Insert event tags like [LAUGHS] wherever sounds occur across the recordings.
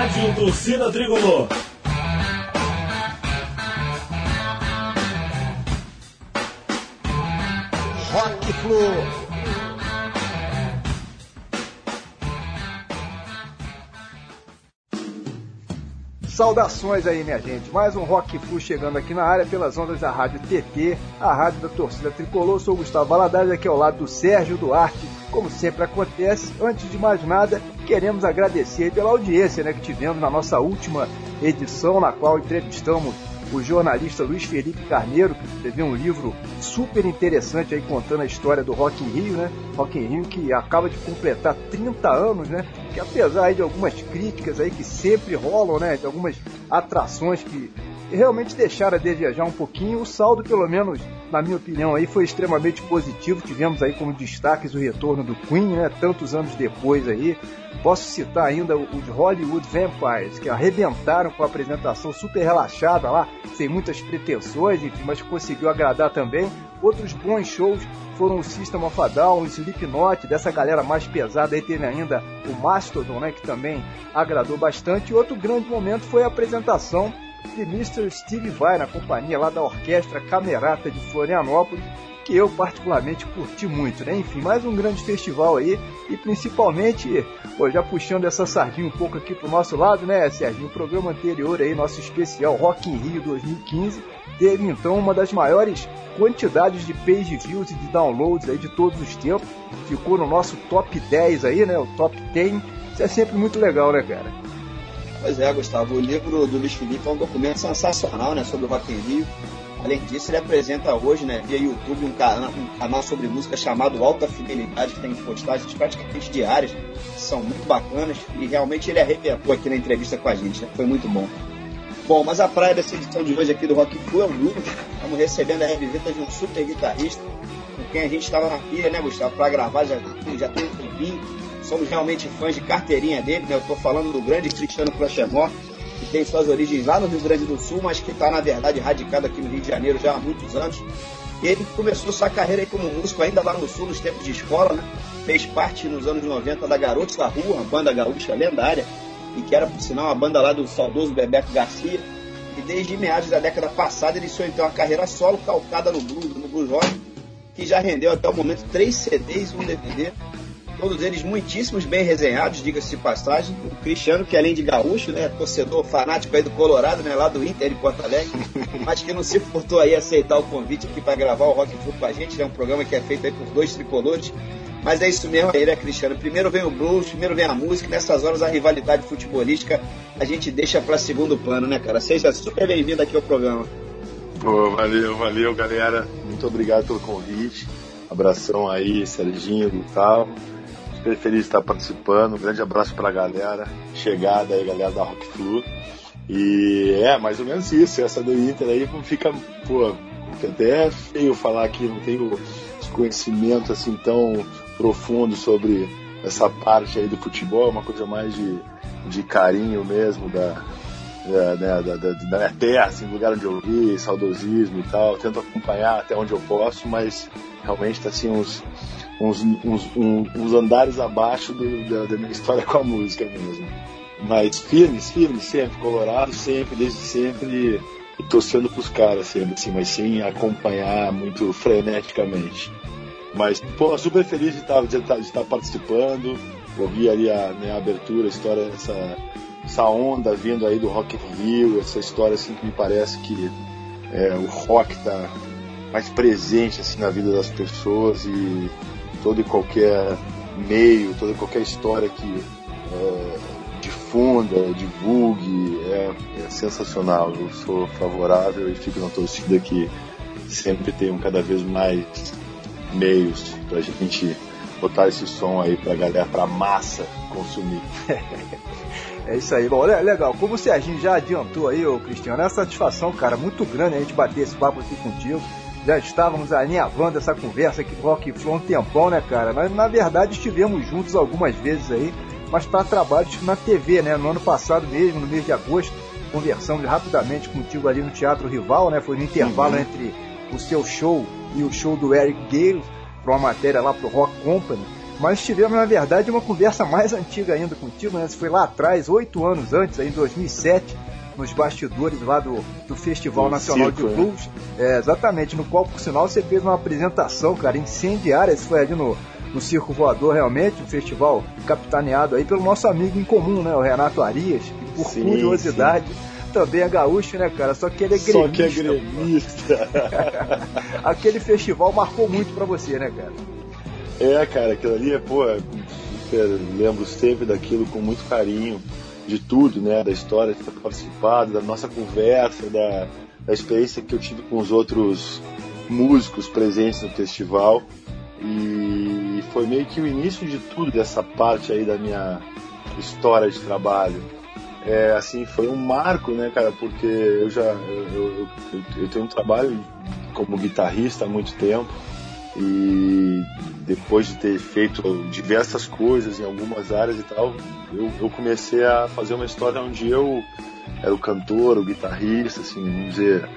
Rádio Torcida Tricolor. Rock Flu. Saudações aí, minha gente. Mais um Rock Flu chegando aqui na área pelas ondas da Rádio TT, a rádio da torcida tricolor. Sou o Gustavo Valadares, aqui ao lado do Sérgio Duarte. Como sempre acontece, antes de mais nada, queremos agradecer pela audiência né, que tivemos na nossa última edição, na qual entrevistamos o jornalista Luiz Felipe Carneiro, que escreveu um livro super interessante aí contando a história do Rock in Rio, né? Rock in Rio que acaba de completar 30 anos, né? Que apesar de algumas críticas aí que sempre rolam, né? De algumas atrações que realmente deixaram a desejar um pouquinho, o saldo, pelo menos na minha opinião, aí foi extremamente positivo. Tivemos aí como destaques o retorno do Queen, né? Tantos anos depois aí. Posso citar ainda os Hollywood Vampires, que arrebentaram com a apresentação super relaxada lá, sem muitas pretensões, enfim, mas conseguiu agradar também. Outros bons shows foram o System of a Down, o Slipknot, dessa galera mais pesada aí teve ainda o Mastodon, né, que também agradou bastante. E outro grande momento foi a apresentação de Mr. Steve Vai na companhia lá da Orquestra Camerata de Florianópolis, que eu particularmente curti muito, né? Enfim, mais um grande festival aí e principalmente, pô, já puxando essa sardinha um pouco aqui pro nosso lado, né, Serginho? O programa anterior aí, nosso especial Rock in Rio 2015, teve então uma das maiores quantidades de page views e de downloads aí de todos os tempos. Ficou no nosso top 10 aí, né? O top 10. Isso é sempre muito legal, né, cara? Pois é, Gustavo, o livro do Luiz Felipe é um documento sensacional né, sobre o Rock in Rio. Além disso, ele apresenta hoje, né, via YouTube, um canal, um canal sobre música chamado Alta Fidelidade, que tem postagens praticamente diárias, que são muito bacanas, e realmente ele arrebentou aqui na entrevista com a gente, né, foi muito bom. Bom, mas a praia dessa edição de hoje aqui do Rock Flu é o Lucas. Estamos recebendo a revisita de um super guitarrista, com quem a gente estava na pilha, né, Gustavo, para gravar já, já tem um tempinho somos realmente fãs de carteirinha dele, né? Eu estou falando do grande Cristiano Clochemort, que tem suas origens lá no Rio Grande do Sul, mas que está, na verdade, radicado aqui no Rio de Janeiro já há muitos anos. E ele começou sua carreira como músico ainda lá no Sul, nos tempos de escola, né? Fez parte nos anos 90 da Garotos da Rua, banda gaúcha lendária, e que era, por sinal, uma banda lá do saudoso Bebeco Garcia. E desde meados da década passada ele iniciou então uma carreira solo calcada no blues, no blues rock, que já rendeu até o momento três CDs e um DVD, todos eles muitíssimos bem resenhados, diga-se de passagem. O Cristiano, que além de gaúcho, né, torcedor fanático aí do Colorado, né, lá do Inter de Porto Alegre, [LAUGHS] mas que não se furtou aí a aceitar o convite aqui para gravar o Rock Flu com a gente, é né, um programa que é feito aí por dois tricolores. Mas é isso mesmo, ele é Cristiano. Primeiro vem o blues, primeiro vem a música, nessas horas a rivalidade futebolística a gente deixa para segundo plano, né, cara? Seja super bem-vindo aqui ao programa. Pô, valeu, valeu, galera. Muito obrigado pelo convite. Abração aí, Serginho, Gustavo super feliz de estar participando. Um grande abraço para a galera. Chegada aí, galera da Rock Flu. E é mais ou menos isso. Essa do Inter aí fica, pô, fica até feio falar que não tenho conhecimento assim tão profundo sobre essa parte aí do futebol. É uma coisa mais de, de carinho mesmo da, da, né, da, da, da, minha terra, assim, lugar onde eu vi, saudosismo e tal. tento acompanhar até onde eu posso, mas realmente está assim uns uns, uns, uns andares abaixo do, da, da, minha história com a música mesmo. Mas firmes, firmes, sempre, colorado, sempre, desde sempre, e torcendo pros caras sempre, assim, mas sem acompanhar muito freneticamente. Mas, pô, super feliz de estar, de estar, de estar participando, ouvir ali a, né, a abertura, a história, essa, essa onda vindo aí do Rock in Rio, essa história assim que me parece que é, o rock está mais presente assim na vida das pessoas e todo e qualquer meio, toda e qualquer história que é, difunda, divulgue, é, é, sensacional. Eu sou favorável e fico na torcida que sempre tenham cada vez mais meios para a gente botar esse som aí para a galera, para massa consumir. [LAUGHS] É isso aí. Bom, legal. Como o Serginho já adiantou aí, ô Cristiano, é uma satisfação, cara, muito grande a gente bater esse papo aqui contigo já estávamos alinhavando essa conversa aqui Rock Flow um tempão, né, cara? Nós, na verdade, estivemos juntos algumas vezes aí, mas para trabalhos na TV, né? No ano passado mesmo, no mês de agosto, conversamos rapidamente contigo ali no Teatro Rival, né? Foi no intervalo uhum. entre o seu show e o show do Eric Gale, para uma matéria lá pro Rock Company. mas tivemos, na verdade, uma conversa mais antiga ainda contigo, né? Você foi lá atrás, oito anos antes, aí em 2007, nos bastidores lá do, do Festival Do Nacional circo, de né? Blues. É, exatamente, no qual, por sinal, você fez uma apresentação, cara, incendiária. Isso foi ali no, no Circo Voador, realmente, um festival capitaneado aí pelo nosso amigo em comum, né? O Renato Arias, que por Sim, curiosidade. Também é gaúcho, né, cara? Só que ele é Só que é gremista. gremista. [LAUGHS] Aquele festival marcou muito pra você, né, cara? É, cara, aquilo ali é, pô, é lembro sempre daquilo com muito carinho, de tudo, né, da história de ter participado, da nossa conversa, da, da experiência que eu tive com os outros músicos presentes no festival. E foi meio que o início de tudo dessa parte aí da minha história de trabalho. É, assim, foi um marco, né, cara, porque eu já, eu, eu, eu, eu tenho um trabalho como guitarrista há muito tempo e depois de ter feito diversas coisas em algumas áreas e tal, eu, eu comecei a fazer uma história onde eu era o cantor, o guitarrista, assim, vamos dizer,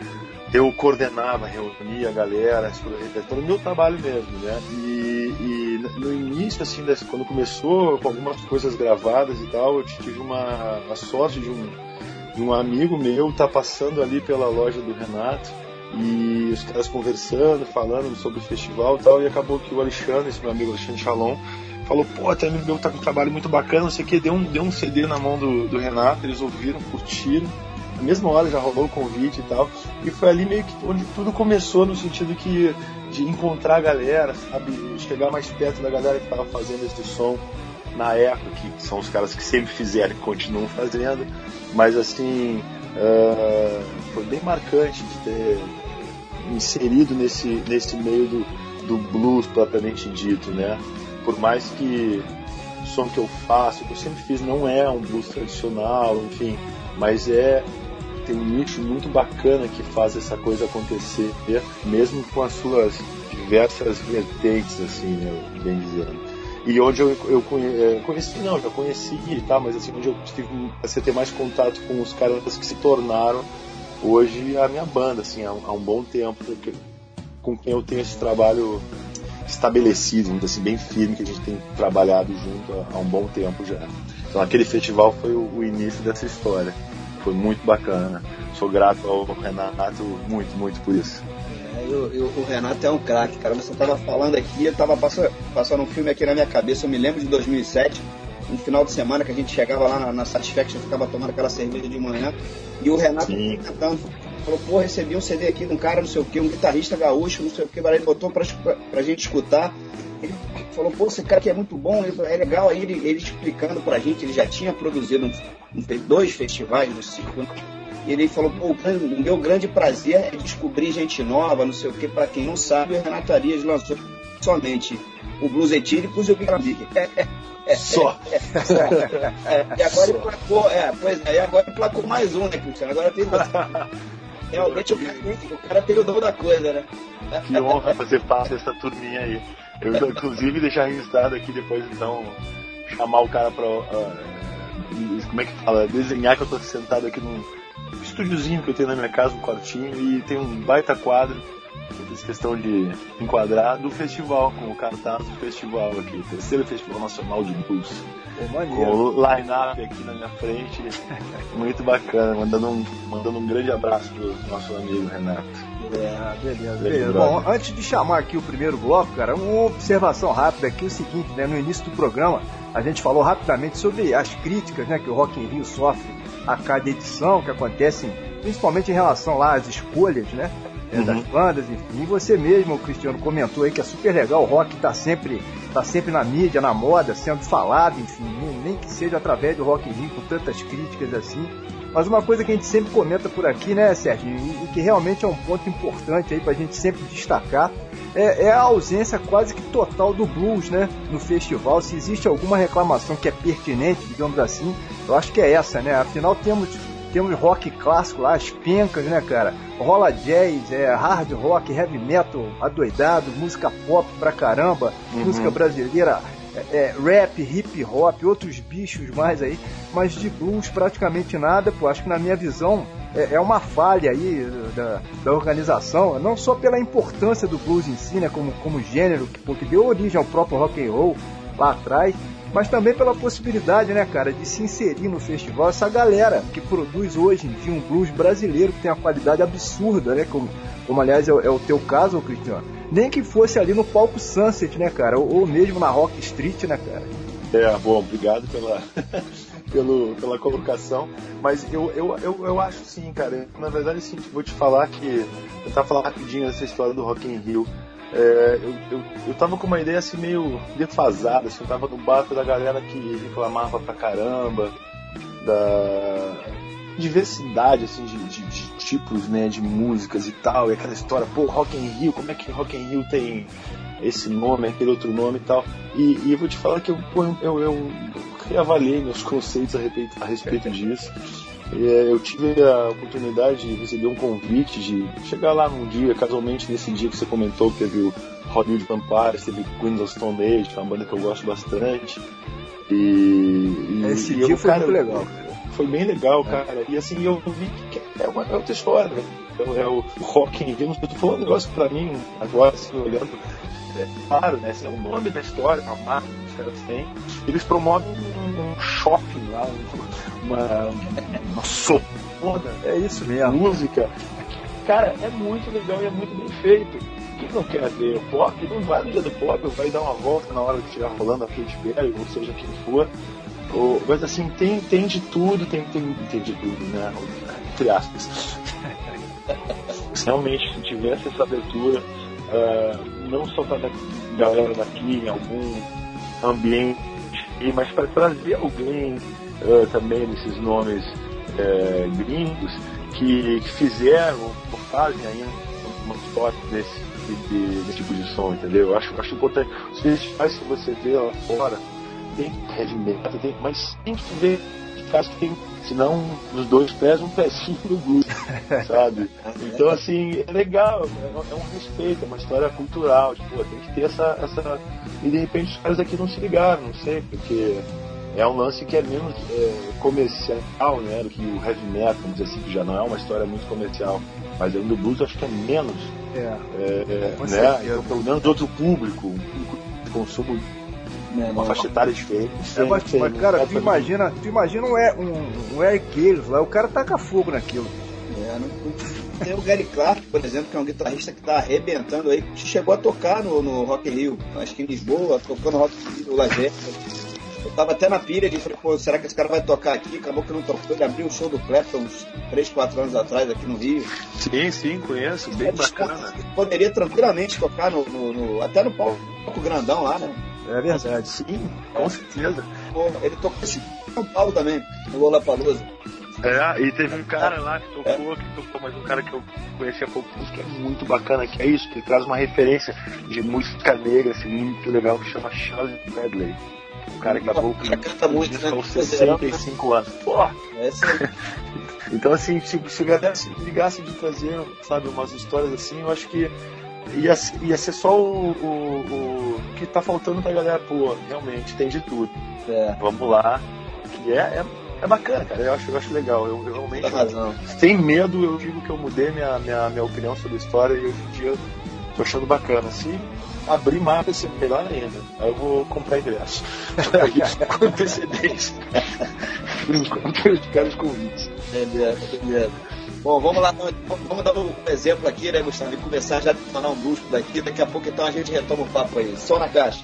eu coordenava, reunia a galera, escolhia o repertório, meu trabalho mesmo, né? E, e no início, assim, quando começou com algumas coisas gravadas e tal, eu tive uma a sorte de um, de um amigo meu estar passando ali pela loja do Renato e os caras conversando, falando sobre o festival e tal, e acabou que o Alexandre, esse meu amigo Alexandre Chalon, falou, pô, um amigo meu tá com um trabalho muito bacana, não sei o que, deu um, deu um CD na mão do, do Renato, eles ouviram, curtiram, na mesma hora já rolou o convite e tal, e foi ali meio que onde tudo começou, no sentido que de encontrar a galera, sabe, chegar mais perto da galera que tava fazendo esse som na época, que são os caras que sempre fizeram e continuam fazendo, mas assim, ah, foi bem marcante de ter inserido nesse, nesse meio do, do blues propriamente dito, né? Por mais que o som que eu faço, que eu sempre fiz, não é um blues tradicional, enfim, mas é tem um nicho muito bacana que faz essa coisa acontecer, mesmo com as suas diversas vertentes, assim, né, bem dizendo. E onde eu, eu eh, conheci, não, já conheci tal, mas assim, onde eu tive a ter mais contato com os caras que se tornaram hoje a minha banda, assim, há, um- há um bom tempo, com quem eu tenho esse trabalho estabelecido, assim, bem firme, que a gente tem trabalhado junto há, há um bom tempo já. Então aquele festival foi o, o início dessa história. Foi muito bacana. Sou grato ao Renato muito, muito por isso. É, eu- eu- o Renato é um craque, cara. Você tava falando aqui, eu tava passando, passando um filme aqui na minha cabeça. Eu me lembro de 2007, um final de semana que a gente chegava lá na, na Satisfaction, ficava tomando aquela cerveja de manhã, e o Renato Sim. cantando. Falou, pô, recebi um CD aqui de um cara, não sei o que, um guitarrista gaúcho, não sei o que, ele botou pra, pra, gente escutar. Ele falou, pô, esse cara aqui é muito bom, ele- é legal. Aí ele, ele explicando pra gente, ele já tinha produzido um- um- dois festivais no circo, né? E ele falou, pô, o meu grande prazer é descobrir gente nova, não sei o que, pra quem não sabe, o Renato Arias lançou somente o Blues Etíricos e o Bicabic. [LAUGHS] Só. É, e agora ele placou, é, pois é, e agora ele placou mais um, né, Cristiano? Agora tem Realmente o cara, o cara tem o dom da coisa, né? Que honra fazer parte dessa turminha aí. Eu, inclusive, deixar registrado aqui depois, então, chamar o cara pra. ah, como é que fala? Desenhar que eu tô sentado aqui num estúdiozinho que eu tenho na minha casa, um quartinho, e tem um baita quadro. Fiz questão de enquadrar do festival, com o cartaz do festival aqui, terceiro Festival Nacional de Blues. Pô, Com maneiro. o line-up aqui na minha frente, [LAUGHS] muito bacana, mandando um, mandando um grande abraço pro nosso amigo Renato. Ah, beleza, beleza. Bom, antes de chamar aqui o primeiro bloco, cara, uma observação rápida aqui, o seguinte, né, no início do programa, a gente falou rapidamente sobre as críticas, né, que o Rock in Rio sofre a cada edição, que acontecem principalmente em relação lá às escolhas, né, é, Uhum. das bandas, enfim. E você mesmo, Cristiano, comentou aí que é super legal, o rock tá sempre, tá sempre na mídia, na moda, sendo falado, enfim, nem- que seja através do Rock in com tantas críticas assim. Mas uma coisa que a gente sempre comenta por aqui, né, Sérgio, e, e que realmente é um ponto importante aí pra gente sempre destacar, é, é a ausência quase que total do blues, né, no festival. Se existe alguma reclamação que é pertinente, digamos assim, eu acho que é essa, né? Afinal, temos temos rock clássico lá, as pencas, né, cara? Rola jazz, é, hard rock, heavy metal, adoidado, música pop pra caramba, Uhum. música brasileira, é, é, rap, hip hop, outros bichos mais aí, mas de blues praticamente nada, pô, acho que na minha visão é, é uma falha aí da, da organização, não só pela importância do blues em si, né, como, como gênero, que, pô, que deu origem ao próprio rock and roll, lá atrás, mas também pela possibilidade, né, cara, de se inserir no festival essa galera que produz hoje em dia um blues brasileiro que tem uma qualidade absurda, né, como, como aliás é, é o teu caso, Cristiano. Nem que fosse ali no palco Sunset, né, cara, ou, ou mesmo na Rock Street, né, cara. É, bom, obrigado pela, [LAUGHS] pelo, pela colocação, mas eu, eu, eu, eu acho sim, cara. Na verdade, sim, vou te falar que. Tentar falar rapidinho dessa história do Rock in Rio. É, eu, eu, eu tava com uma ideia assim meio defasada, assim, eu tava no barco da galera que reclamava pra caramba, da diversidade assim, de, de, de, tipos né, de músicas e tal, e aquela história, pô, Rock in Rio, como é que Rock in Rio tem esse nome, aquele outro nome e tal. E, e eu vou te falar que eu, eu, eu reavaliei meus conceitos a respeito, a respeito disso. É, eu tive a oportunidade de receber um convite de chegar lá num dia, casualmente nesse dia que você comentou, que teve o Hollywood Vampires, teve Queens of Stone Age, que é uma banda que eu gosto bastante. E, e esse e dia eu, foi cara, muito legal. Foi bem legal, cara. E assim, eu vi que é, uma, é outra história, né? Então, é o rock in Rio. Tô falando um negócio pra mim, agora, assim, olhando. É, claro, né? Esse é o nome da história, a marca que os caras têm. Eles promovem um, um shopping lá, uma, uma sopona. É isso mesmo. Música. Cara, é muito legal e é muito bem feito. Quem não quer ver o pop, não vai no dia do pop, vai dar uma volta na hora que estiver rolando a Katy Perry, ou seja quem for. Ou, mas assim, tem, tem de tudo, tem, tem, tem de tudo, né? Entre aspas. [LAUGHS] Se realmente tivesse essa abertura, uh, não só para a galera daqui, em algum ambiente, mas para trazer alguém uh, também desses nomes uh, gringos que, que, fizeram ou fazem ainda uma história desse, de, desse tipo de som, entendeu? Eu acho, acho importante. Os festivais que você vê lá fora, tem heavy metal, tem, mas tem que ver que tem, senão os dois pés, um pezinho no blues, [LAUGHS] sabe? Então, assim, é legal, é um respeito, é uma história cultural, tipo, tem que ter essa, essa. E de repente os caras aqui não se ligaram, não sei, porque é um lance que é menos é, comercial, né, do que o heavy metal, vamos dizer assim, que já não é uma história muito comercial. Mas ainda o blues acho que é menos. É. é, é né? Então, pelo menos outro público, um público de consumo né, uma faixa etária diferente. É, mas, mas, cara, tu imagina, tu imagina um, um, um Eric Gales lá, o cara taca fogo naquilo. É, não, tem o Gary Clark, por exemplo, que é um guitarrista que tá arrebentando aí, chegou a tocar no, no Rock in Rio, acho que em Lisboa, tocou no Rock in Rio, no Eu tava até na pilha de falei, pô, será que esse cara vai tocar aqui? Acabou que não tocou. Ele abriu o show do Clapton uns 3, 4 anos atrás aqui no Rio. Sim, sim, conheço, bem é, bacana. Poderia tranquilamente tocar no, no, no, até no palco grandão lá, né? É verdade. Sim, com certeza. Ele tocou em São Paulo também, no Lollapalooza. É, e teve um cara lá que tocou, é. que tocou, mas um cara que eu conheci há pouco que é muito bacana, que é isso, que traz uma referência de música negra, assim, muito legal, que chama Charles Bradley. O cara que com canta muito, né? aos 65 anos. Pô! É [LAUGHS] então, assim, se, se ligasse de trazer, sabe, umas histórias assim, eu acho que ia, ia ser só o, o, o que tá faltando pra galera, pô, realmente tem de tudo. É. Vamos lá. Que é, é, é, bacana, cara. Eu acho, eu acho legal. Eu, eu realmente. razão. Sem medo, eu digo que eu mudei minha, minha, minha opinião sobre a história e hoje em dia tô achando bacana. Se abrir mapa, vai ser melhor ainda. Aí eu vou comprar ingresso. [LAUGHS] com antecedência. Enquanto, os convites. Bom, vamos lá, vamos dar um exemplo aqui, né, Gustavo? E começar já a detonar um brusco daqui. Daqui a pouco então a gente retoma o papo aí. Só na caixa.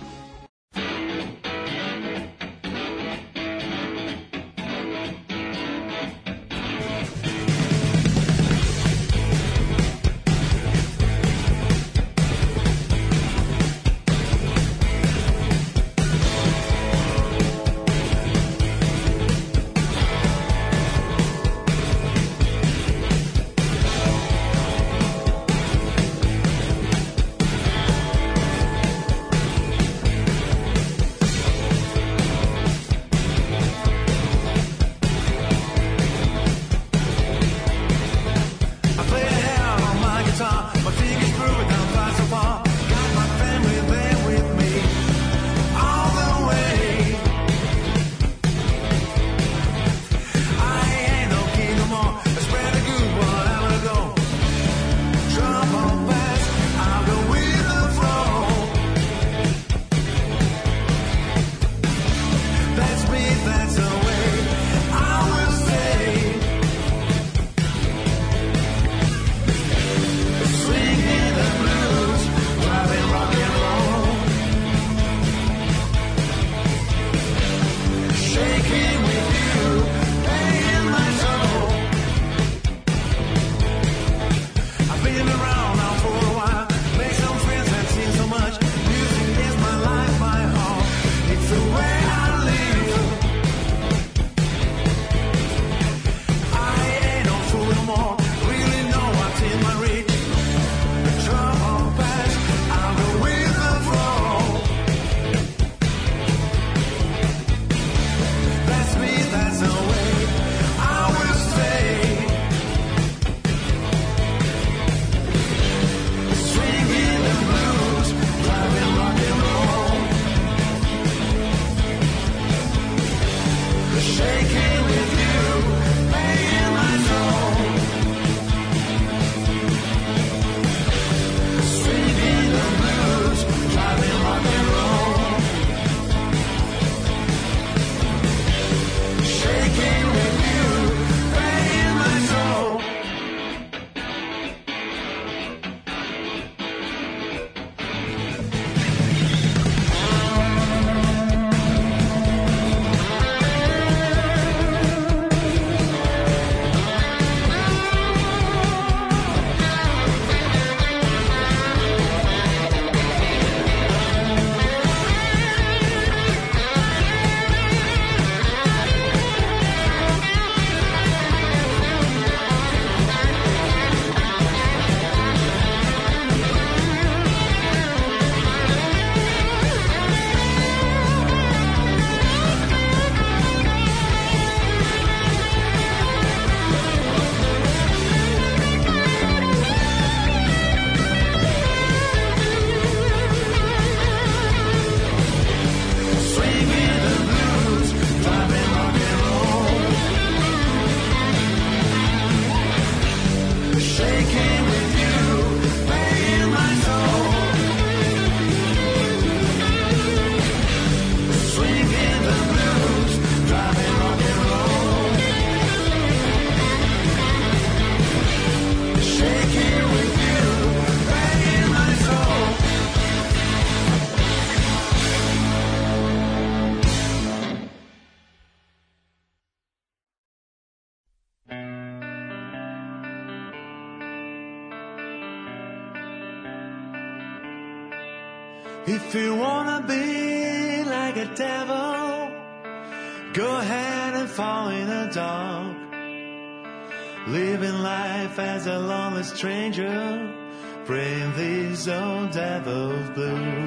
devil's blue.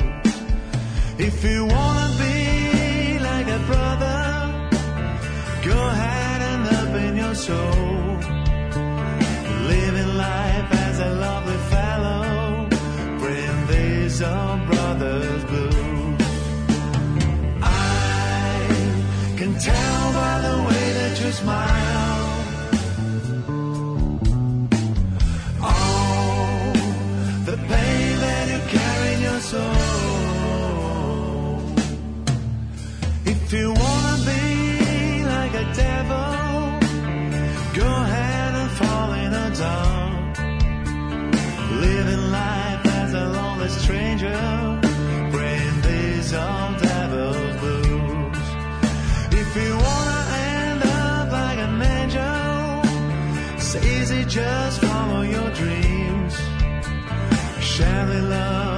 If you wanna be like a brother, go ahead and open your soul. Living life as a lovely fellow, bring these old brothers blue. I can tell by the way that you smile. If you wanna be like a devil, go ahead and fall in a dump. Living life as a lonely stranger, praying these old devil blues. If you wanna end up like an angel, it's easy, just follow your dreams. Share love.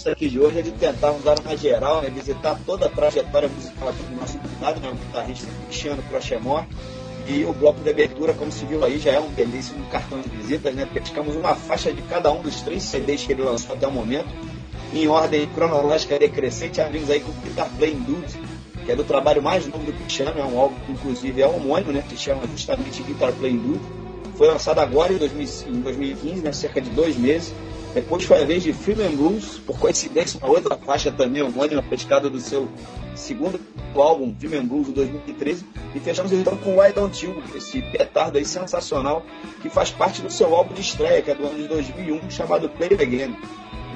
Proposta aqui de hoje é de tentarmos dar uma geral, né, visitar toda a trajetória musical aqui do nosso convidado, né, o guitarrista Cristiano Crochemor. E o bloco de abertura, como se viu aí, já é um belíssimo cartão de visitas, né? Praticamos uma faixa de cada um dos três CDs que ele lançou até o momento, em ordem cronológica decrescente, abrimos aí com o Guitar Playing Dude, que é do trabalho mais novo do Cristiano, é um álbum que inclusive é homônimo, né? Que chama justamente Guitar Playing Dude. Foi lançado agora em 2000 em 2015, né? cerca de dois meses. Depois foi a vez de Film and Blues, por coincidência, uma outra faixa também homônima, pescada do seu segundo álbum, Film and Blues, de 2013. E fechamos então com Why Don't You, esse petardo aí sensacional, que faz parte do seu álbum de estreia, que é do ano de 2001, chamado Play Again.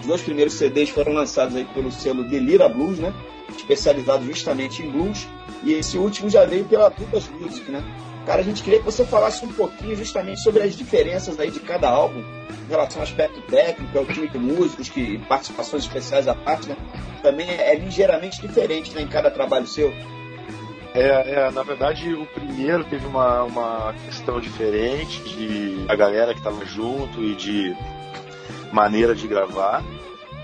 Os dois primeiros CDs foram lançados aí pelo selo Delira Blues, né? especializado justamente em blues. E esse último já veio pela Tubas Music, né? Cara, a gente queria que você falasse um pouquinho justamente sobre as diferenças aí de cada álbum em relação ao aspecto técnico, ao time de músicos, que participações especiais à parte, né? Também é, é ligeiramente diferente né, em cada trabalho seu. É, é, na verdade, o primeiro teve uma, uma questão diferente de a galera que estava junto e de maneira de gravar.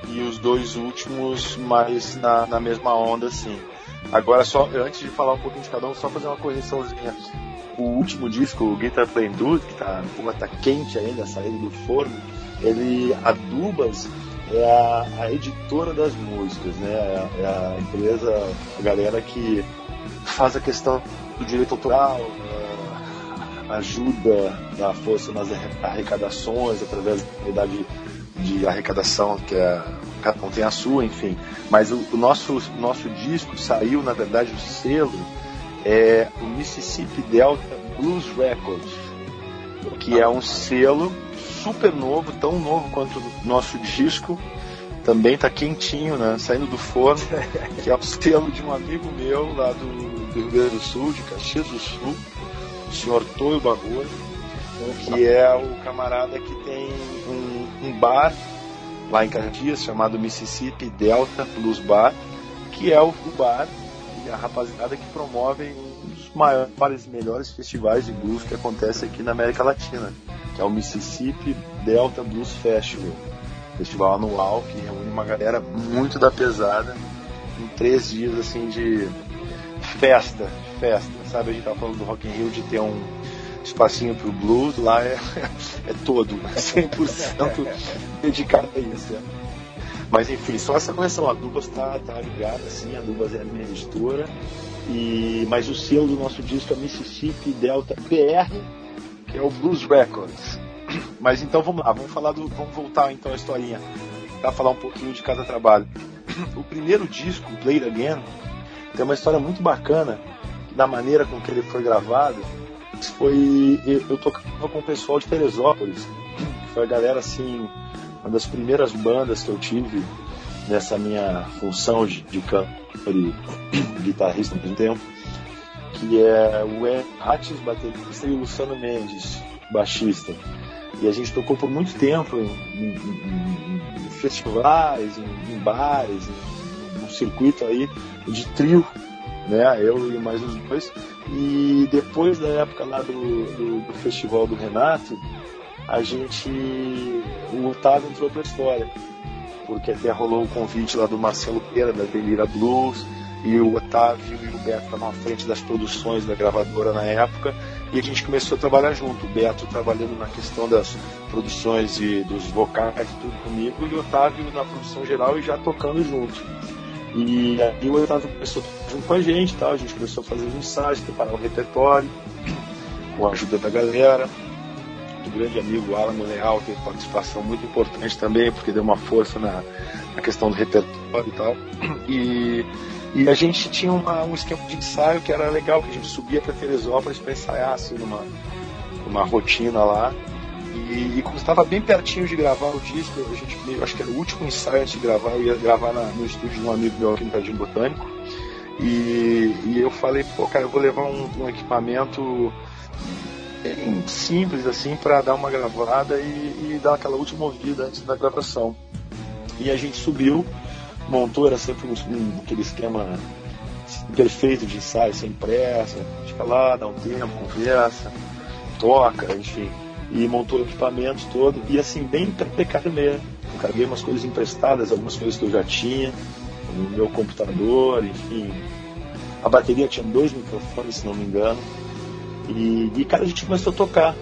E os dois últimos mais na, na mesma onda, assim. Agora, só antes de falar um pouquinho de cada um, só fazer uma correçãozinha. O último disco, o Guitar Playing Dude, que tá, pô, tá quente ainda, saindo do forno, ele, a Dubas é a, a editora das músicas, né? É a, é a empresa, a galera que faz a questão do direito autoral, eh, ajuda, dá força nas arrecadações através da unidade de arrecadação que é, cada um tem a sua, enfim. Mas o, o nosso nosso disco saiu, na verdade, o selo é o Mississippi Delta Blues Records, que é um selo super novo, tão novo quanto o nosso disco. Também tá quentinho, né? Saindo do forno, que é o selo de um amigo meu lá do, do Rio Grande do Sul, de Caxias do Sul, o senhor Toio Bagulho, que é o camarada que tem um, um bar lá em Caxias chamado Mississippi Delta Blues Bar, que é o, bar a rapaziada que promove um dos maiores melhores festivais de blues que acontece aqui na América Latina, que é o Mississippi Delta Blues Festival, festival anual que reúne uma galera muito da pesada em três dias assim de festa, festa, sabe? A gente tava falando do Rock in Rio de ter um espacinho pro blues, lá é, [LAUGHS] é todo, 100% [LAUGHS] dedicado a isso. né? Mas enfim, só essa correção, a Dubas tá, tá ligada, assim, a Dubas é a minha editora, e, mas o selo do nosso disco é Mississippi Delta BR, que é o Blues Records. [CLEARS THROAT] Mas então vamos lá, vamos falar do. Vamos voltar então à historinha. Pra falar um pouquinho de cada trabalho. [CLEARS THROAT] O primeiro disco, Play It Again, tem uma história muito bacana, da maneira com que ele foi gravado. Foi. Eu, eu tocava com o pessoal de Teresópolis, que foi a galera assim, uma das primeiras bandas que eu tive nessa minha função de, de cantor e [CLEARS THROAT] guitarrista ao mesmo tempo, que é o Ed Hatches, baterista, e o Luciano Mendes, baixista. E a gente tocou por muito tempo em, em- em- festivais, em, bares, em, num circuito aí de trio, né? Eu e mais uns dois. E depois da época lá do, do, do festival do Renato, a gente. O Otávio entrou pra história. Porque até rolou o convite lá do Marcelo Pera, da Delira Blues, e o Otávio e o Beto estavam à frente das produções da gravadora na época, e a gente começou a trabalhar junto. O Beto trabalhando na questão das produções e dos vocais tudo comigo, e o Otávio na produção geral e já tocando junto. E aí o Otávio começou junto com a gente, tal, a gente começou a fazer os ensaios, preparar o repertório, com a ajuda da galera. Do grande amigo Alan Leal teve participação muito importante também, porque deu uma força na, na questão do repertório e tal. E, e a gente tinha uma, um esquema de ensaio que era legal, que a gente subia para Teresópolis para ensaiar assim, numa, numa rotina lá. E, e como estava bem pertinho de gravar o disco, a gente acho que era o último ensaio antes de gravar, eu ia gravar na, no estúdio de um amigo meu aqui no Jardim Botânico. E, e eu falei, pô, cara, eu vou levar um, um equipamento bem simples assim para dar uma gravada e, e, dar aquela última ouvida antes da gravação. E a gente subiu, montou, era sempre um, um, aquele esquema perfeito de ensaio, sem pressa, fica lá, dá um tempo, conversa, toca, enfim e montou o equipamento todo. E assim, bem precário mesmo. Eu carreguei umas coisas emprestadas, algumas coisas que eu já tinha, o meu computador, enfim. A bateria tinha dois microfones, se não me engano. E, e cara, a gente começou a tocar.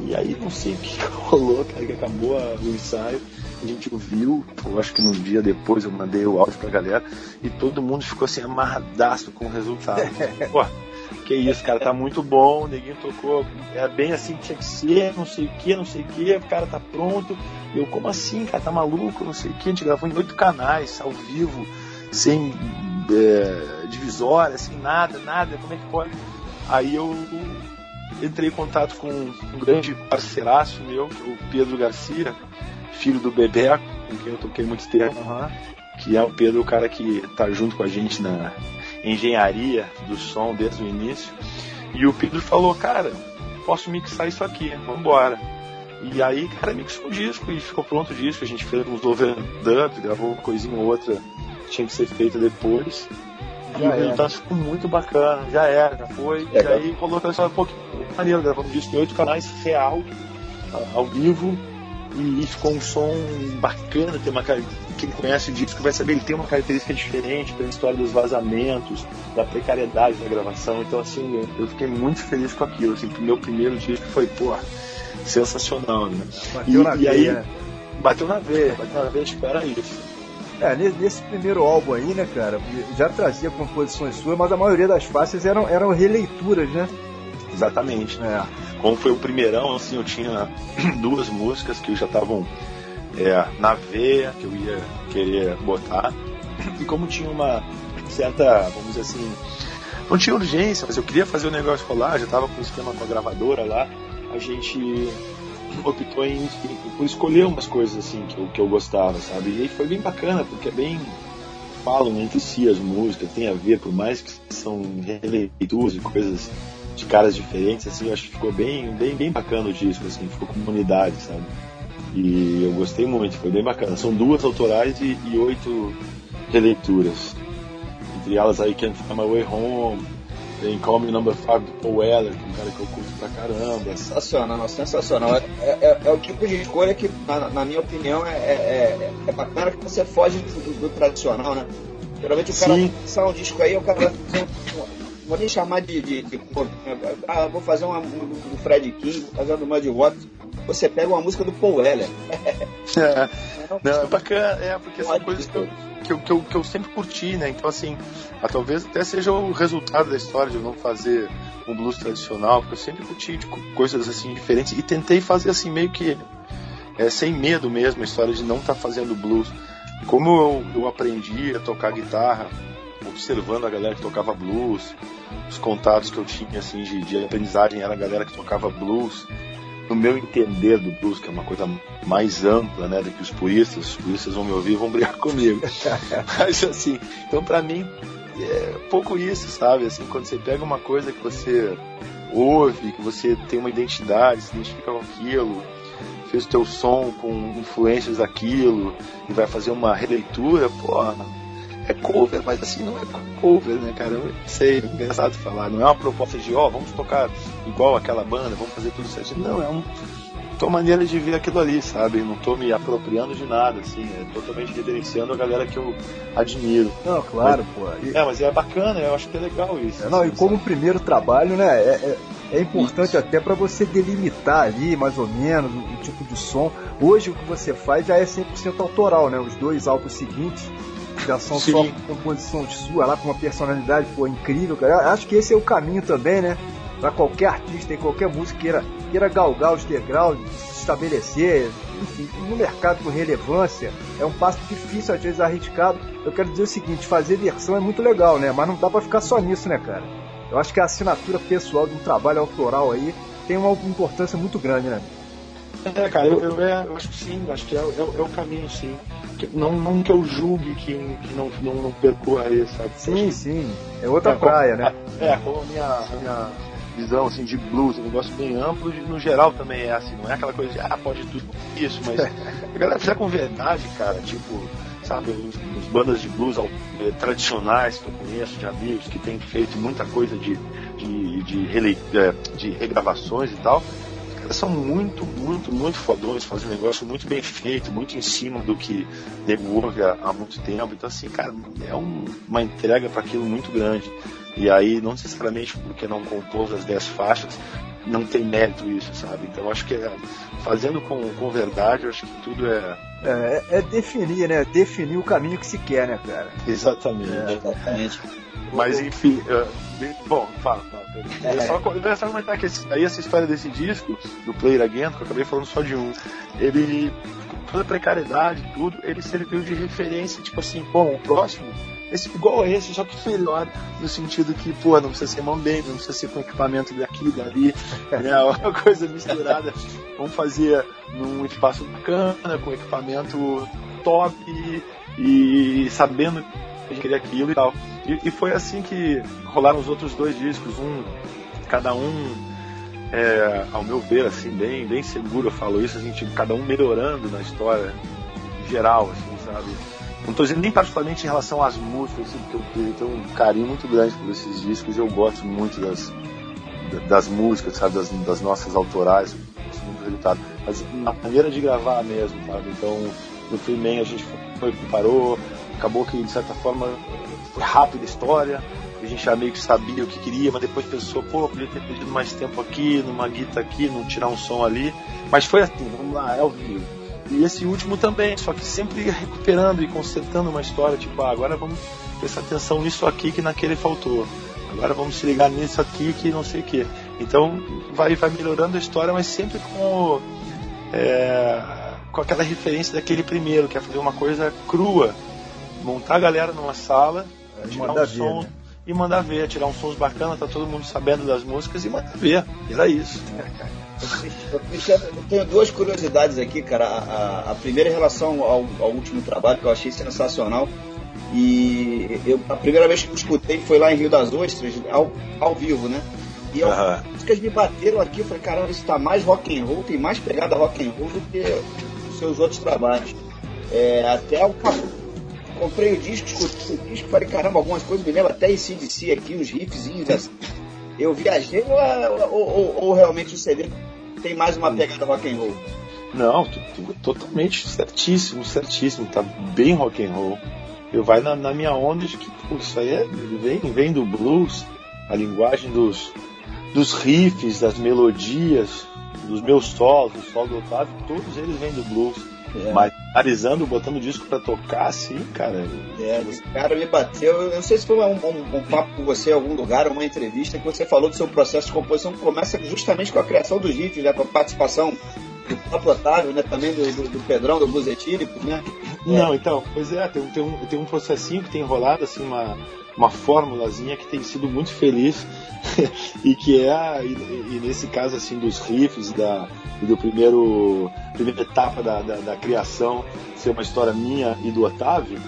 E aí não sei o que [LAUGHS] rolou, cara, que acabou o ensaio. A gente ouviu, eu acho que no dia depois eu mandei o áudio pra galera e todo mundo ficou assim amarradaço com o resultado. [LAUGHS] Pô, que isso, cara, tá muito bom, o neguinho tocou, é bem assim, tinha que ser, não sei o que, não sei o que, o cara tá pronto. Eu, como assim, cara, tá maluco, não sei o que, a gente gravou em oito canais, ao vivo, sem é, divisória, sem nada, nada, como é que pode? Aí eu entrei em contato com um grande parceiraço meu, é o Pedro Garcia, filho do Bebeco, com quem eu toquei muito tempo, uhum. que é o Pedro, o cara que tá junto com a gente na engenharia do som desde o início. E o Pedro falou, cara, posso mixar isso aqui, vambora. E aí, cara, mixou o disco e ficou pronto o disco. A gente fez uns overdubs, gravou uma coisinha ou outra que tinha que ser feita depois. Já e ficou muito bacana, já era, já foi. É, e aí rolou aquela história um pouquinho maneiro, gravamos um disco em oito canais, real, ao vivo, e ficou um som bacana, tem uma quem conhece o disco vai saber, ele tem uma característica diferente pela história dos vazamentos, da precariedade da gravação. Então, assim, eu fiquei muito feliz com aquilo. Assim, o meu primeiro disco foi, pô, sensacional, né? Bateu e, na e veia. aí, bateu na veia, bateu na veia, espera isso. É, nesse primeiro álbum aí, né, cara, já trazia composições suas, mas a maioria das faixas eram, eram releituras, né? Exatamente. É. Como foi o primeirão, assim, eu tinha [CLEARS THROAT] duas músicas que já estavam é, na veia, que eu ia querer botar. E como tinha uma certa, vamos dizer assim, não tinha urgência, mas eu queria fazer o negócio rolar, já estava com o esquema com a gravadora lá, a gente optou em, por escolher umas coisas assim que eu, que eu gostava, sabe? E foi bem bacana, porque é bem falam entre si as músicas, tem a ver, por mais que são releituras e coisas de caras diferentes, assim, eu acho que ficou bem, bem, bem bacana o disco, assim, ficou comunidade, sabe? E eu gostei muito, foi bem bacana. São duas autorais e, e oito releituras. Entre elas aí Can't Find My Way Home, tem Call Me Number 5 do Paul Weller, que é um cara que eu curto pra caramba. Sensacional, sensacional. É, é, é o tipo de escolha que, na, na minha opinião, é, é, é, bacana que você foge do, do tradicional, né? Geralmente o cara lançar um disco aí, o cara vai fazer um vou nem chamar de, de, de, ah, vou fazer uma do Fred King, vou fazer uma do Muddy Waters. Você pega uma música do Paul Weller. [LAUGHS] é, não, é bacana, é, porque são coisas que eu, que eu, que, eu, que eu sempre curti, né? Então, assim, ah, talvez até seja o resultado da história de eu não fazer um blues tradicional, porque eu sempre curti de coisas assim diferentes e tentei fazer assim meio que é, sem medo mesmo a história de não estar tá fazendo blues. Como eu, eu aprendi a tocar guitarra observando a galera que tocava blues, os contatos que eu tinha assim de, de aprendizagem era a galera que tocava blues. No meu entender do blues, que é uma coisa mais ampla, né, do que os puristas, os puristas vão me ouvir e vão brigar [LAUGHS] comigo. Mas assim, então para mim é pouco isso, sabe? Assim, quando você pega uma coisa que você ouve, que você tem uma identidade, se identifica com aquilo, fez o teu som com influências daquilo e vai fazer uma releitura, porra, é cover, mas assim, não é cover, né, cara? Eu sei, é engraçado falar. Não é uma proposta de, ó, oh, vamos tocar igual aquela banda, vamos fazer tudo certinho. Não, é um, uma maneira de ver aquilo ali, sabe? Não tô me apropriando de nada, assim, é totalmente reverenciando a galera que eu admiro. Não, claro, mas, pô. E... É, mas é bacana, eu acho que é legal isso. É, não, assim, e como sabe? primeiro trabalho, né, é, é, é importante isso. até para você delimitar ali, mais ou menos, o, o, tipo de som. Hoje o que você faz já é 100% autoral, né? Os dois álbuns seguintes São Sim. só composições suas lá com uma personalidade pô, incrível, cara. Acho que esse é o caminho também, né? Pra qualquer artista e qualquer música queira, queira galgar os degraus, se estabelecer, enfim, no mercado com relevância. É um passo difícil, às vezes arriscado. Eu quero dizer o seguinte: fazer versão é muito legal, né? Mas não dá pra ficar só nisso, né, cara? Eu acho que a assinatura pessoal de um trabalho autoral aí tem uma importância muito grande, né? É, cara, eu, eu, é, eu acho que sim, acho que é, é, é o caminho, sim. Que- não, não que eu julgue que, que não, não, não percorra aí, sabe? Sim, sim. É outra É, como- praia, né? É, como a minha, a minha visão assim, de blues, um negócio bem amplo, e no geral também é assim, não é aquela coisa de, ah, pode tudo isso, mas [LAUGHS] a galera fizer com verdade, cara, tipo, sabe, os, os bandas de blues eh, tradicionais que eu conheço, de amigos, que têm feito muita coisa de, de, de, relei- eh, de regravações e tal, são muito, muito, muito fodões, fazem um negócio muito bem feito, muito em cima do que nego ouve há, há muito tempo. Então, assim, cara, é um- uma entrega para aquilo muito grande. E aí, não necessariamente porque não compôs as 10 faixas, não tem mérito isso, sabe? Então, acho que é, fazendo com, com verdade, eu acho que tudo é. É, é definir, né? Definir o caminho que se quer, né, cara? Exatamente. Exatamente. Mas enfim, eh, bom, fala, fala. Eu É. só, eu só comentar que esse, aí essa história desse disco, do Player Again, que eu acabei falando só de um, ele, com toda a precariedade e tudo, ele serviu de referência, tipo assim, bom, o próximo, esse, igual a esse, só que melhor, no sentido que, pô, não precisa ser mão bem, não precisa ser com equipamento daqui, dali, [LAUGHS] né, uma coisa misturada. Vamos fazer num espaço bacana, com equipamento top e sabendo que a gente queria aquilo e tal. E, e foi assim que rolaram os outros dois discos, um, cada um, é, ao meu ver, assim, bem, bem seguro eu falo isso, assim, tipo, cada um melhorando na história geral, assim, sabe? Não estou dizendo nem particularmente em relação às músicas, assim, porque eu tenho um carinho muito grande por esses discos e eu gosto muito das, das músicas, sabe, das, das nossas autorais, muito do resultado. Mas na maneira de gravar mesmo, sabe? Então, no Freeman a gente foi, parou, acabou que de certa forma foi rápida a história, a gente já meio que sabia o que queria, mas depois pensou, pô, podia ter pedido mais tempo aqui, numa guita aqui, não tirar um som ali. Mas foi assim, vamos lá, é vivo. E esse último também, só que sempre recuperando e consertando uma história, tipo, ah, agora vamos prestar atenção nisso aqui que naquele faltou. Agora vamos se ligar nisso aqui que não sei o que. Então vai, vai melhorando a história, mas sempre com, é, com aquela referência daquele primeiro, que é fazer uma coisa crua. Montar a galera numa sala, E tirar um ver, som né? e mandar ver, tirar uns sons bacanas, tá todo mundo sabendo das músicas e mandar ver. Era isso. Eu, tenho duas curiosidades aqui, cara. A, a- a primeira em relação ao, ao último trabalho, que eu achei sensacional. E eu, a primeira vez que eu escutei foi lá em Rio das Ostras, ao, ao vivo, né? E eu- Aham. as músicas me bateram aqui, eu falei, caramba, isso tá mais rock and roll, tem mais pegada rock and roll do que os seus outros trabalhos. É, até o comprei o disco, escutei o disco, falei, caramba, algumas coisas me lembram até esse DC aqui, uns riffzinhos assim. Eu viajei ou, ou- ou- ou realmente o CD tem mais uma pegada rock and roll? Não, totalmente certíssimo, certíssimo. Tá bem rock and roll. Eu vai na, na minha onda de que pô, isso aí é, vem, vem do blues, a linguagem dos, dos riffs, das melodias, dos meus solos, do solo do Otávio, todos eles vêm do blues. É. Mas analisando, botando disco pra tocar, assim, cara. É, esse cara me bateu. Eu não sei se foi um, um- um papo com você em algum lugar, uma entrevista, que você falou do seu processo de composição que começa justamente com a criação dos riffs, né, com a participação do próprio Otávio, né, também do, do, do Pedrão, do Blues Etílico, né? Não, então, pois é, tem, um- tem, um, tem um processinho que tem rolado, assim, uma, uma formulazinha que tem sido muito feliz [LAUGHS] e que é, e, e nesse caso, assim, dos riffs da, e do primeiro, primeira etapa da, da, da criação ser uma história minha e do Otávio,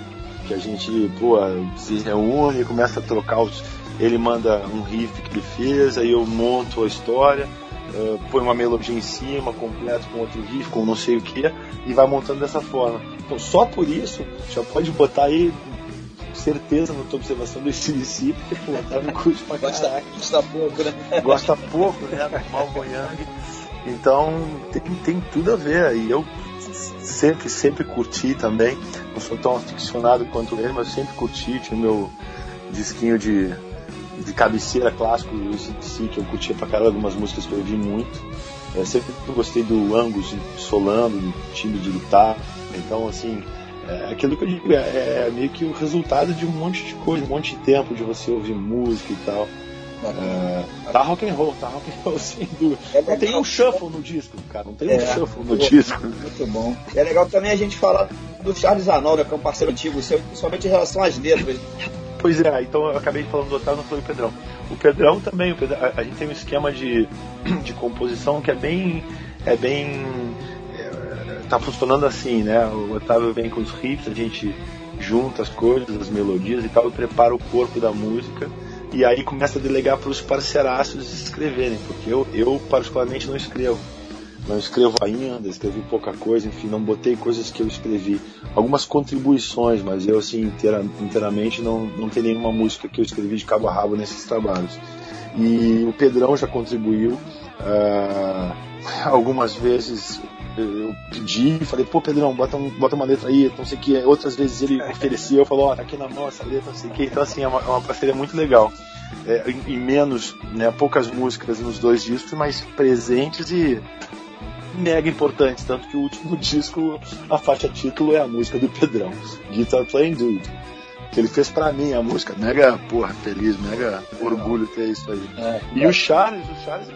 que a gente, pô, se reúne, começa a trocar os. Ele manda um riff que ele fez, aí eu monto a história, eh, põe uma melodia em cima, completo com outro riff, com não sei o que, e vai montando dessa forma. Então, só por isso, já pode botar aí certeza na tua observação do CDC, porque o Otávio curte pra Gosta, caralho gosta pouco, né? gosta pouco, né, Malvo Yang. Então tem, tem tudo a ver. E eu sempre, sempre curti também. Não sou tão aficionado quanto ele, mas sempre curti. Tinha o meu disquinho de, de cabeceira clássico do CDC, que eu curtia pra caralho, algumas músicas que eu ouvi muito. Eu sempre gostei do Angus solando, do timbre de guitarra. Então, assim, é aquilo que eu digo, é, é meio que o resultado de um monte de coisa, um monte de tempo de você ouvir música e tal. É, tá rock and roll, tá rock and roll [LAUGHS] sem dúvida. É não tem um shuffle no disco, cara. Não tem um É. shuffle no disco. Muito bom. E é legal também a gente falar do Charles Arnoldo, que é um parceiro antigo seu, principalmente em relação às letras. Pois é, então eu acabei de falando do Otávio, não falei do Pedrão. O Pedrão também, o Pedrão- a, a gente tem um esquema de, [CLEARS THROAT] de composição que é bem. É bem. Tá funcionando assim, né? O Otávio vem com os riffs, a gente junta as coisas, as melodias e tal, e prepara o corpo da música. E aí começa a delegar para os parceiraços escreverem, porque eu, eu particularmente não escrevo. Não escrevo ainda, escrevi pouca coisa, enfim, não botei coisas que eu escrevi. Algumas contribuições, mas eu, assim, inteira, inteiramente não, não tem nenhuma música que eu escrevi de cabo a rabo nesses trabalhos. E o Pedrão já contribuiu. ah, [LAUGHS] algumas vezes eu pedi, falei, pô, Pedrão, bota, um- bota uma letra aí, não sei o que. Outras vezes ele [LAUGHS] oferecia, eu falei, ó, tá aqui na mão essa letra, não sei o que. Então, assim, é uma, é uma parceria muito legal. É, em, em menos, né, poucas músicas nos dois discos, mas presentes e mega importantes. Tanto que o último [LAUGHS] disco, a faixa título é a música do Pedrão, Guitar Playing Dude. Que ele fez pra mim a música, mega, porra, feliz, mega orgulho ter isso aí. É, E o Charles, o Charles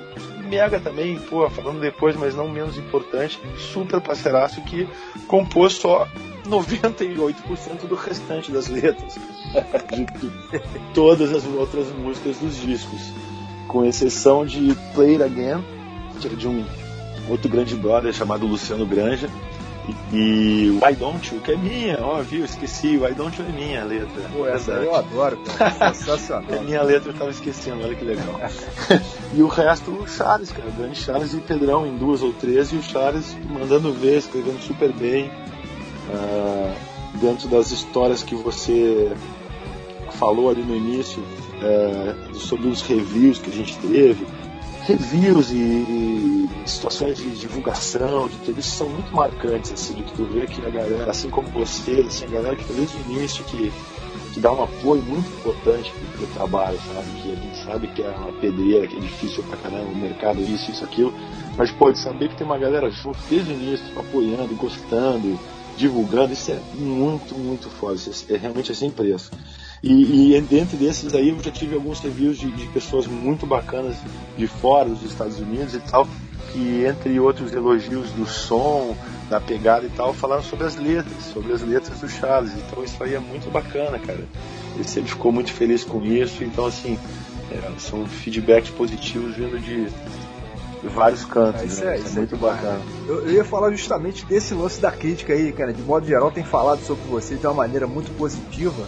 mega também, pô, falando depois, mas não menos importante, super parceiraço que compôs só 98% do restante das letras [LAUGHS] de, todas as outras músicas dos discos, com exceção de Play It Again, que é de um outro grande brother chamado Luciano Granja, e, e Why Don't You, que é minha, ó, viu, esqueci, Why Don't You é minha letra. Pô, essa eu adoro, cara. [LAUGHS] É Sensacional. minha letra eu tava esquecendo, olha que legal. [LAUGHS] e o resto, o Charles, cara, o grande Charles e Pedrão em duas ou três, e o Charles mandando ver, escrevendo super bem, ah, dentro das histórias que você falou ali no início, eh, sobre os reviews que a gente teve. Reviews e, e situações de divulgação, de entrevistas são muito marcantes, assim, de que tu vê que a galera, assim como vocês, assim, a galera que desde o início, que que dá um apoio muito importante pro trabalho, sabe? Que a gente sabe que é uma pedreira, que é difícil pra caramba, o mercado, isso, isso, aquilo. Mas pode saber que tem uma galera junto desde o início, apoiando, gostando, divulgando, isso é muito, muito foda. Isso é, é realmente é sem preço. E, e dentro desses aí eu já tive alguns reviews de, de pessoas muito bacanas de fora dos Estados Unidos e tal, que entre outros elogios do som, da pegada e tal, falaram sobre as letras, sobre as letras do Charles. Então isso aí é muito bacana, cara. Ele sempre ficou muito feliz com isso. Então assim, é, são feedbacks positivos vindo de, vários cantos. Ah, isso né? é- Isso isso é muito demais. bacana. Eu, eu ia falar justamente desse lance da crítica aí, cara. De modo geral, tem falado sobre você de uma maneira muito positiva.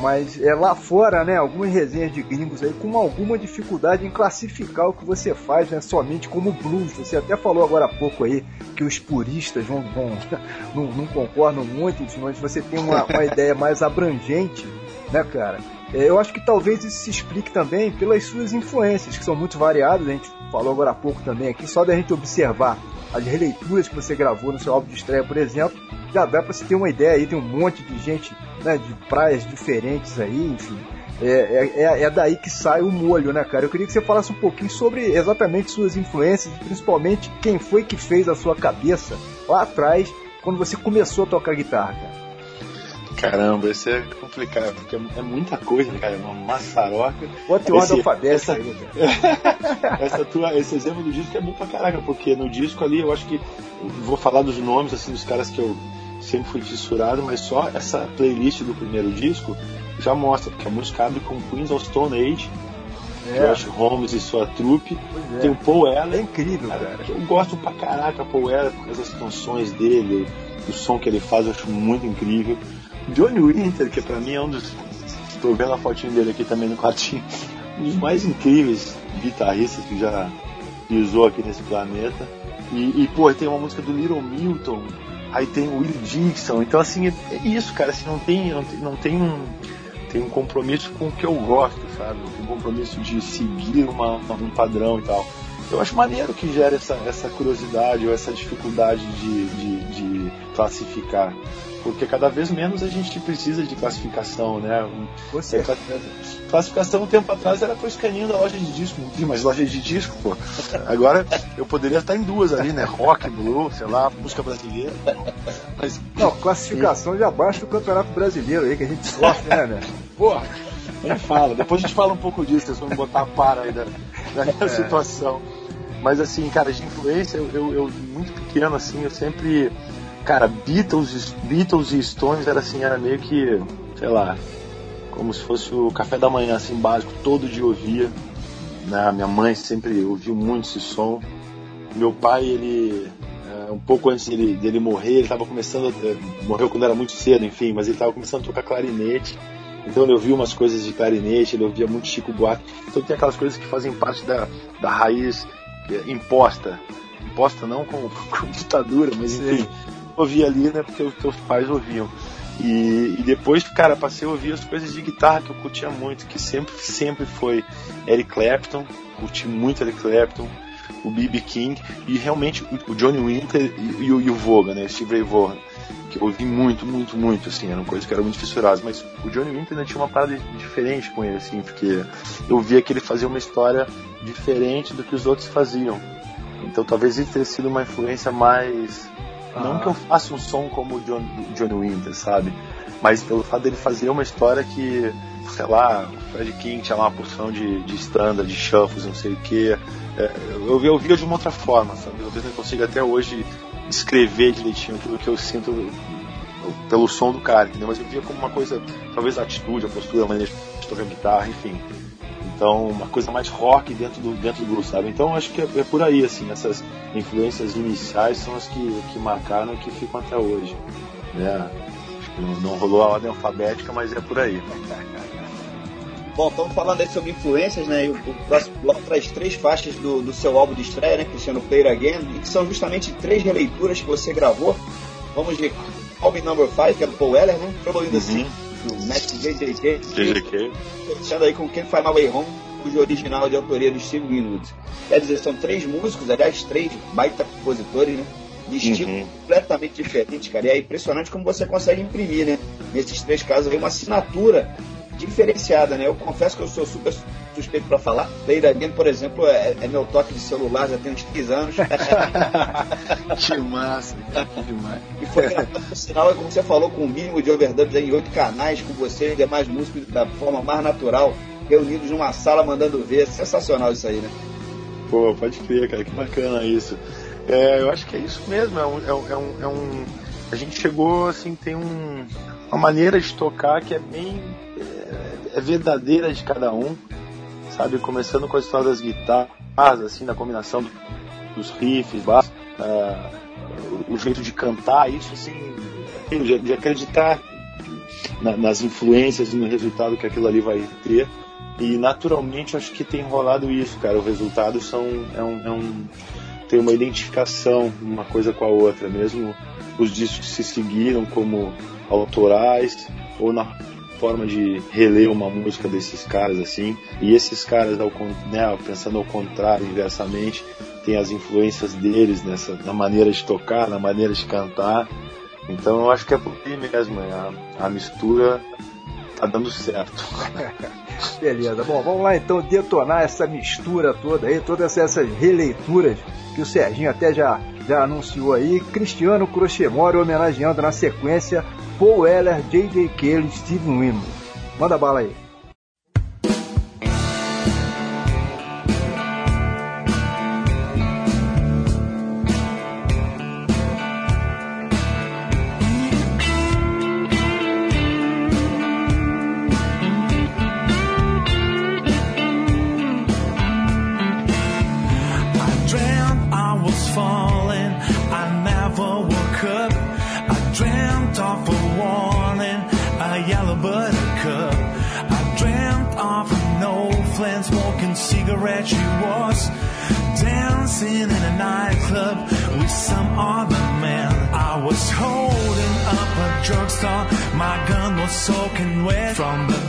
Mas é lá fora, né? Algumas resenhas de gringos aí com alguma dificuldade em classificar o que você faz, né? Somente como blues. Você até falou agora há pouco aí que os puristas vão, vão- [LAUGHS] não, não concordam muito, mas você tem uma, uma [LAUGHS] ideia mais abrangente, né, cara? É, Eu acho que talvez isso se explique também pelas suas influências, que são muito variadas. A gente falou agora há pouco também aqui, só da gente observar as releituras que você gravou no seu álbum de estreia, por exemplo, já dá pra você ter uma ideia aí, tem um monte de gente né, de praias diferentes aí, enfim. É, é, é- é daí que sai o molho, né, cara? Eu queria que você falasse um pouquinho sobre exatamente suas influências principalmente quem foi que fez a sua cabeça lá atrás, quando você começou a tocar guitarra, cara. Caramba, isso é complicado, porque é é muita coisa, né, cara? É uma maçaroca. Bota em ordem alfabética essa- aí. [LAUGHS] Essa tua, esse exemplo do disco é bom pra caraca, porque no disco ali eu acho que. eu Vou falar dos nomes assim dos caras que eu sempre fui fissurado, mas só essa playlist do primeiro disco já mostra, porque a música abre com Queens of Stone Age, Josh Holmes e sua trupe. pois Tem o é. Paul É Allen, incrível, cara, cara. eu gosto pra caraca Paul Allen por causa das canções dele, o som que ele faz, eu acho muito incrível. Johnny Winter, que pra mim é um dos. Tô vendo a fotinho dele aqui também no quartinho. Um dos mais incríveis guitarristas que já pisou aqui nesse planeta. E, e pô, tem uma música do Little Milton, aí tem o Willie Dixon. Então, assim, é, é isso, cara. Assim, não tem, não tem, não tem um. Tem um compromisso com o que eu gosto, sabe? Um compromisso de seguir uma, um padrão e tal. Eu acho maneiro que gera essa, essa curiosidade ou essa dificuldade de, de, de classificar. Porque cada vez menos a gente precisa de classificação, né? Com certeza. Classificação um tempo atrás era pro escaninho da loja de disco, mais loja de disco, pô. Agora eu poderia estar em duas ali, né? Rock, blue, sei lá, música brasileira. Mas, Não, classificação já baixa do Campeonato Brasileiro aí, que a gente sofre, né, né? Porra, nem fala. Depois a gente fala um pouco disso, vocês vão botar a para aí da, da minha situação. Mas assim, cara, de influência, eu, eu, eu muito pequeno, assim, eu sempre. Cara, Beatles, Beatles e Stones era assim, era meio que, sei lá, como se fosse o café da manhã, assim, básico, todo dia ouvia. Né? Minha mãe sempre ouviu muito esse som. Meu pai, ele, é, um pouco antes dele, dele morrer, ele estava começando, a- morreu quando era muito cedo, enfim, mas ele estava começando a tocar clarinete. Então ele ouvia umas coisas de clarinete, ele ouvia muito Chico Buarque. Então tem aquelas coisas que fazem parte da, da raiz é, imposta. Imposta não com, [LAUGHS] com ditadura, mas enfim, Sim. Ouvia ali, né, porque os teus pais ouviam. E, e depois, cara, passei a ouvir as coisas de guitarra que eu curtia muito, que sempre, sempre foi Eric Clapton, curti muito Eric Clapton, o B.B. King e realmente o, Johnny Winter e, e e o Vaughan, né, Steve Ray Vaughan, que eu ouvi muito, muito, muito, assim, eram coisas que eram muito fissuradas, mas o Johnny Winter ainda tinha uma parada diferente com ele, assim, porque eu via que ele fazia uma história diferente do que os outros faziam. Então talvez isso tenha sido uma influência mais não Ah. que eu faça um som como o John, Johnny Winter, sabe? Mas pelo fato dele fazer uma história que, sei lá, o Fred King tinha lá uma porção de, de standard, de shuffles, não sei o que. eu, eu via de uma outra forma, sabe? Talvez não consiga até hoje descrever direitinho tudo que eu sinto pelo som do cara, entendeu? Mas eu via como uma coisa, talvez a atitude, a postura, a maneira de tocar guitarra, enfim. Então, uma coisa mais rock dentro do, dentro do blues, sabe? Então, acho que é, é por aí, assim, essas influências iniciais são as que, que marcaram e que ficam até hoje. Né? Não, não rolou a ordem alfabética, mas é por aí. [LAUGHS] Bom, estamos falando aí sobre influências, né? E o, o próximo bloco traz três faixas do, do seu álbum de estreia, né? Cristiano Play It Again, e que são justamente três releituras que você gravou. Vamos de Album Number 5, que é do Paul Weller, né? Trouble in the do Matt JJK. JJK. Fechando aí com Can't Find My Way Home, cujo original é de autoria do Steve Winwood. Quer dizer, são três músicos, aliás, três baita compositores, né? De estilo Uhum. completamente diferente, cara. E é impressionante como você consegue imprimir, né? Nesses três casos uma assinatura diferenciada, né? Eu confesso que eu sou super suspeito pra falar. It Again, por exemplo, é, é meu toque de celular, já tem uns 3 anos. [LAUGHS] que massa, que demais. E foi por sinal, como você falou, com o mínimo de overdubs em oito canais, com você e demais músicos da forma mais natural, reunidos numa sala mandando ver. Sensacional isso aí, né? Pô, pode crer, cara, que bacana isso. É, eu acho que é isso mesmo, é um, é um, é um, é um- A gente chegou, assim, tem um, uma maneira de tocar que é bem. É, verdadeira de cada um, sabe? Começando com a história das guitarras, assim, da combinação do- dos riffs, baixos, ah, o, jeito de cantar, isso, assim, de, de acreditar na- nas influências e no resultado que aquilo ali vai ter. E naturalmente acho que tem rolado isso, cara. O resultado são, é um, é um- tem uma identificação uma coisa com a outra, mesmo os discos se seguiram como autorais ou na forma de reler uma música desses caras assim. E esses caras, ao, né, pensando ao contrário, inversamente, tem as influências deles nessa na maneira de tocar, na maneira de cantar. Então eu acho que é por aí mesmo, é a, a mistura tá dando certo. [LAUGHS] Beleza, bom, vamos lá então detonar essa mistura toda aí, todas essas releituras que o Serginho até já, já anunciou aí. Cristiano Crochemore homenageando na sequência Paul Weller, J.J. Cale e Steven Winwood. Manda bala aí. Cigarette. She was dancing in a nightclub with some other man. I was holding up a drugstore, my gun was soaking wet from the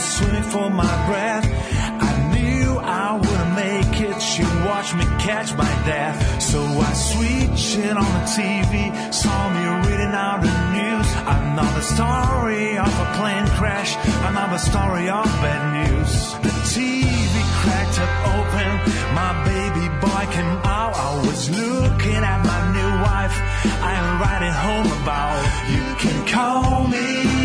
was swimming for my breath. I knew I wouldn't make it. She watched me catch my death. So I switched it on the TV, saw me reading out the news. Another story of a plane crash, another story of bad news. The TV cracked up open, my baby boy came out. I was looking at my new wife, I'm writing home about. You can call me.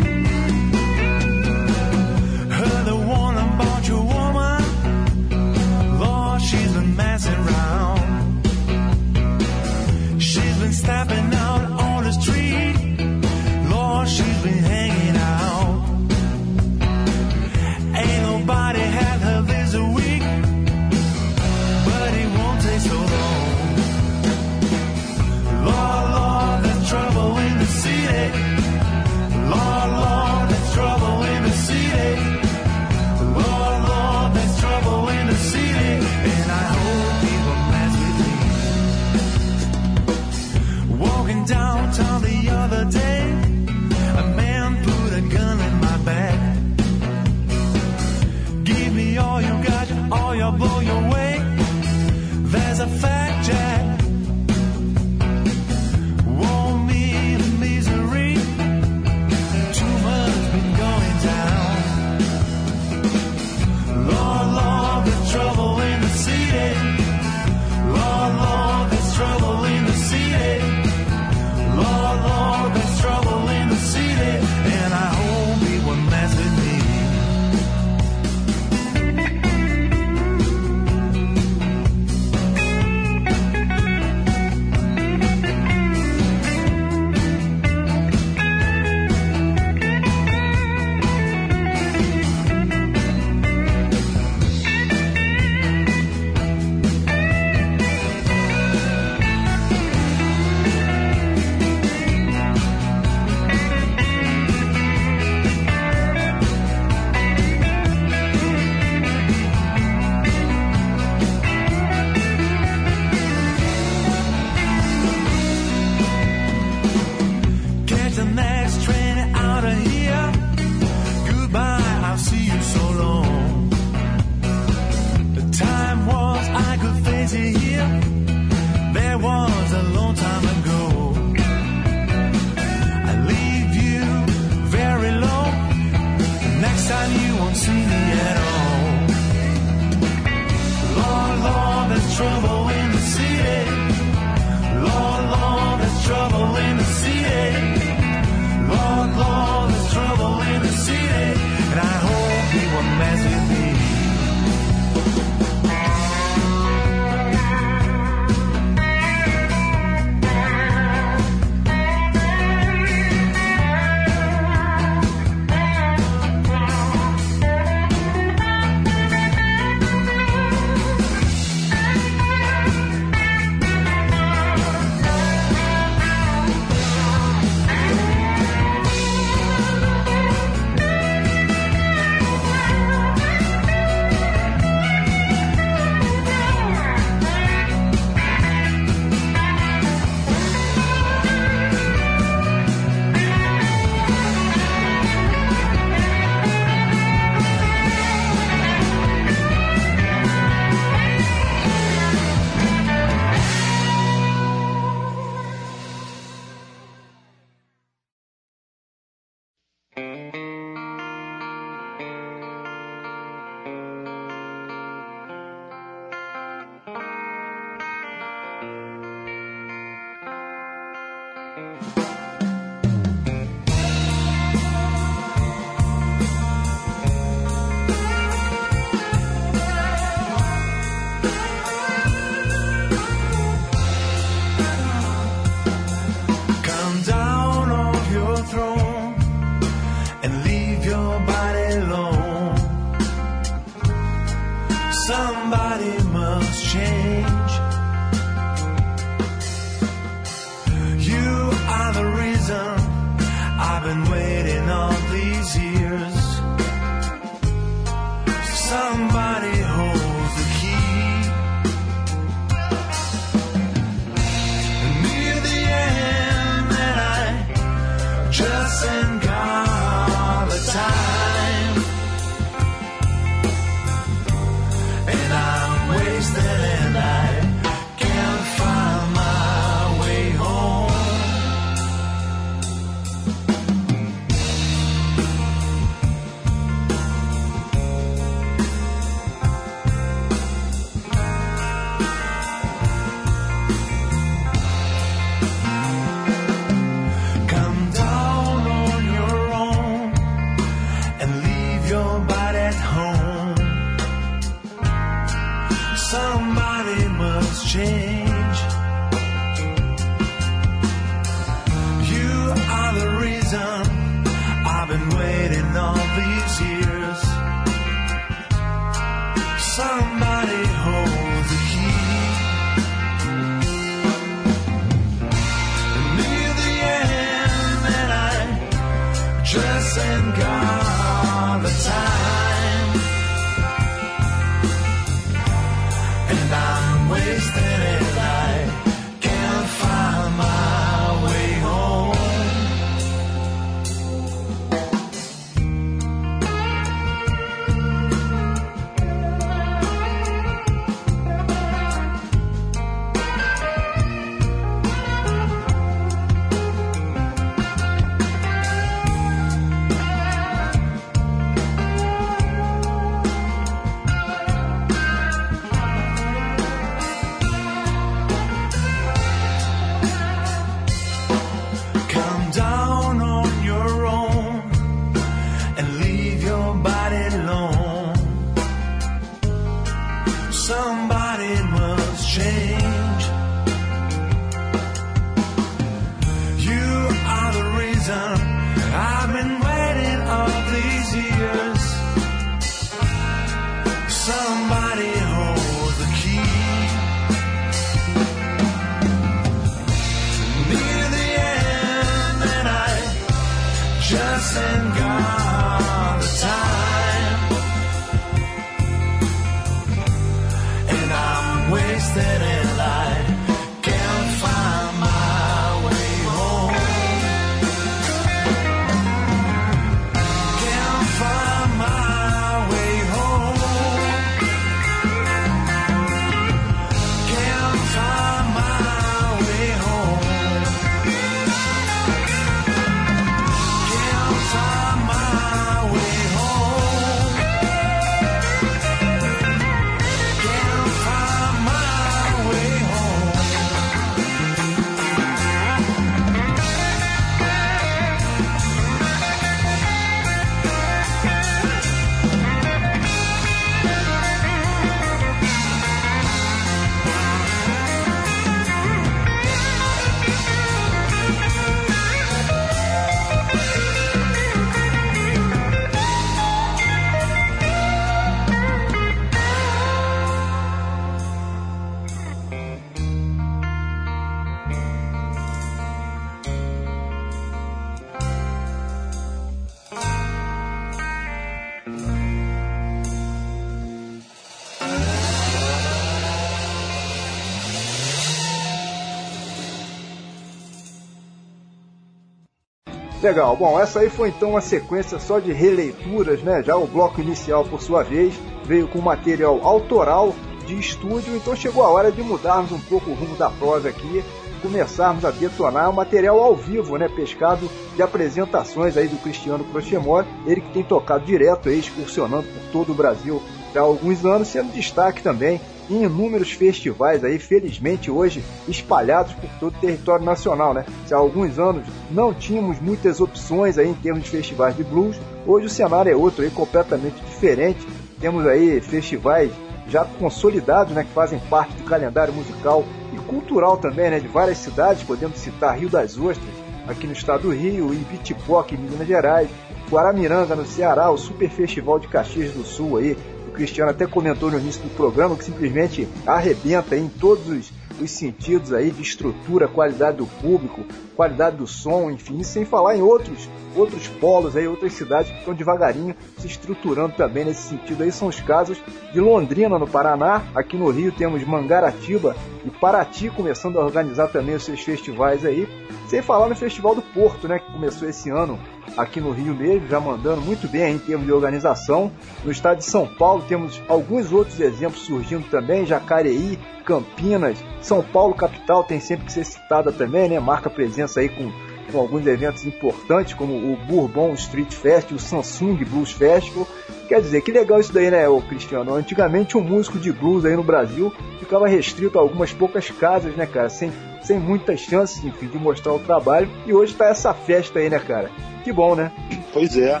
Legal, bom, essa aí foi então uma sequência só de releituras, né? Já o bloco inicial, por sua vez, veio com material autoral de estúdio, então chegou a hora de mudarmos um pouco o rumo da prosa aqui, começarmos a detonar o material ao vivo, né? Pescado de apresentações aí do Cristiano Crochemore, ele que tem tocado direto aí, excursionando por todo o Brasil há alguns anos, sendo destaque também em inúmeros festivais aí, felizmente hoje espalhados por todo o território nacional, né? Se há alguns anos não tínhamos muitas opções aí em termos de festivais de blues, hoje o cenário é outro aí, completamente diferente. Temos aí festivais já consolidados, né, que fazem parte do calendário musical e cultural também, né, de várias cidades, podemos citar Rio das Ostras, aqui no estado do Rio, Ibitipoca, em Minas Gerais, Guaramiranga, no Ceará, o Super Festival de Caxias do Sul aí, o Cristiano até comentou no início do programa, que simplesmente arrebenta em todos os, os sentidos aí de estrutura, qualidade do público, qualidade do som, enfim, sem falar em outros outros polos aí, outras cidades que estão devagarinho se estruturando também nesse sentido aí, são os casos de Londrina no Paraná, aqui no Rio temos Mangaratiba e Paraty começando a organizar também os seus festivais aí, sem falar no Festival do Porto, né, que começou esse ano aqui no Rio mesmo, já mandando muito bem em termos de organização. No estado de São Paulo temos alguns outros exemplos surgindo também, Jacareí, Campinas, São Paulo capital tem sempre que ser citada também, né? Marca presença aí com, com alguns eventos importantes como o Bourbon Street Fest, o Samsung Blues Festival. Quer dizer, que legal isso daí, né, ô Cristiano? Antigamente um músico de blues aí no Brasil ficava restrito a algumas poucas casas, né, cara? Sem, sem muitas chances, enfim, de mostrar o trabalho. E hoje tá essa festa aí, né, cara? Que bom, né? Pois é,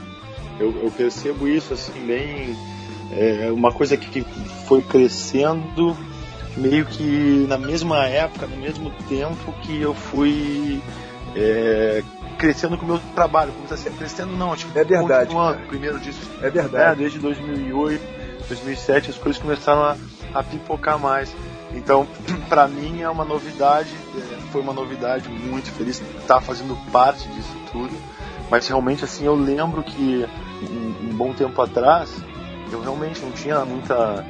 eu, eu percebo isso assim bem. É uma coisa que foi crescendo meio que na mesma época, no mesmo tempo que eu fui é, crescendo com o meu trabalho. Como assim, crescendo não, acho que é verdade. Continuando, primeiro disso. É verdade. É, desde 2008, 2007 as coisas começaram a, a pipocar mais. Então, [CLEARS THROAT] para mim é uma novidade, é, foi uma novidade muito feliz estar fazendo parte disso tudo. Mas realmente assim, eu lembro que um, um bom tempo atrás eu realmente não tinha muita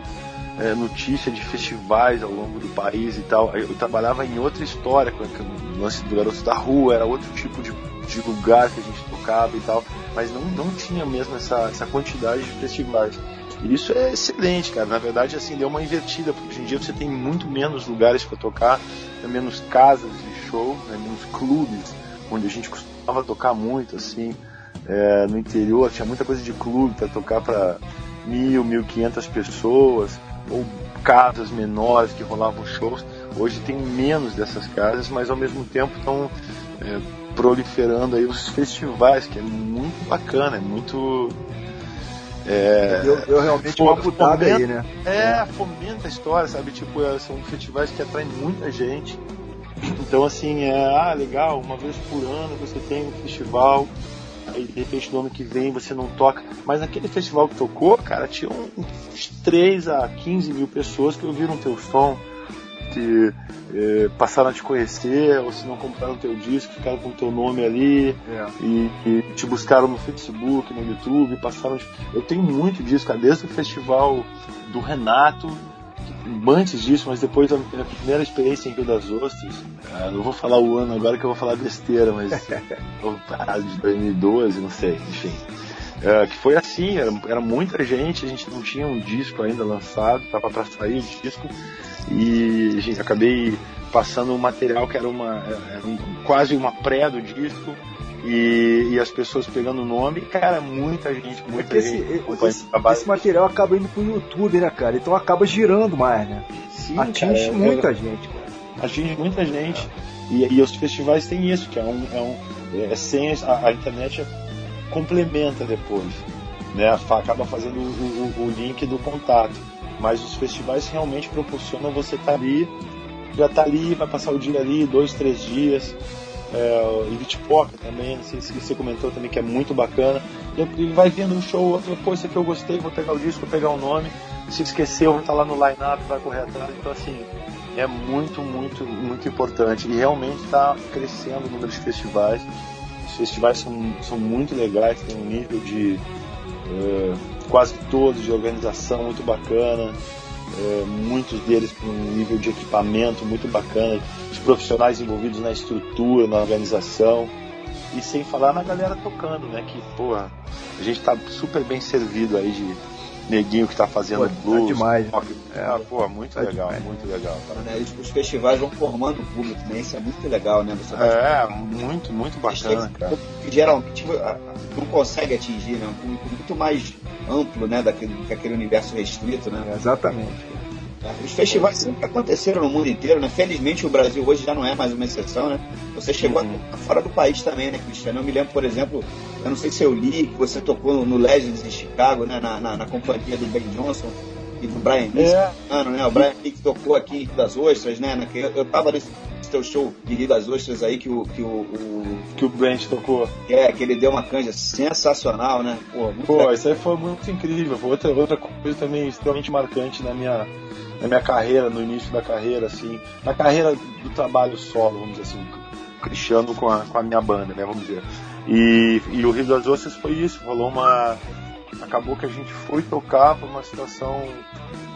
é, notícia de festivais ao longo do país e tal. Eu trabalhava em outra história, com o lance do Garoto da Rua, era outro tipo de, de lugar que a gente tocava e tal, mas não, não tinha mesmo essa, essa quantidade de festivais. E isso é excelente, cara. Na verdade, assim, deu uma invertida, porque hoje em dia você tem muito menos lugares para tocar, menos casas de show, né, menos clubes, onde a gente costumava tocar muito, assim. É, no interior tinha muita coisa de clube para tocar para mil, mil quinhentas pessoas ou casas menores que rolavam shows. Hoje tem menos dessas casas, mas ao mesmo tempo estão é, proliferando aí os festivais, que é muito bacana, é muito. É, eu, eu realmente uma putada aí, né? É, fomenta a história, sabe? Tipo, é, são festivais que atraem muita gente. Então, assim, é ah, legal, uma vez por ano você tem um festival aí de repente no ano que vem você não toca. Mas naquele festival que tocou, cara, tinha uns 3 a 15 mil pessoas que ouviram teu som, que eh, passaram a te conhecer, ou se não compraram teu disco, ficaram com teu nome ali, é. e, e, te buscaram no Facebook, no YouTube, passaram. Eu tenho muito cara, desde o festival do Renato antes disso, mas depois da minha primeira experiência em Rio das Ostras, uh, não vou falar o ano agora que eu vou falar besteira, mas [LAUGHS] de 2012, não sei, enfim. Uh, que foi assim, era, era, muita gente, a gente não tinha um disco ainda lançado, tava para sair o disco, e gente acabei passando um material que era uma era um, quase uma pré do disco, e, e, as pessoas pegando o nome, cara, muita gente, muita é gente. Esse, esse, esse, material acaba indo pro YouTube, né, cara? Então acaba girando mais, né? Sim, Atinge cara, muita é, gente, cara. Atinge muita gente. E, e, os festivais têm isso, que é um. É, um, é sem a, a, internet complementa depois. Né? Acaba fazendo o, o, o link do contato. Mas os festivais realmente proporcionam você estar tá ali, já tá ali, vai passar o dia ali, dois, três dias é, Elite Poca também, não sei se você comentou também que é muito bacana. E vai vendo um show, outro, pô, esse aqui eu gostei, vou pegar o disco, vou pegar o nome. Se esqueceu, vai estar lá no line-up, vai correr atrás. Então, assim, é muito, muito, muito importante. E realmente está crescendo o número de festivais. Os festivais são, são muito legais, tem um nível de uh, quase todos de organização muito bacana é, muitos deles com um nível de equipamento muito bacana, os profissionais envolvidos na estrutura, na organização, e sem falar na galera tocando, né? Que, porra, a gente tá super bem servido aí de neguinho que tá fazendo pô, blues. Tá demais. Rock. É, pô, muito tá legal, demais. muito legal. Cara. Né, os festivais vão formando o público, né? Isso é muito legal, né? Você é, muito, muito bacana, cara. Que geralmente não consegue atingir, né? Um público muito mais amplo, né? Daquele, daquele universo restrito, né? É, exatamente. Os festivais sempre aconteceram no mundo inteiro, né? Felizmente o Brasil hoje já não é mais uma exceção, né? Você chegou uhum. fora do país também, né, Cristiano? Eu me lembro, por exemplo, eu não sei se eu li que você tocou no Legends em Chicago, né? Na, na, na companhia do Ben Johnson e do Brian Lee, é. ano, né? O Brian que tocou aqui em das Ostras, né? Eu, eu tava nesse teu show de Rio das Ostras aí que o. Que o, o que o Brent tocou. É, que ele deu uma canja sensacional, né? Pô, Pô isso aí foi muito incrível. Foi outra, outra coisa também extremamente marcante na minha, na minha carreira, no início da carreira, assim. Na carreira do trabalho solo, vamos dizer assim. Cristiano com a, com a minha banda, né? Vamos dizer. E, e o Rio das Ostras foi isso. Rolou uma. Acabou que a gente foi tocar por uma situação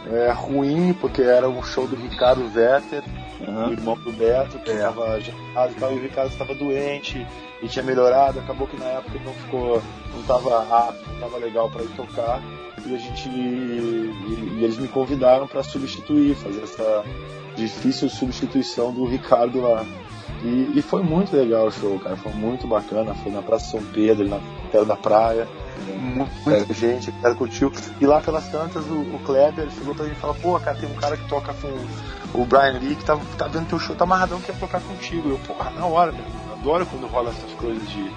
é, ruim, porque era um show do Ricardo Vetter, uhum. o irmão do Beto, que estava é. gelado e tal, e o Ricardo estava doente e tinha melhorado, acabou que na época ele não ficou, não estava apto, não estava legal para ir tocar, e a gente e, e eles me convidaram para substituir, fazer essa difícil substituição do Ricardo lá. E, e, foi muito legal o show, cara. Foi muito bacana. Foi na Praça São Pedro, na perto da praia muita gente, a galera curtiu. E lá pelas tantas, o, o Kleber chegou pra mim e falou: pô, cara, tem um cara que toca com o Brian Lee que tá, tá vendo teu show, tá amarradão, quer tocar contigo. Eu, porra, na hora, meu, adoro quando rola essas coisas de,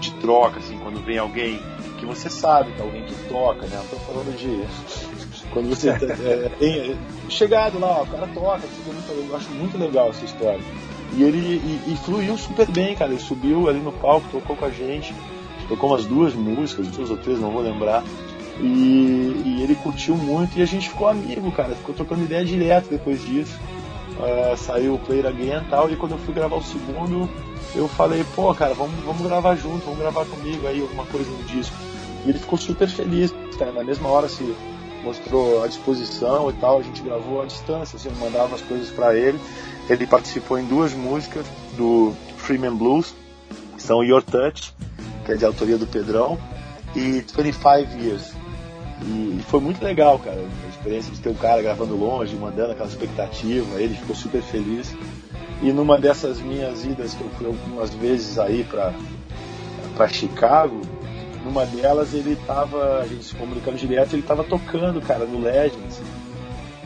de troca, assim, quando vem alguém que você sabe que é alguém que toca, né? Eu tô falando de. Quando você tá, é, é, chegado lá, o cara toca, eu acho muito legal essa história. E ele e, e fluiu super bem, cara. Ele subiu ali no palco, tocou com a gente tocou umas duas músicas, duas ou três, não vou lembrar. E, e, ele curtiu muito e a gente ficou amigo, cara. Ficou trocando ideia direto depois disso. Uh, saiu o Player Again e tal. E quando eu fui gravar o segundo, eu falei, pô, cara, vamos, vamos gravar junto, vamos gravar comigo aí alguma coisa no disco. E ele ficou super feliz, cara. Na mesma hora se mostrou a disposição e tal. A gente gravou à distância, assim, eu mandava as coisas para ele. Ele participou em duas músicas do Freeman Blues, que são Your Touch que é de autoria do Pedrão, e 25 Years. E foi muito legal, cara, a experiência de ter um cara gravando longe, mandando aquela expectativa, ele ficou super feliz. E numa dessas minhas idas, que eu fui algumas vezes aí para para Chicago, numa delas ele tava, a gente se comunicando direto, ele tava tocando, cara, no Legends.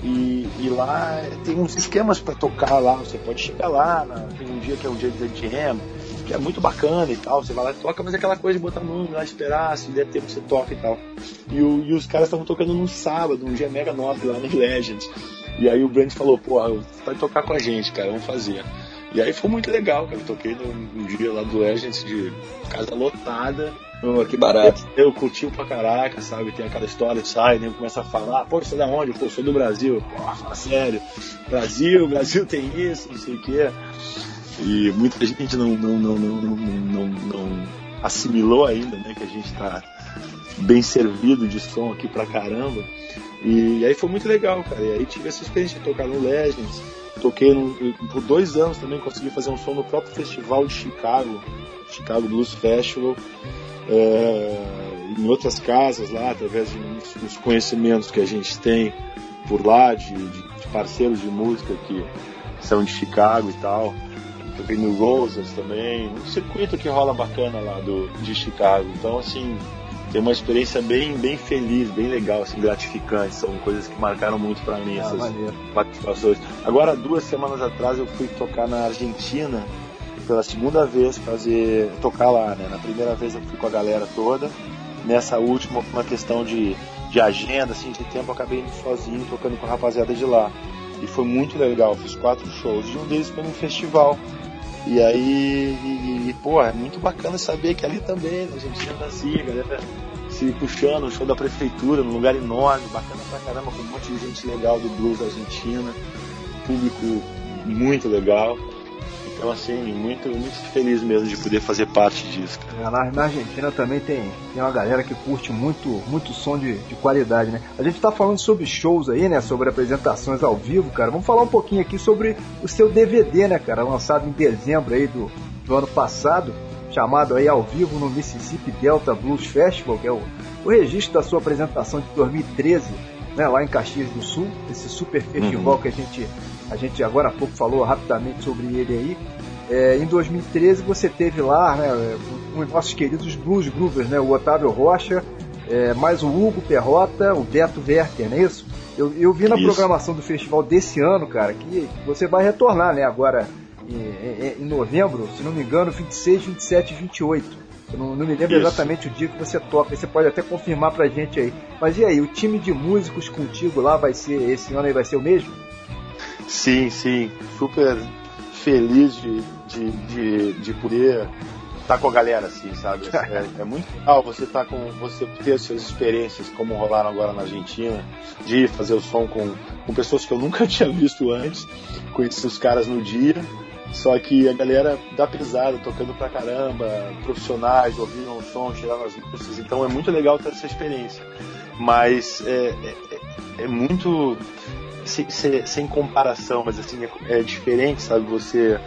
E, e lá tem uns esquemas para tocar lá, você pode chegar lá, na, tem um dia que é um dia de jam, que é muito bacana e tal. Você vai lá e toca, mas é aquela coisa de botar no lá, esperar, se der tempo você toca e tal. E, o, e os caras estavam tocando num sábado, um dia mega nobre lá no [LAUGHS] Legends. E aí o Brand falou, porra, você vai tocar com a gente, cara, vamos fazer. E aí foi muito legal, cara. Eu toquei num, dia lá do Legends de casa lotada. Oh, que barato. Eu, eu curti pra caraca, sabe? Tem aquela história, sai, né? Começa a falar, pô, você é da onde? Pô, sou do Brasil. Pô, fala sério. Brasil, Brasil tem isso, não sei o quê. E muita gente não, não, não, não, não, não assimilou ainda, né? Que a gente está bem servido de som aqui pra caramba. E aí foi muito legal, cara. E aí tive essa experiência de tocar no Legends. Toquei no, por dois anos também, consegui fazer um som no próprio festival de Chicago, Chicago Blues Festival. É, em outras casas lá, através dos conhecimentos que a gente tem por lá, de, de, de parceiros de música que são de Chicago e tal toquei no Roses também, um circuito que rola bacana lá do, de Chicago. Então, assim, tem uma experiência bem, bem feliz, bem legal, assim, gratificante. São coisas que marcaram muito para mim ah, essas maneiro. participações. Agora, duas semanas atrás, eu fui tocar na Argentina pela segunda vez fazer tocar lá, né? Na primeira vez eu fui com a galera toda. Nessa última, uma questão de, de agenda, assim, de tempo, eu acabei indo sozinho, tocando com a rapaziada de lá. E foi muito legal, fiz quatro shows. E um deles foi num festival e aí, e, e, pô, é muito bacana saber que ali também, a gente anda assim, a galera se puxando, show da prefeitura, num lugar enorme, bacana pra caramba, com um monte de gente legal do blues argentina, público muito legal. Então, assim, muito, muito feliz mesmo de poder fazer parte disso. É, na, na, Argentina também tem, tem uma galera que curte muito, muito som de, de qualidade, né? A gente tá falando sobre shows aí, né? Sobre apresentações ao vivo, cara. Vamos falar um pouquinho aqui sobre o seu DVD, né, cara? Lançado em dezembro aí do, do ano passado, chamado aí ao vivo no Mississippi Delta Blues Festival, que é o, o registro da sua apresentação de 2013, né? Lá em Caxias do Sul, esse super festival uhum. que a gente a gente agora há pouco falou rapidamente sobre ele aí. É, em 2013 você teve lá né, um nossos queridos Blues Groovers, né, o Otávio Rocha, é, mais o Hugo Perrota, o Beto Werther, não é isso? Eu, eu vi na isso. programação do festival desse ano, cara, que você vai retornar, né, agora em, em, em novembro, se não me engano, 26, 27 e 28. Eu não, não me lembro Isso. exatamente o dia que você toca, você pode até confirmar pra gente aí. Mas e aí, o time de músicos contigo lá vai ser, esse ano aí vai ser o mesmo? Sim, sim, super feliz de, de, de, de poder estar tá com a galera, assim, sabe? [LAUGHS] É, é muito legal você tá com. você ter suas experiências, como rolaram agora na Argentina, de fazer o som com, com pessoas que eu nunca [LAUGHS] tinha visto antes, conheci os caras no dia. Só que a galera dá pesada, tocando pra caramba, profissionais, ouvindo o som, tirando as músicas, então é muito legal ter essa experiência. Mas é, é, é muito sem, sem, comparação, mas assim, é, é diferente, sabe? Você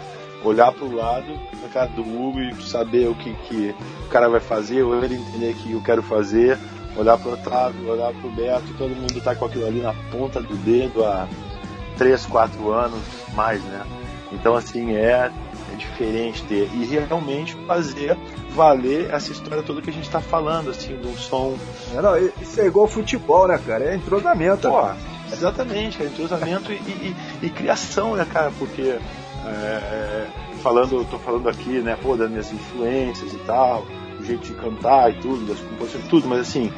olhar para o lado na cara do Hugo e saber o que, que o cara vai fazer, ou ele entender que eu quero fazer, olhar para o Otávio, olhar para o Beto, todo mundo está com aquilo ali na ponta do dedo há 3, 4 anos mais, né? Então, assim, é, é diferente ter. E realmente fazer valer essa história toda que a gente está falando, assim, de um som. É, não, isso é igual futebol, né, cara? É entrosamento. Pô, exatamente, cara, entrosamento e, e, e, criação, né, cara? Porque é, é, falando, tô falando aqui, né, pô, das minhas influências e tal, o jeito de cantar e tudo, das composições, tudo, mas assim,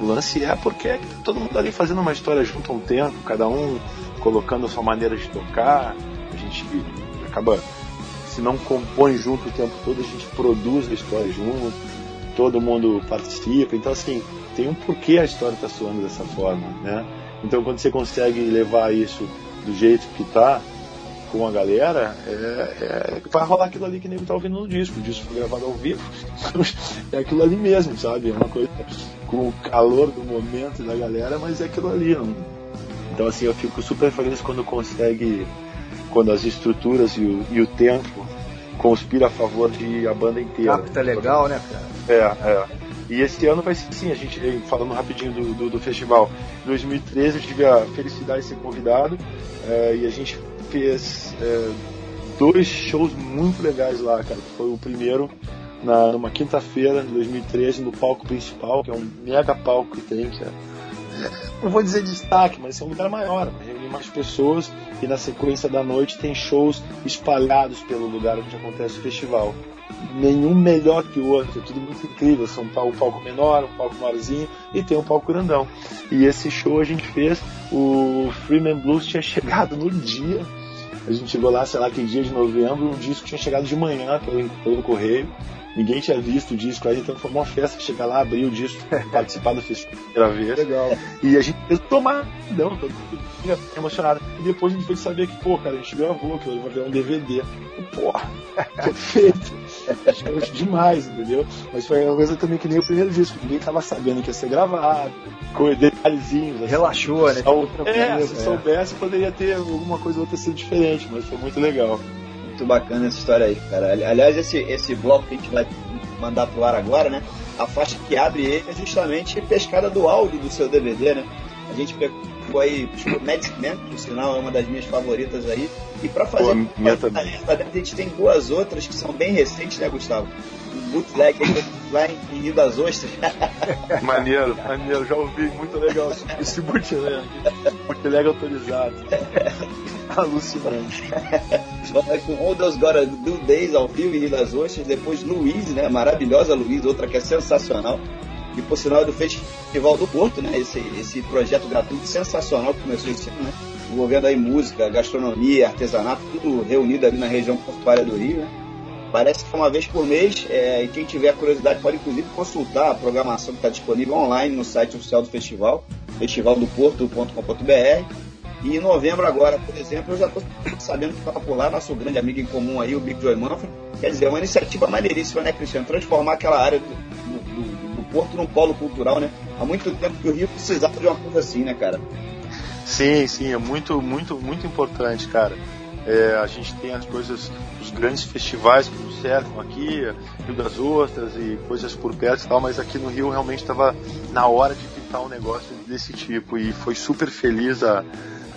o lance é porque é tá todo mundo ali fazendo uma história junto a um tempo, cada um colocando a sua maneira de tocar, a gente acaba, se não compõe junto o tempo todo, a gente produz a história junto, todo mundo participa, então assim, tem um porquê a história está soando dessa forma, né? Então quando você consegue levar isso do jeito que tá, com a galera, é, é, vai rolar aquilo ali que nem tá ouvindo no disco. O disco foi gravado ao vivo. [LAUGHS] é aquilo ali mesmo, sabe? É uma coisa com o calor do momento da galera, mas é aquilo ali. Não... Então, assim, eu fico super feliz quando consegue, quando as estruturas e o, e o tempo conspira a favor de a banda inteira. Capta legal, né, cara? É, é. E esse ano vai ser sim, a gente, falando rapidinho do, do, do festival, em 2013 eu tive a felicidade de ser convidado é, e a gente fez é, dois shows muito legais lá, cara. Foi o primeiro na, numa quinta-feira de 2013 no palco principal, que é um mega palco que tem, que é, é, não vou dizer destaque, mas é um lugar maior, reúne mais pessoas e na sequência da noite tem shows espalhados pelo lugar onde acontece o festival. Nenhum melhor que o outro, é tudo muito incrível. São um palco menor, um palco maiorzinho e tem um palco grandão. E esse show a gente fez, o Freeman Blues tinha chegado no dia a gente chegou lá, sei lá, que dia de novembro, o disco tinha chegado de manhã pelo, pelo correio. Ninguém tinha visto o disco aí, então foi uma festa chegar lá, abrir o disco, [LAUGHS] participar do festival pela vez. Legal. E a gente fez tomar, não, todo mundo emocionado. E depois a gente foi saber que, pô, cara, a gente gravou, que vai ver um DVD. Porra, [LAUGHS] perfeito. Demais, entendeu? Mas foi uma coisa também que nem o primeiro disco, ninguém tava sabendo que ia ser gravado, com detalhezinhos. Assim. Relaxou, né? É, se é. soubesse, poderia ter alguma coisa ou outra sido diferente, mas foi muito legal. Muito bacana essa história aí, cara. Aliás, esse, esse bloco que a gente vai mandar pro ar agora, né? A faixa que abre ele é justamente pescada do áudio do seu DVD, né? A gente pegou aí Magic Man, que por sinal é uma das minhas favoritas aí. E para fazer Pô, a, a gente tem duas outras que são bem recentes, né, Gustavo? Bootleg lá em, Rio das Ostras. [LAUGHS] maneiro, maneiro, já ouvi, muito legal esse bootleg. Bootleg autorizado. [LAUGHS] Alucinante. Com All Those Gotta Do Days ao vivo em Rio das Ostras, depois Luiz, né? Maravilhosa Luiz, outra que é sensacional. E por sinal é do Festival do Porto, né? Esse, esse projeto gratuito sensacional que começou esse ano, né? Envolvendo aí música, gastronomia, artesanato, tudo reunido ali na região portuária do Rio, né? Parece que é uma vez por mês, é, e quem tiver curiosidade pode inclusive consultar a programação que está disponível online no site oficial do festival, festivaldoporto.com.br. E em novembro agora, por exemplo, eu já estou sabendo que estava por lá nosso grande amigo em comum aí, o Big Joy Manfred. Quer dizer, é uma iniciativa maneiríssima, né, Cristiano? Transformar aquela área do, do, do Porto num polo cultural, né? Há muito tempo que o Rio precisava de uma coisa assim, né, cara? Sim, sim, é muito, muito, muito importante, cara. É, a gente tem as coisas, os grandes festivais que nos cercam aqui, Rio das Ostras e coisas por perto e tal, mas aqui no Rio realmente estava na hora de pintar um negócio desse tipo e foi super feliz a,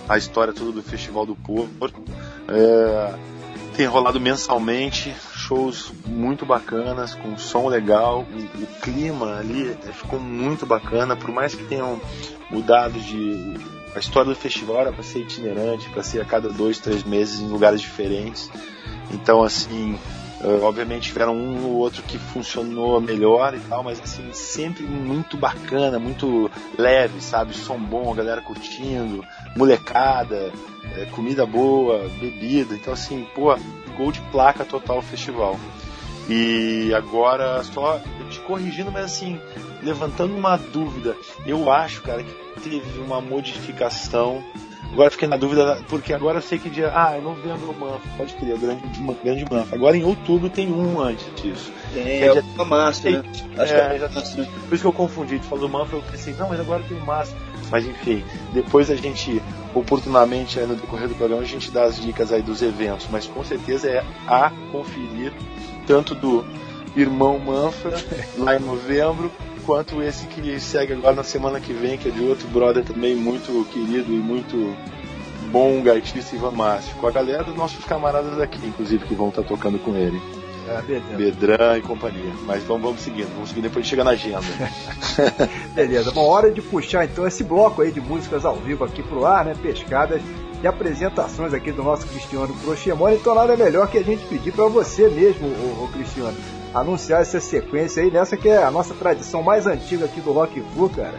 a história toda do Festival do Porto. É, tem rolado mensalmente shows muito bacanas, com som legal, o, o clima ali ficou muito bacana, por mais que tenham mudado de a história do festival era para ser itinerante, para ser a cada dois, três meses em lugares diferentes. Então, assim, uh, obviamente tiveram um ou outro que funcionou melhor e tal, mas assim, sempre muito bacana, muito leve, sabe? Som bom, a galera curtindo, molecada. é, comida boa, bebida. Então, assim, pô, gol de placa total o festival. E agora, só te corrigindo, mas assim, levantando uma dúvida, eu acho, cara, que teve uma modificação. Agora fiquei na dúvida, porque agora eu sei que dia. Ah, é novembro o Manfa, pode crer, o grande, grande Manfa. Agora em outubro tem um antes disso. Tem, é, é dia... março, né? Acho é, que é né? Por isso que eu confundi, tu falou Manfa, eu pensei, não, mas agora tem março. Mas enfim, depois a gente, oportunamente, no decorrer do programa, a gente dá as dicas aí dos eventos, mas com certeza é a conferir, tanto do Irmão Manfa, [LAUGHS] lá em novembro, quanto esse que segue agora na semana que vem, que é de outro brother também muito querido e muito bom gaitista Ivan Márcio, com a galera dos nossos camaradas aqui, inclusive, que vão estar tocando com ele. É, Bedran e companhia. Mas vamos, vamos seguindo, vamos seguir depois de chegar na agenda. [LAUGHS] Beleza, bom, hora de puxar então esse bloco aí de músicas ao vivo aqui pro ar, né? Pescadas e apresentações aqui do nosso Cristiano Crochemone. Então nada melhor que a gente pedir para você mesmo, o, Cristiano, anunciar essa sequência aí, nessa que é a nossa tradição mais antiga aqui do Rock Flu, cara.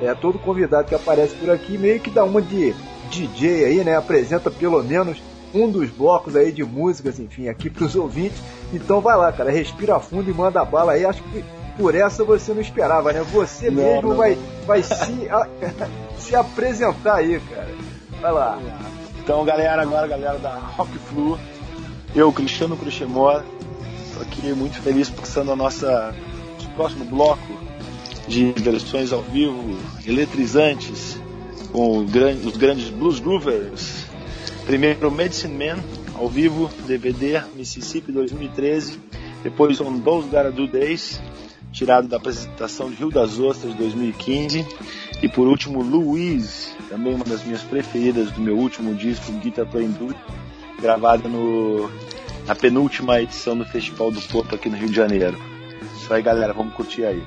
É todo convidado que aparece por aqui meio que dá uma de DJ aí, né? Apresenta pelo menos um dos blocos aí de músicas, enfim, aqui pros ouvintes. Então vai lá, cara, respira fundo e manda bala aí. Acho que por essa você não esperava, né? Você não, mesmo não, vai, vai se, a, [LAUGHS] se apresentar aí, cara. Vai lá. Então, galera, agora galera da Rock Flu, eu, Cristiano Cruxemor, aqui muito feliz passando a nossa próximo bloco de versões ao vivo eletrizantes com os grandes blues groovers. Primeiro Medicine Man ao vivo, DVD Mississippi 2013. Depois On Those Gotta Do Days, tirado da apresentação de Rio das Ostras de 2015. E por último Louise, também uma das minhas preferidas do meu último disco Guitar Playing Dude, gravada no a penúltima edição do Festival do Porto aqui no Rio de Janeiro. Isso aí, galera, vamos curtir aí.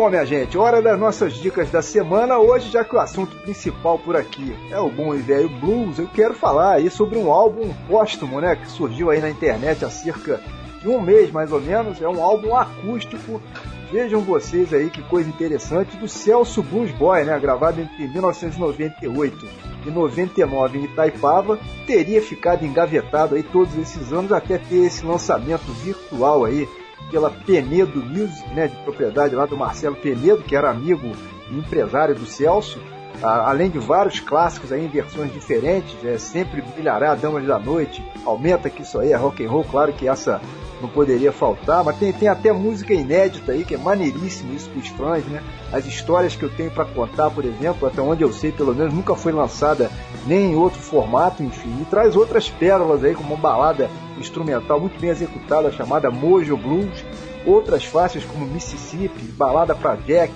Bom, minha gente, hora das nossas dicas da semana. Hoje, já que o assunto principal por aqui é o bom e velho blues, eu quero falar aí sobre um álbum póstumo, né, que surgiu aí na internet há cerca de um mês mais ou menos. É um álbum acústico. Vejam vocês aí que coisa interessante do Celso Blues Boy, né, gravado entre 1998 e 99 em Itaipava, teria ficado engavetado aí todos esses anos até ter esse lançamento virtual aí pela Penedo Music, né, de propriedade lá do Marcelo Penedo, que era amigo e empresário do Celso, além de vários clássicos aí em versões diferentes, é sempre brilhará Damas da Noite, aumenta que isso aí é rock and roll, claro que essa não poderia faltar, mas tem, tem até música inédita aí, que é maneiríssimo isso para os fãs, né? As histórias que eu tenho para contar, por exemplo, até onde eu sei, pelo menos, nunca foi lançada nem em outro formato, enfim, e traz outras pérolas aí, como uma balada instrumental muito bem executada chamada Mojo Blues, outras faixas como Mississippi, Balada para Jack,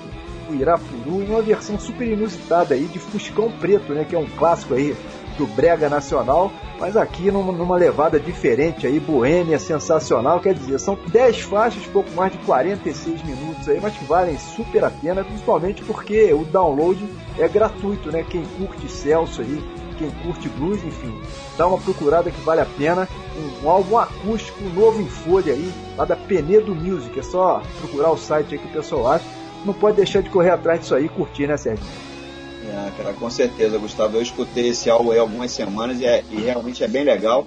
o Irapuru, e uma versão super inusitada aí de Fuscão Preto, né, que é um clássico aí do Brega Nacional, mas aqui numa, levada diferente aí, boêmia, sensacional, quer dizer, são 10 faixas, pouco mais de 46 minutos aí, mas que valem super a pena, principalmente porque o download é gratuito, né? Quem curte Celso aí, quem curte blues, enfim, dá uma procurada que vale a pena. Um, um álbum acústico novo em folha aí, lá da Penedo Music. É só procurar o site aí que o pessoal acha. Não pode deixar de correr atrás disso aí e curtir, né, Sérgio? É, cara, com certeza, Gustavo. Eu escutei esse álbum aí algumas semanas e, é, e realmente é bem legal.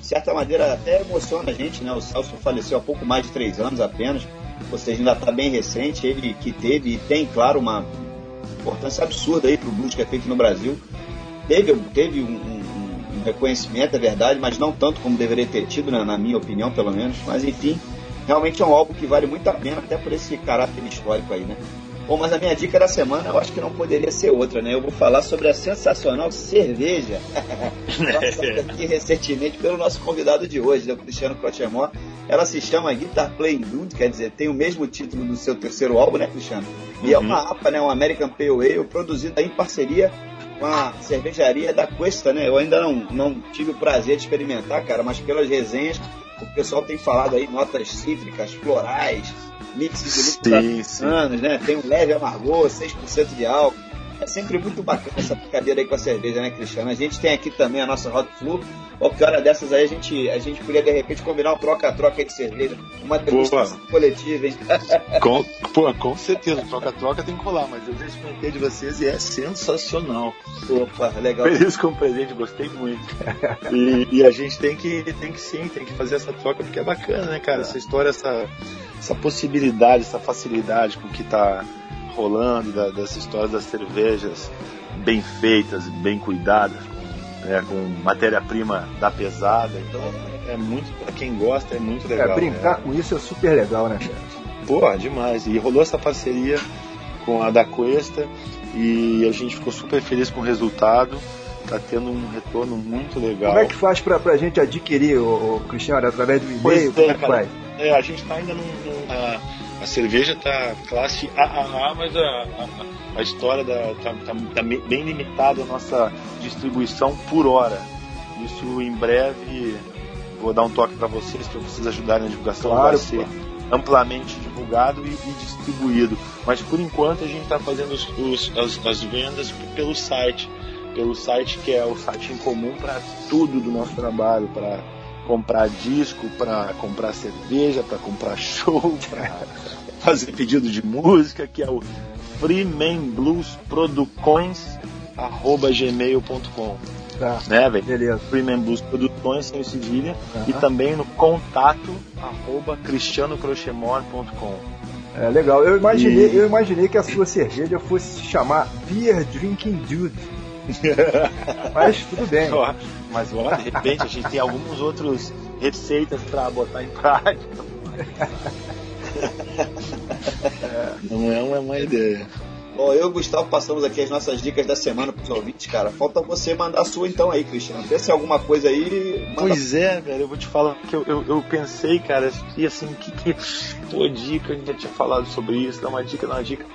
De certa maneira, até emociona a gente, né? O Celso faleceu há pouco mais de três anos apenas, ou seja, ainda está bem recente. Ele que teve e tem, claro, uma importância absurda aí para o blues que é feito no Brasil teve, teve um, um, um, reconhecimento, é verdade, mas não tanto como deveria ter tido, né, na minha opinião, pelo menos. Mas enfim, realmente é um álbum que vale muito a pena, até por esse caráter histórico aí, né? Bom, mas a minha dica da semana eu acho que não poderia ser outra, né? Eu vou falar sobre a sensacional cerveja [LAUGHS] aqui recentemente pelo nosso convidado de hoje, né, o Cristiano Crochemor. Ela se chama Guitar Playing Dude, quer dizer, tem o mesmo título do seu terceiro álbum, né, Cristiano? E é uhum. é uma APA, né, um American Pale Ale, produzida em parceria com a cervejaria da Cuesta, né? Eu ainda não, não tive o prazer de experimentar, cara, mas pelas resenhas, o pessoal tem falado aí notas cítricas, florais, mix de lúpulos anos, né? Tem um leve amargor, 6% de álcool. É sempre muito bacana essa brincadeira aí com a cerveja, né, Cristiano? A gente tem aqui também a nossa Hot Flu. Qualquer hora dessas aí a gente, a gente podia de repente combinar um troca-troca de cerveja. Uma degustação coletiva, hein? [LAUGHS] Com, pô, com certeza, troca-troca tem que rolar, mas eu já experimentei de vocês e é sensacional. Opa, legal. Feliz com o presente, gostei muito. E, e, a gente tem que, tem que sim, tem que fazer essa troca porque é bacana, né, cara? Essa história, essa, essa possibilidade, essa facilidade com que tá rolando, da, dessa história das cervejas bem feitas, bem cuidadas, com, né, com matéria-prima da pesada. Então é muito, para quem gosta, é muito legal. É, brincar né? com isso é super legal, né, Pô, demais. E rolou essa parceria com a da Cuesta e a gente ficou super feliz com o resultado. Tá tendo um retorno muito legal. Como é que faz pra, pra gente adquirir, o, o Cristiano, através do e-mail? Como é, é? É, a gente tá ainda num, num a cerveja tá classe AAA, mas a, a, a história da, tá, tá, tá, bem limitada a nossa distribuição por hora. Isso em breve vou dar um toque para vocês para vocês ajudarem na divulgação. Claro, vai ser amplamente divulgado e, e, distribuído. Mas por enquanto a gente está fazendo os, os, as, as vendas pelo site, pelo site que é o site em comum para tudo do nosso trabalho, para comprar disco, para comprar cerveja, para comprar show, [LAUGHS] para fazer pedido de música, que é o freemanbluesproducões@gmail.com. Tá. Né, velho? Beleza. Freeman Blues Produções sem cedilha uhum. e também no contato arroba cristianocrochemor.com. É legal. Eu imaginei, e... eu imaginei que a sua cerveja fosse se chamar Beer Drinking Dude. [LAUGHS] Mas tudo bem. Mas ó, de repente a gente tem alguns outros receitas para botar em prática. [LAUGHS] Não é uma má ideia. Bom, eu e o Gustavo passamos aqui as nossas dicas da semana pros ouvintes, cara. Falta você mandar a sua então aí, Cristiano. Pensa em alguma coisa aí. Manda... Pois é, velho, eu vou te falar que eu, eu, eu pensei, cara, e assim, que, que. [LAUGHS] Pô, dica, a gente já tinha falado sobre isso, dá uma dica, dá uma dica.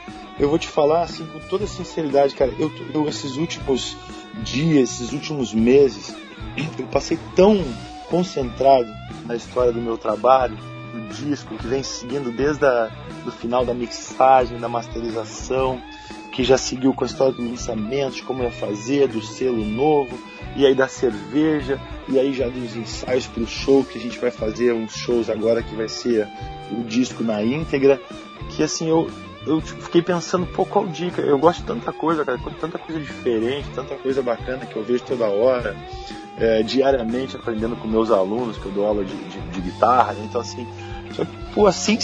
Eu vou te falar, assim, com toda sinceridade, cara, eu, eu esses últimos dias, esses últimos meses, eu passei tão concentrado na história do meu trabalho do disco, que vem seguindo desde o final da mixagem, da masterização, que já seguiu com a história do lançamento, de como ia fazer, do selo novo, e aí da cerveja, e aí já dos ensaios para o show, que a gente vai fazer uns shows agora que vai ser o disco na íntegra, que assim, eu, eu fiquei pensando, pô, qual dica? Eu gosto de tanta coisa, cara, tanta coisa diferente, tanta coisa bacana que eu vejo toda hora, é, diariamente aprendendo com meus alunos, que eu dou aula de, de, de guitarra, né? então assim, só pô, assim,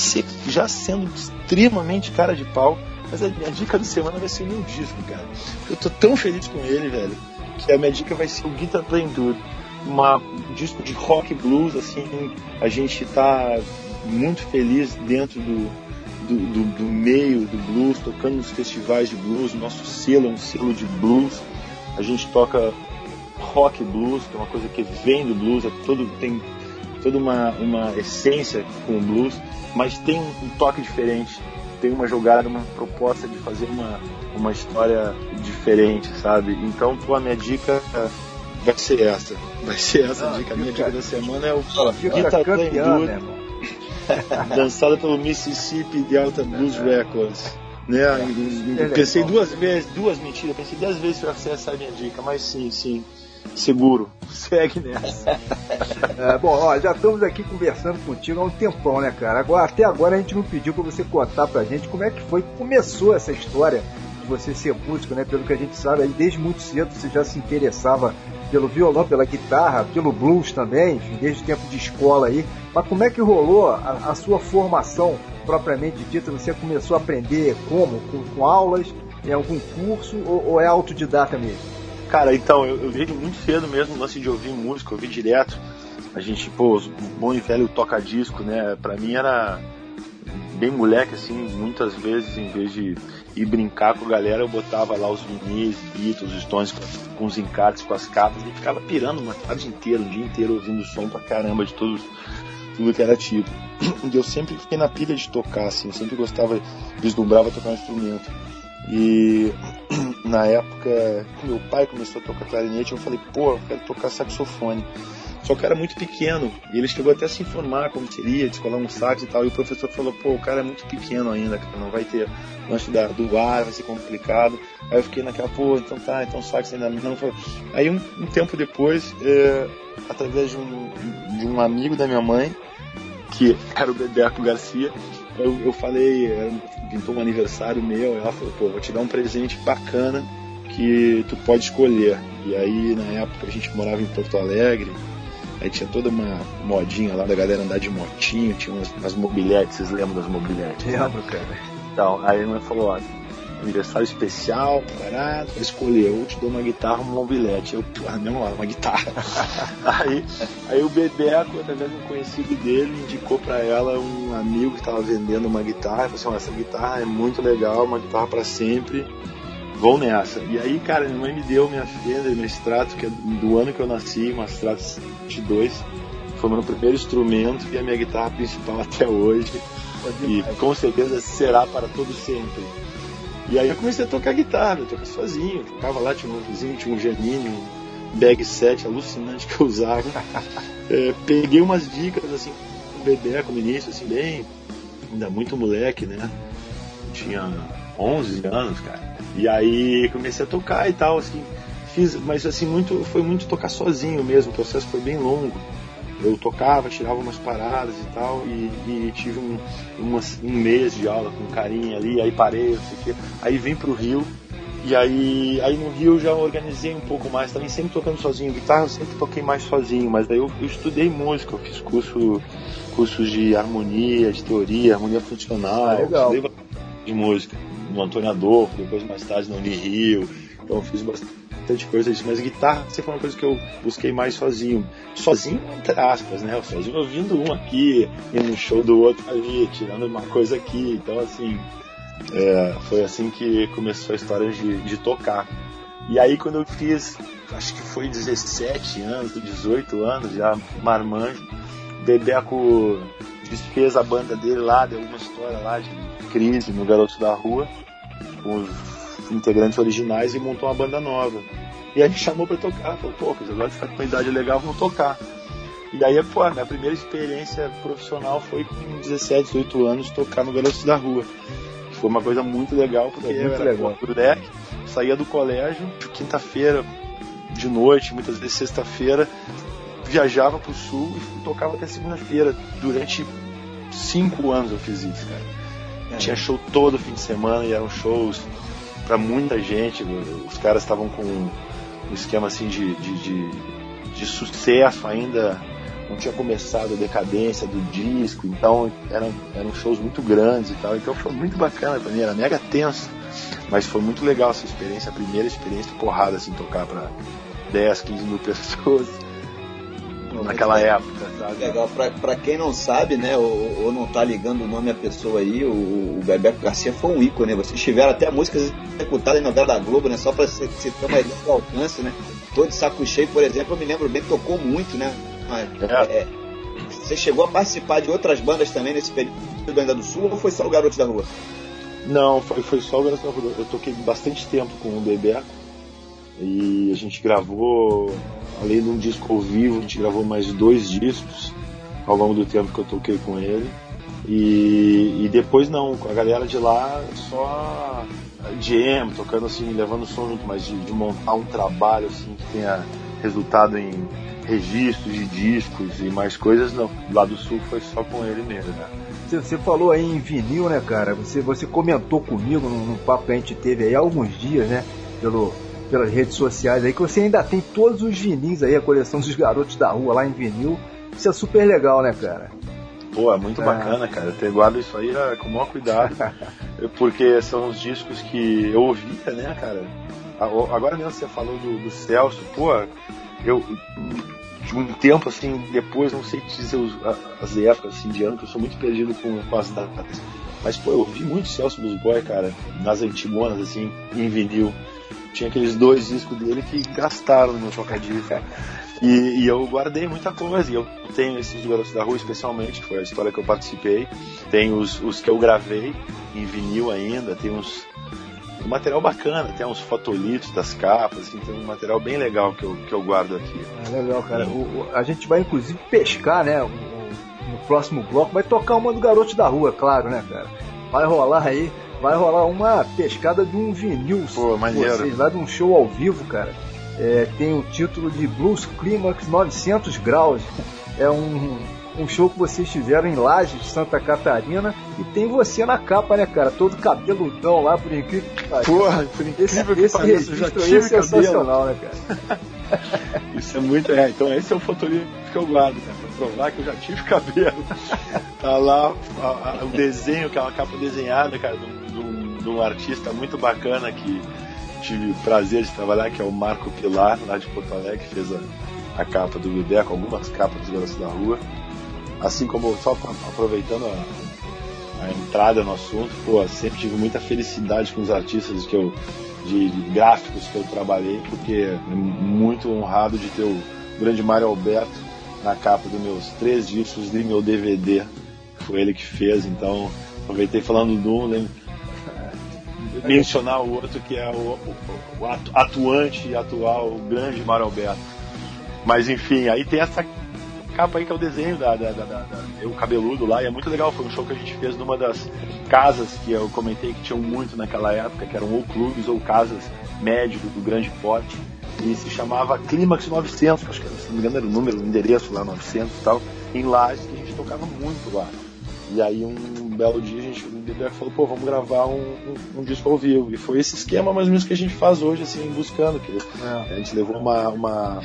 já sendo extremamente cara de pau, mas a minha dica da semana vai ser o meu disco, cara. Eu tô tão feliz com ele, velho, que a minha dica vai ser o Guitar Playing Dude. Um disco de rock blues, assim, a gente tá muito feliz dentro do, do, do, do, meio do blues, tocando nos festivais de blues. Nosso selo é um selo de blues. A gente toca rock blues, que é uma coisa que vem do blues, é todo, tem toda uma, uma essência com o blues, mas tem um toque diferente tem uma jogada, uma proposta de fazer uma, uma história diferente, sabe? Então, pô, a minha dica vai ser essa. Vai ser essa a dica. A minha dica da semana é o Guitar Playing Dude, [LAUGHS] dançada pelo Mississippi Delta Blues Records. Né? É, pensei duas vezes, duas mentiras, pensei dez vezes para ser essa a minha dica, mas sim, sim seguro. [LAUGHS] Segue nessa. [LAUGHS] é, bom, ó, já estamos aqui conversando contigo há um tempão, né, cara? Agora, até agora a gente não pediu para você contar pra gente como é que foi que começou essa história de você ser músico, né? Pelo que a gente sabe, aí desde muito cedo você já se interessava pelo violão, pela guitarra, pelo blues também, enfim, desde o tempo de escola aí. Mas como é que rolou a, a sua formação propriamente dita? Você começou a aprender como? Com, com aulas, em algum curso ou, ou é autodidata mesmo? Cara, então, eu, eu vejo muito cedo mesmo o lance de ouvir música, ouvir direto. A gente, pô, bom e velho toca-disco, né? Pra mim era bem moleque, assim, muitas vezes, em vez de ir brincar com a galera, eu botava lá os vinis, Beatles, os Stones, com os encartes, com as capas, e ficava pirando uma tarde inteira, um dia inteiro, ouvindo som pra caramba de todos, tudo que era tipo. E eu sempre fiquei na pilha de tocar, assim, eu sempre gostava, vislumbrava tocar um instrumento. E [CLEARS THROAT] na época, meu pai começou a tocar clarinete, eu falei, pô, eu quero tocar saxofone. Só que era muito pequeno, e ele chegou até a se informar como seria, descolar um sax e tal, e o professor falou, pô, o cara é muito pequeno ainda, cara, não vai ter lance da, do ar, vai ser complicado. Aí eu fiquei naquela, pô, então tá, então sax ainda não. Foi. Aí um, um, tempo depois, é, através de um, de um amigo da minha mãe, que era o Bebeco Garcia, eu, eu falei, pintou um aniversário meu, ela falou, pô, vou te dar um presente bacana que tu pode escolher. E aí, na época, a gente morava em Porto Alegre, aí tinha toda uma modinha lá da galera andar de motinho, tinha umas, umas mobiletes, vocês lembram das mobiletes? Lembro, cara. Então, aí a mãe falou, ó, aniversário especial, parado, escolher, eu te dou uma guitarra, um mobilete. Eu, ah, não, uma guitarra. [LAUGHS] aí, aí o Bebeco, através de um conhecido dele, indicou para ela um amigo que estava vendendo uma guitarra. Falou assim, essa guitarra é muito legal, uma guitarra para sempre. Vão nessa. E aí, cara, minha mãe me deu minha Fender, meu extrato, que é do ano que eu nasci, uma Strato 22. Foi o meu primeiro instrumento e a minha guitarra principal [LAUGHS] até hoje. E com certeza será para todo sempre. E aí eu comecei a tocar guitarra, eu tocava sozinho, tocava lá, tinha um vizinho, tinha um Janine, um bag set alucinante que eu usava. [LAUGHS] é, peguei umas dicas assim, com o bebê, com o início, assim, bem, ainda muito moleque, né? tinha 11 anos, cara. E aí comecei a tocar e tal, assim, fiz, mas assim, muito, foi muito tocar sozinho mesmo, o processo foi bem longo eu tocava, tirava umas paradas e tal, e, e tive um, uma, um mês de aula com carinha ali, aí parei, não sei o quê. Aí vim pro Rio, e aí, aí no Rio já organizei um pouco mais, também sempre tocando sozinho. Guitarra eu sempre toquei mais sozinho, mas daí eu, eu estudei música, eu fiz curso, cursos de harmonia, de teoria, harmonia funcional, ah, legal. de música no Antônio Adolfo, depois mais tarde no Unirio, então eu fiz bastante coisa disso, mas guitarra sempre foi uma coisa que eu busquei mais sozinho. Sozinho, entre aspas, né? Sozinho ouvindo um aqui, e no show do outro ali, tirando uma coisa aqui. Então, assim, é, foi assim que começou a história de, de tocar. E aí, quando eu fiz, acho que foi 17 anos, 18 anos, já marmanjo, Bebeco desfez a banda dele lá, deu uma história lá de crise no Garoto da Rua, com os integrantes originais e montou uma banda nova. E a gente chamou para tocar, falou, pô, agora ficar com uma idade legal, vamos tocar. E aí, pô, a minha primeira experiência profissional foi com 17, 18 anos tocar no Garotos da Rua. Foi uma coisa muito legal, porque É muito eu era legal. moleque, saía do colégio, quinta-feira, de noite, muitas vezes sexta-feira, viajava pro sul e tocava até segunda-feira. Durante cinco anos eu fiz isso, cara. Tinha show todo fim de semana e eram shows pra muita gente. Os caras estavam com um esquema assim de, de, de, de sucesso ainda. Não tinha começado a decadência do disco, então eram, eram shows muito grandes e tal. Então foi muito bacana pra mim, era mega tenso. Mas foi muito legal essa experiência, a primeira experiência porrada, assim, tocar pra 10, 15 mil [LAUGHS] pessoas naquela época, sabe? Legal, pra, pra quem não sabe, né, ou, ou não tá ligando o nome à pessoa aí, o, o Bebeco Garcia foi um ícone, né? Vocês tiveram até músicas executadas em novela da Globo, né? Só pra você, ter uma ideia do alcance, né? Todo de saco cheio, por exemplo, eu me lembro bem, tocou muito, né? Mas, É. é, você chegou a participar de outras bandas também nesse período ainda do Sul ou foi só o Garoto da Rua? Não, foi, foi só o Garoto da Rua. Eu toquei bastante tempo com o Bebeco e a gente gravou, além de um disco ao vivo, a gente gravou mais dois discos ao longo do tempo que eu toquei com ele. E, e depois não, a galera de lá só jam, tocando assim, levando o som junto, mas de, de montar um trabalho assim que tenha resultado em registros de discos e mais coisas, não. Lá do sul foi só com ele mesmo, né? Você, você falou aí em vinil, né, cara? Você, você comentou comigo num papo que a gente teve aí há alguns dias, né? Pelo, pelas redes sociais aí, que você ainda tem todos os vinis aí, a coleção dos garotos da rua lá em vinil. Isso é super legal, né, cara? Pô, é muito É. bacana, cara. Ter guardo isso aí é com o maior cuidado. [LAUGHS] porque são os discos que eu ouvia, né, cara? Agora mesmo você falou do, do Celso, pô, eu de um tempo assim, depois, não sei te dizer as épocas assim, de ano, que eu sou muito perdido com, com as datas. Mas, pô, eu ouvi muito Celso Blues Boy, cara, nas antigonas, assim, em vinil. Tinha aqueles dois discos dele que gastaram no meu tocadisco. E, e eu guardei muita coisa. E eu tenho esses do Garotos da Rua, especialmente, que foi a história que eu participei. Tem os, os que eu gravei em vinil ainda. Tem uns. Um material bacana, tem uns fotolitos das capas, assim, tem um material bem legal que eu, que eu guardo aqui. É legal, cara. O- o- a gente vai inclusive pescar, né? o- no próximo bloco vai tocar uma do Garoto da Rua, claro, né, cara? Vai rolar aí, vai rolar uma pescada de um vinil. Pô, maneiro. Vocês lá de um show ao vivo, cara. É, tem o título de Blues Climax 900 Graus. É um, um show que vocês fizeram em Lages, Santa Catarina. E tem você na capa, né, cara? Todo cabeludão lá, por incrível que pareça. Porra, por Esse, incrível que esse pareça, já tive é cabelo. sensacional, né, cara? [LAUGHS] Isso é muito. É, então esse é o fotolito que eu guardo, né? Pra provar que eu já tive cabelo. tá lá a- a- o desenho, que é uma capa desenhada, cara, um, de um- artista muito bacana que tive o prazer de trabalhar, que é o Marco Pilar, lá de Porto Alegre, que fez a, a capa do Bibeco, algumas capas dos Garotos da Rua. Assim como, só aproveitando a, a entrada no assunto, pô, sempre tive muita felicidade com os artistas que eu, de, de gráficos que eu trabalhei, porque é muito honrado de ter o grande Mário Alberto na capa dos meus três discos de meu DVD. Foi ele que fez, então aproveitei falando do um, lem- mencionar o outro que é o, o- o atu- atuante e atual, o grande Mário Alberto. Mas enfim, aí tem essa capa aí que é o desenho da, da, da, da- da- o cabeludo lá, e é muito legal. Foi um show que a gente fez numa das casas que eu comentei que tinham muito naquela época, que eram ou clubes ou casas médio do grande porte, e se chamava Clímax 900, acho que se não me engano era o número, o endereço lá 900 e tal, em Lages, que a gente tocava muito lá. E aí um belo dia a gente, o Bebeco falou, pô, vamos gravar um, um, um disco ao vivo. E foi esse esquema mais ou menos que a gente faz hoje, assim, buscando. Que É. a gente levou uma. uma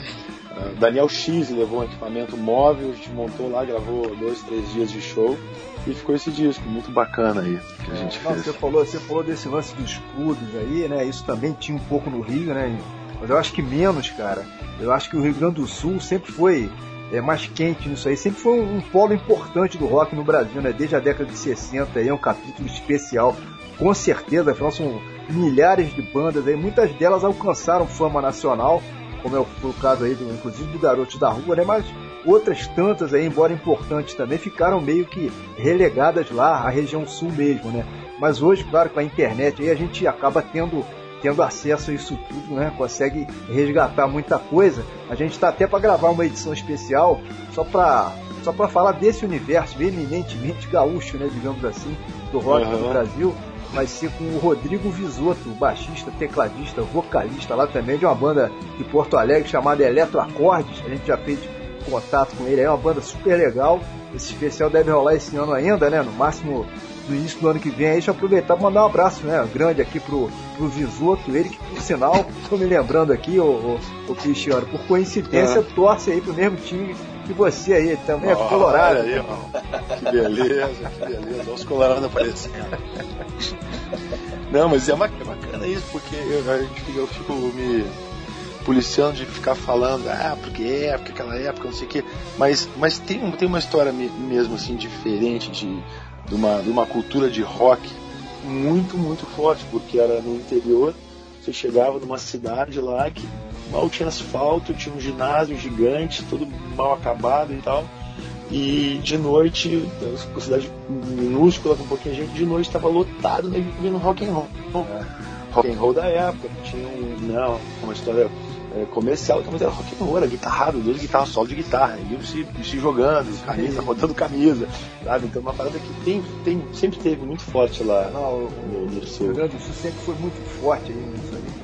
ah, Daniel X levou um equipamento móvel, a gente montou lá, gravou dois, três dias de show e ficou esse disco, muito bacana aí que a gente Não, fez. você falou, você falou desse lance dos clubes aí, né? Isso também tinha um pouco no Rio, né? Mas eu acho que menos, cara. Eu acho que o Rio Grande do Sul sempre foi é, mais quente nisso aí, sempre foi um, um polo importante do rock no Brasil, né? Desde a década de 60 aí é um capítulo especial. Com certeza, afinal são milhares de bandas aí, muitas delas alcançaram fama nacional, como é o, o caso aí, do, inclusive do Garotos da Rua, né? Mas outras tantas aí, embora importantes também, ficaram meio que relegadas lá à região sul mesmo, né? Mas hoje, claro, com a internet aí a gente acaba tendo tendo acesso a isso tudo, né, consegue resgatar muita coisa. A gente está até para gravar uma edição especial só para só para falar desse universo eminentemente gaúcho, né, digamos assim, do rock uhum. no Brasil vai ser com o Rodrigo Visoto, baixista, tecladista, vocalista lá também de uma banda de Porto Alegre chamada Eletroacordes. A gente já fez contato com ele, é uma banda super legal. Esse especial deve rolar esse ano ainda, né? No máximo no início do ano que vem. Aí deixa eu aproveitar para mandar um abraço, né? Grande aqui pro, pro Visoto, ele que, por sinal, tô me lembrando aqui, o, o, o Cristiano, por coincidência, é. torce aí pro mesmo time que você aí, também é colorado. Aí, irmão. Que beleza, que beleza. Olha os colorados aparecendo. Não, mas é bacana isso, porque eu, eu fico me policiando de ficar falando, ah, porque é, porque aquela época, não sei o quê. Mas, mas tem, tem uma história mesmo assim diferente de, de, uma, de uma cultura de rock muito, muito forte, porque era no interior, você chegava numa cidade lá que mal tinha asfalto, tinha um ginásio gigante, todo mal acabado e tal. E de noite, uma cidade minúscula com um pouquinho de gente, de noite estava lotado né, vendo rock and roll. É. Rock and roll da época, tinha um, não, uma história é, comercial, mas era rock and roll, era guitarrado, duas guitarras, solo de guitarra, e se, se jogando, camisa, rodando camisa, sabe? Então uma parada que tem, tem, sempre teve muito forte lá não, no, no sul. O Rio Grande do Sul sempre foi muito forte aí nisso aí.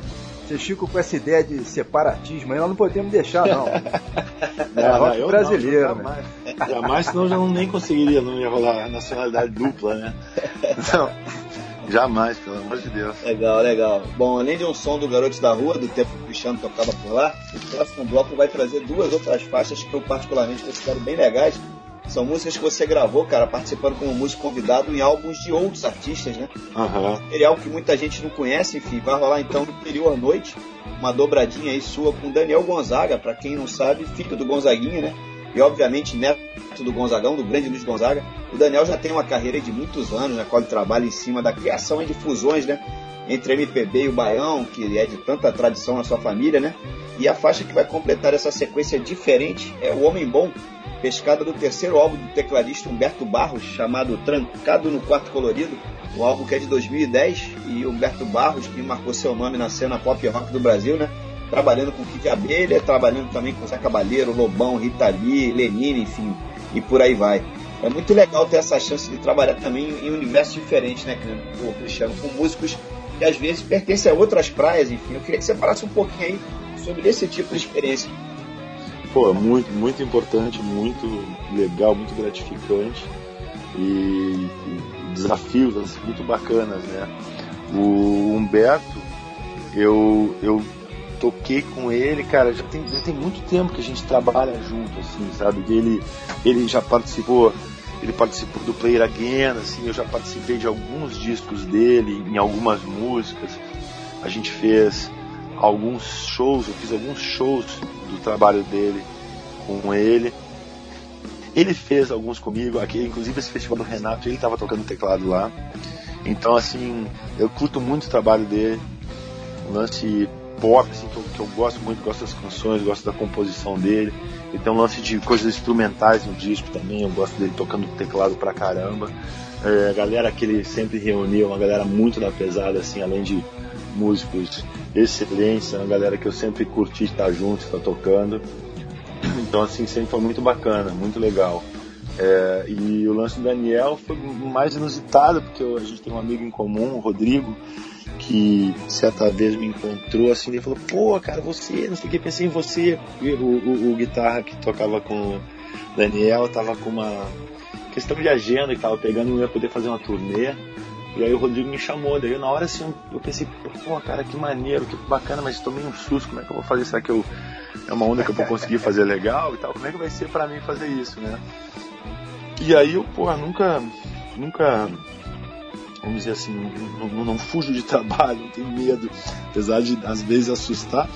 Você Chico com essa ideia de separatismo aí, nós não podemos deixar, não. [LAUGHS] não é rock não, brasileiro, não, jamais, né? Jamais, senão já não nem conseguiria, não ia rolar nacionalidade dupla, né? Não. Jamais, pelo amor de Deus. Legal, legal. Bom, além de um som do Garotos da Rua, do tempo que o Cristiano tocava por lá, o próximo bloco vai trazer duas outras faixas que eu particularmente considero bem legais são músicas que você gravou, cara, participando como músico convidado em álbuns de outros artistas, né? Uhum. Material que muita gente não conhece, enfim. Vai rolar então no período à noite, uma dobradinha aí sua com Daniel Gonzaga, para quem não sabe, filho do Gonzaguinha, né? E obviamente neto do Gonzagão, do grande Luiz Gonzaga. O Daniel já tem uma carreira de muitos anos, na qual ele trabalha em cima da criação de fusões, né? Entre MPB e o Baião, que é de tanta tradição na sua família, né? E a faixa que vai completar essa sequência diferente é O Homem Bom, pescada do terceiro álbum do tecladista Humberto Barros, chamado Trancado no Quarto Colorido, um álbum que é de 2010, e Humberto Barros, que marcou seu nome na cena pop rock do Brasil, né? Trabalhando com Kid Abelha, trabalhando também com Zé Cabaleiro, Lobão, Rita Lee, Lenine, enfim, e por aí vai. É muito legal ter essa chance de trabalhar também em um universo diferente, né, Cristiano, com músicos que às vezes pertencem a outras praias, enfim. Eu queria que você falasse um pouquinho aí sobre esse tipo de experiência pô, muito, muito importante, muito legal, muito gratificante e, e desafios assim, muito bacanas, né? O Humberto, eu, eu toquei com ele, cara, já tem, já tem muito tempo que a gente trabalha junto, assim, sabe? Ele, ele já participou, ele participou do Player Again, assim, eu já participei de alguns discos dele, em algumas músicas. A gente fez alguns shows, eu fiz alguns shows do trabalho dele com ele. Ele fez alguns comigo, aqui, inclusive esse festival do Renato, ele estava tocando teclado lá. Então, assim, eu curto muito o trabalho dele. Um lance pop, assim, que eu, que eu, gosto muito, gosto das canções, gosto da composição dele. E tem um lance de coisas instrumentais no disco também, eu gosto dele tocando teclado pra caramba. É, a galera que ele sempre reuniu, uma galera muito da pesada, assim, além de músicos excelentes, é uma galera que eu sempre curti estar junto, estar tocando. Então, assim, sempre foi muito bacana, muito legal. É, e o lance do Daniel foi mais inusitado, porque a gente tem um amigo em comum, o Rodrigo, que certa vez me encontrou assim e falou: Pô, cara, você, não sei o que, pensei em você. O, o, o guitarra que tocava com o Daniel tava com uma questão de agenda que tava pegando, não ia poder fazer uma turnê. E aí o Rodrigo me chamou, daí na hora assim eu pensei, pô, cara, que maneiro, que bacana, mas tomei um susto, como é que eu vou fazer? Será que eu, é uma onda que eu vou conseguir fazer legal e tal? Como é que vai ser para mim fazer isso, né? E aí eu, pô, nunca, nunca, vamos dizer assim, não, não, não fujo de [LAUGHS] trabalho, não tenho medo, apesar de às vezes assustar,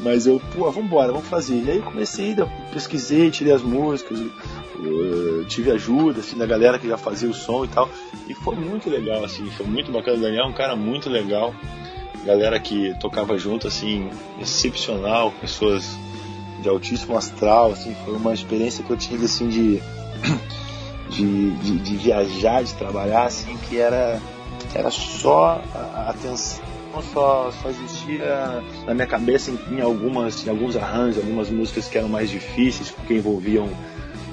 mas eu, pô, vambora, vamos fazer. E aí comecei, pesquisei, tirei as músicas, tive ajuda assim, da galera que já fazia o som e tal. E foi muito legal, assim, foi muito bacana. O Daniel é um cara muito legal. Galera que tocava junto, assim, excepcional, pessoas de altíssimo astral, assim, foi uma experiência que eu tive assim de, [COUGHS] de, de, de viajar, de trabalhar, assim, que era, era só a atenção só, só existia na minha cabeça em, em algumas, em alguns arranjos, algumas músicas que eram mais difíceis, porque envolviam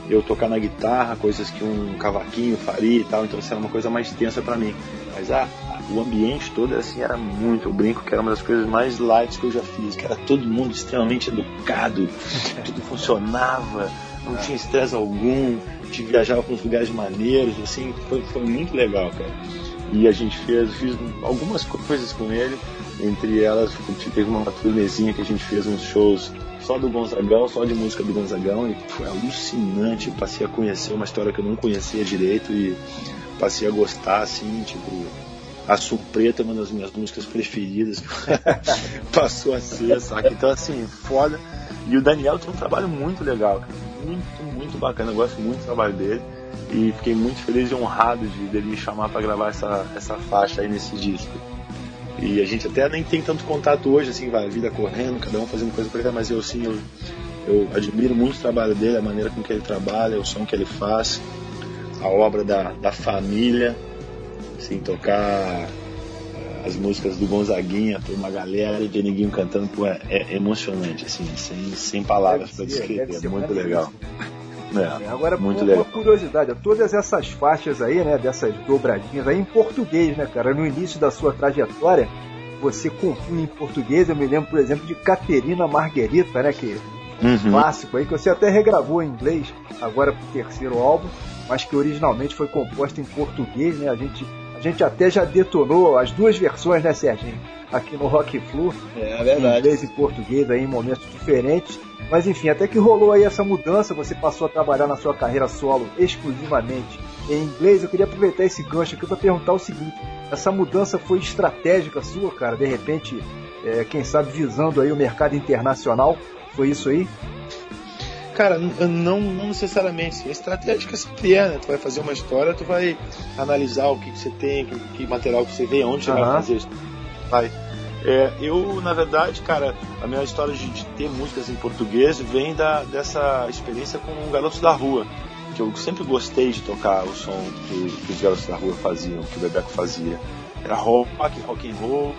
eu tocar na guitarra, coisas que um cavaquinho faria e tal, então isso era uma coisa mais tensa para mim. Mas a, a, o ambiente todo assim era muito, eu brinco que era uma das coisas mais light que eu já fiz, que era todo mundo extremamente educado, [LAUGHS] tudo funcionava, não tinha estresse algum, te viajava para uns lugares maneiros, assim, foi, foi muito legal, cara. E a gente fez, fiz algumas coisas com ele, entre elas teve uma turnezinha que a gente fez uns shows só do Gonzagão, só de música do Gonzagão, e foi alucinante. Passei a conhecer uma história que eu não conhecia direito e passei a gostar, assim, tipo. Açul Preto é uma das minhas músicas preferidas. [LAUGHS] Passou a ser, saca? Então, assim, foda. E o Daniel tem um trabalho muito legal. Muito, muito bacana. Eu gosto muito do trabalho dele. E fiquei muito feliz e honrado de dele me chamar para gravar essa, essa faixa aí nesse disco. E a gente até nem tem tanto contato hoje, assim, vai, a vida correndo, cada um fazendo coisa por ele, mas eu, assim, eu, eu admiro muito o trabalho dele, a maneira com que ele trabalha, o som que ele faz, a obra da, da família, assim, tocar as músicas do Gonzaguinha por uma galera de ninguém cantando, pô, é, é emocionante, assim, sem, sem palavras para descrever, é muito legal. É, Agora, muito uma, curiosidade, todas essas faixas aí, né, dessas dobradinhas aí em português, né, cara? No início da sua trajetória, você compunha em português. Eu me lembro, por exemplo, de Caterina Marguerita, né, que é um clássico aí, que você até regravou em inglês agora pro terceiro álbum, mas que originalmente foi composta em português, né? A gente, gente até já detonou as duas versões, né, Serginho? Aqui no Rock Flu. É, é verdade. Em inglês e português aí em momentos diferentes. Mas enfim, até que rolou aí essa mudança, você passou a trabalhar na sua carreira solo exclusivamente em inglês. Eu queria aproveitar esse gancho aqui para perguntar o seguinte: essa mudança foi estratégica sua, cara? De repente, é, quem sabe visando aí o mercado internacional? Foi isso aí? Cara, não, não necessariamente. Estratégica sempre é, né? Tu vai fazer uma história, tu vai analisar o que, que você tem, que, que material que você vê, onde você uhum. vai fazer isso. Vai é, eu, na verdade, cara, a minha história de, de, ter músicas em português vem da, dessa experiência com Garotos da Rua, que eu sempre gostei de tocar o som que, que os Garotos da Rua faziam, que o Bebeco fazia. Era rock, rock and roll,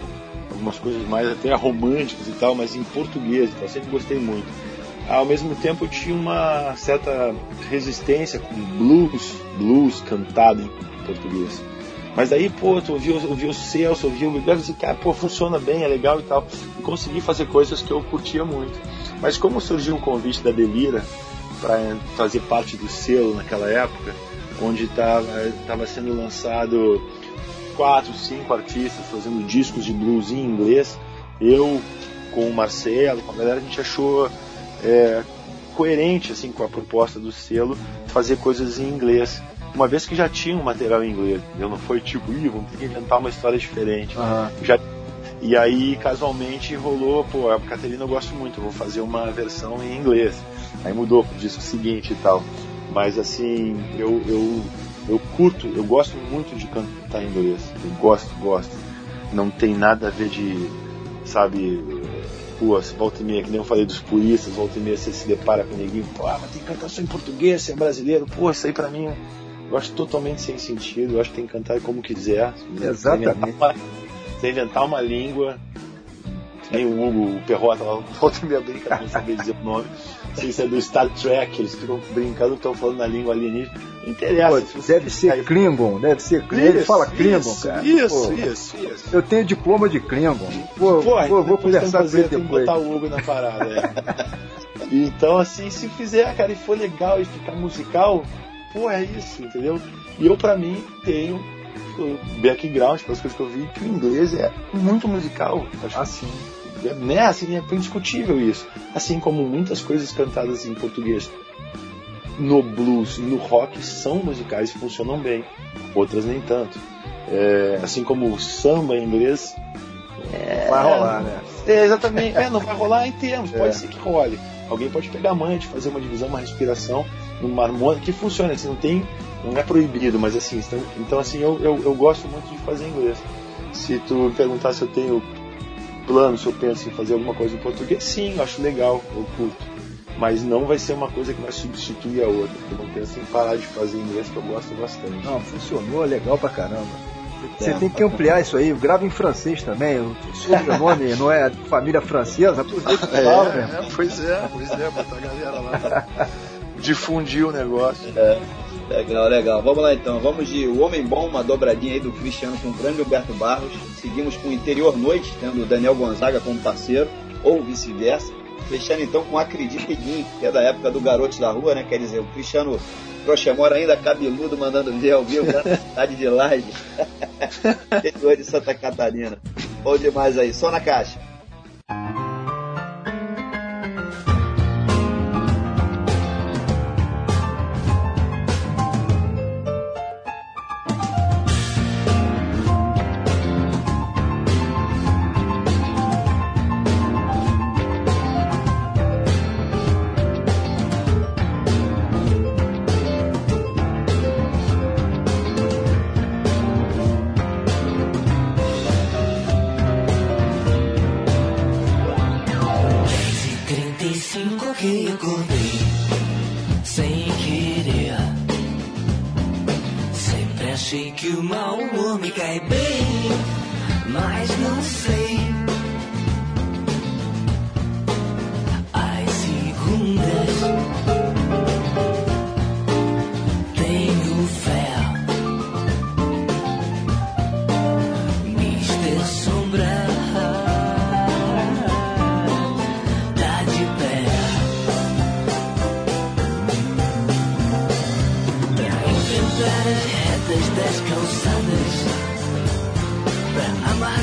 algumas coisas mais até românticas e tal, mas em português, então eu sempre gostei muito. Ao mesmo tempo tinha uma certa resistência com blues, blues cantado em português. Mas aí, pô, tu ouviu, ouviu o Celso, ouviu o Miguel, e cara, pô, funciona bem, é legal e tal. E consegui fazer coisas que eu curtia muito. Mas como surgiu o convite da Delira para fazer parte do selo naquela época, onde estava sendo lançado quatro, cinco artistas fazendo discos de blues em inglês, eu com o Marcelo, com a galera, a gente achou é, coerente assim com a proposta do selo fazer coisas em inglês uma vez que já tinha um material em inglês, eu não foi tipo, ih, vamos ter que inventar uma história diferente. Uhum. Já, e aí, casualmente, rolou, pô, a Caterina eu gosto muito, vou fazer uma versão em inglês. Aí mudou pro disco seguinte e tal. Mas assim, eu, eu, eu curto, eu gosto muito de cantar em inglês. Eu gosto, gosto. Não tem nada a ver de, sabe, pô, volta e meia, que nem eu falei dos puristas, volta e meia você se depara com ninguém, pô, ah, mas tem que cantar só em português, você é brasileiro, pô, isso aí pra mim eu acho totalmente sem sentido. Eu acho que tem que cantar como quiser. Exatamente. Sem inventar uma, língua. Nem o Hugo, o Perrota lá, volta minha brinca, não saber dizer o nome. Sem ser do Star Trek, eles ficam brincando, estão falando na língua alienígena. Interessa. Pô, deve ser aí... Klingon, deve ser Klingon. Ele fala Klingon, isso, cara. Isso, Pô, isso, isso. Eu tenho diploma de Klingon. Pô, Pô, Pô vou conversar com ele depois. botar o Hugo na parada, é. [LAUGHS] Então, assim, se fizer, cara, e for legal e ficar musical, pô, é isso, entendeu? E eu, para mim, tenho background pelas coisas que eu vi, que o inglês é muito musical. Acho assim. É, né? Assim, é indiscutível isso. Assim como muitas coisas cantadas em português no blues e no rock são musicais e funcionam bem, outras nem tanto. É, assim como o samba em inglês. É, vai rolar, né? É, exatamente. É, não vai rolar em termos, pode é. ser que role. Alguém pode pegar a manha de fazer uma divisão, uma respiração numa harmônica que funciona, assim, não tem. não é proibido, mas assim, então, então assim, eu, eu, eu gosto muito de fazer inglês. Se tu me perguntar se eu tenho plano, se eu penso em fazer alguma coisa em português, sim, eu acho legal, eu curto. Mas não vai ser uma coisa que vai substituir a outra. Eu não penso em parar de fazer inglês, que eu gosto bastante. Não, funcionou legal pra caramba. Você tem que ampliar isso aí, grava em francês também. O sobrenome não é família francesa, aproveita [LAUGHS] É, é, pois é, pois é, botar a galera lá. Difundir o negócio. É, legal, legal. Vamos lá então. Vamos de O Homem Bom, uma dobradinha aí do Cristiano com o grande Humberto Barros. Seguimos com Interior Noite, tendo o Daniel Gonzaga como parceiro, ou vice-versa. Fechando então com Acredita em mim, que é da época do Garotos da Rua, né? Quer dizer, o Cristiano Crochemora ainda cabeludo, mandando ver ao vivo lá na cidade de Laje. [LAUGHS] Interior de Santa Catarina. Bom demais aí, só na caixa.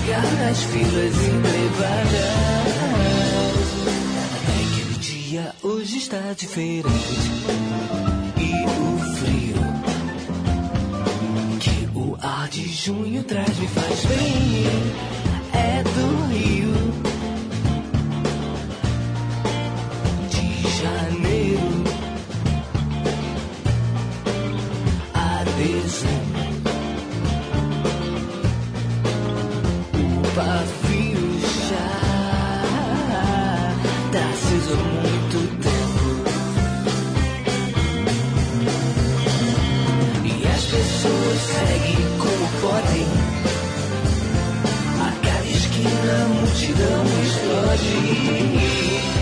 Pra amargar as filas que o dia hoje está diferente. E o frio que o ar de junho traz me faz bem. É do Rio multidão explode.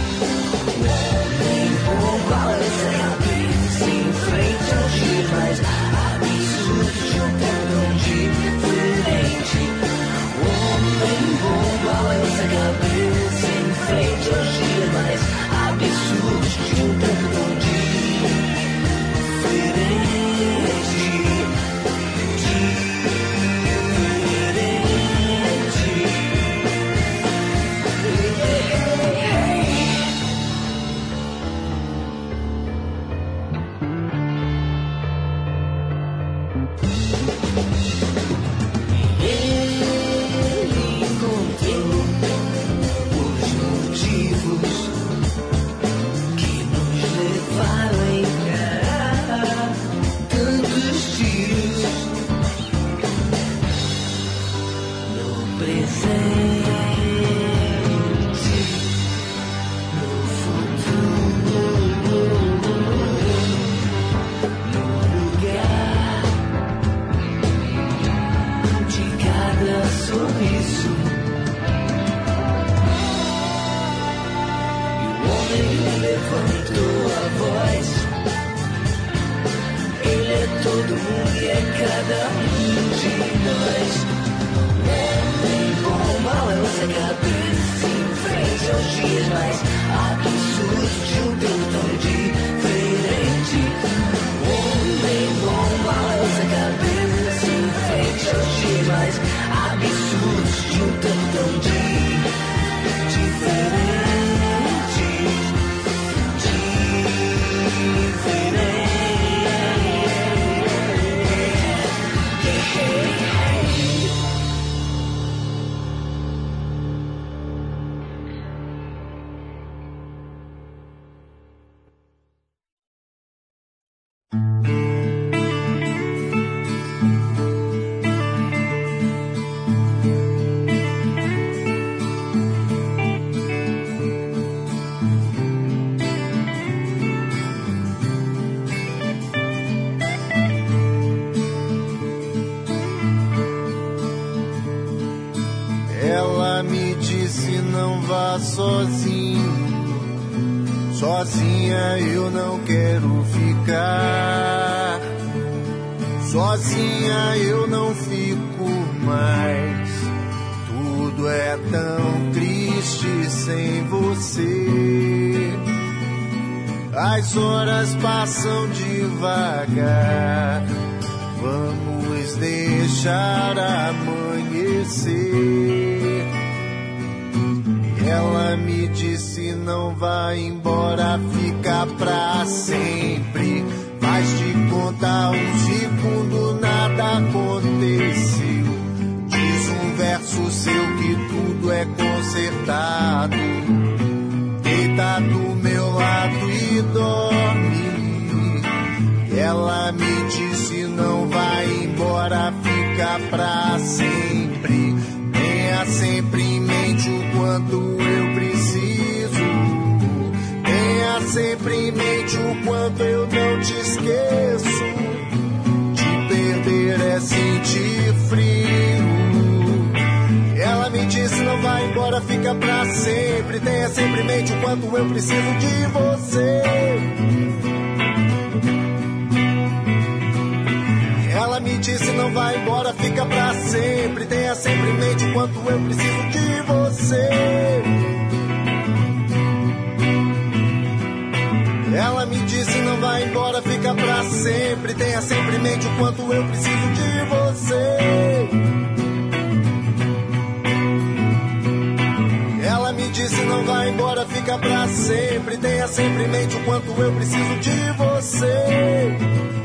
sempre. Tenha sempre em mente o quanto eu preciso de você. Ela me disse: não vai embora, fica pra sempre. Tenha sempre em mente o quanto eu preciso de você. Ela me disse: não vai embora, fica pra sempre. Tenha sempre em mente o quanto eu preciso de você. se não vai embora, fica pra sempre. Tenha sempre em mente o quanto eu preciso de você.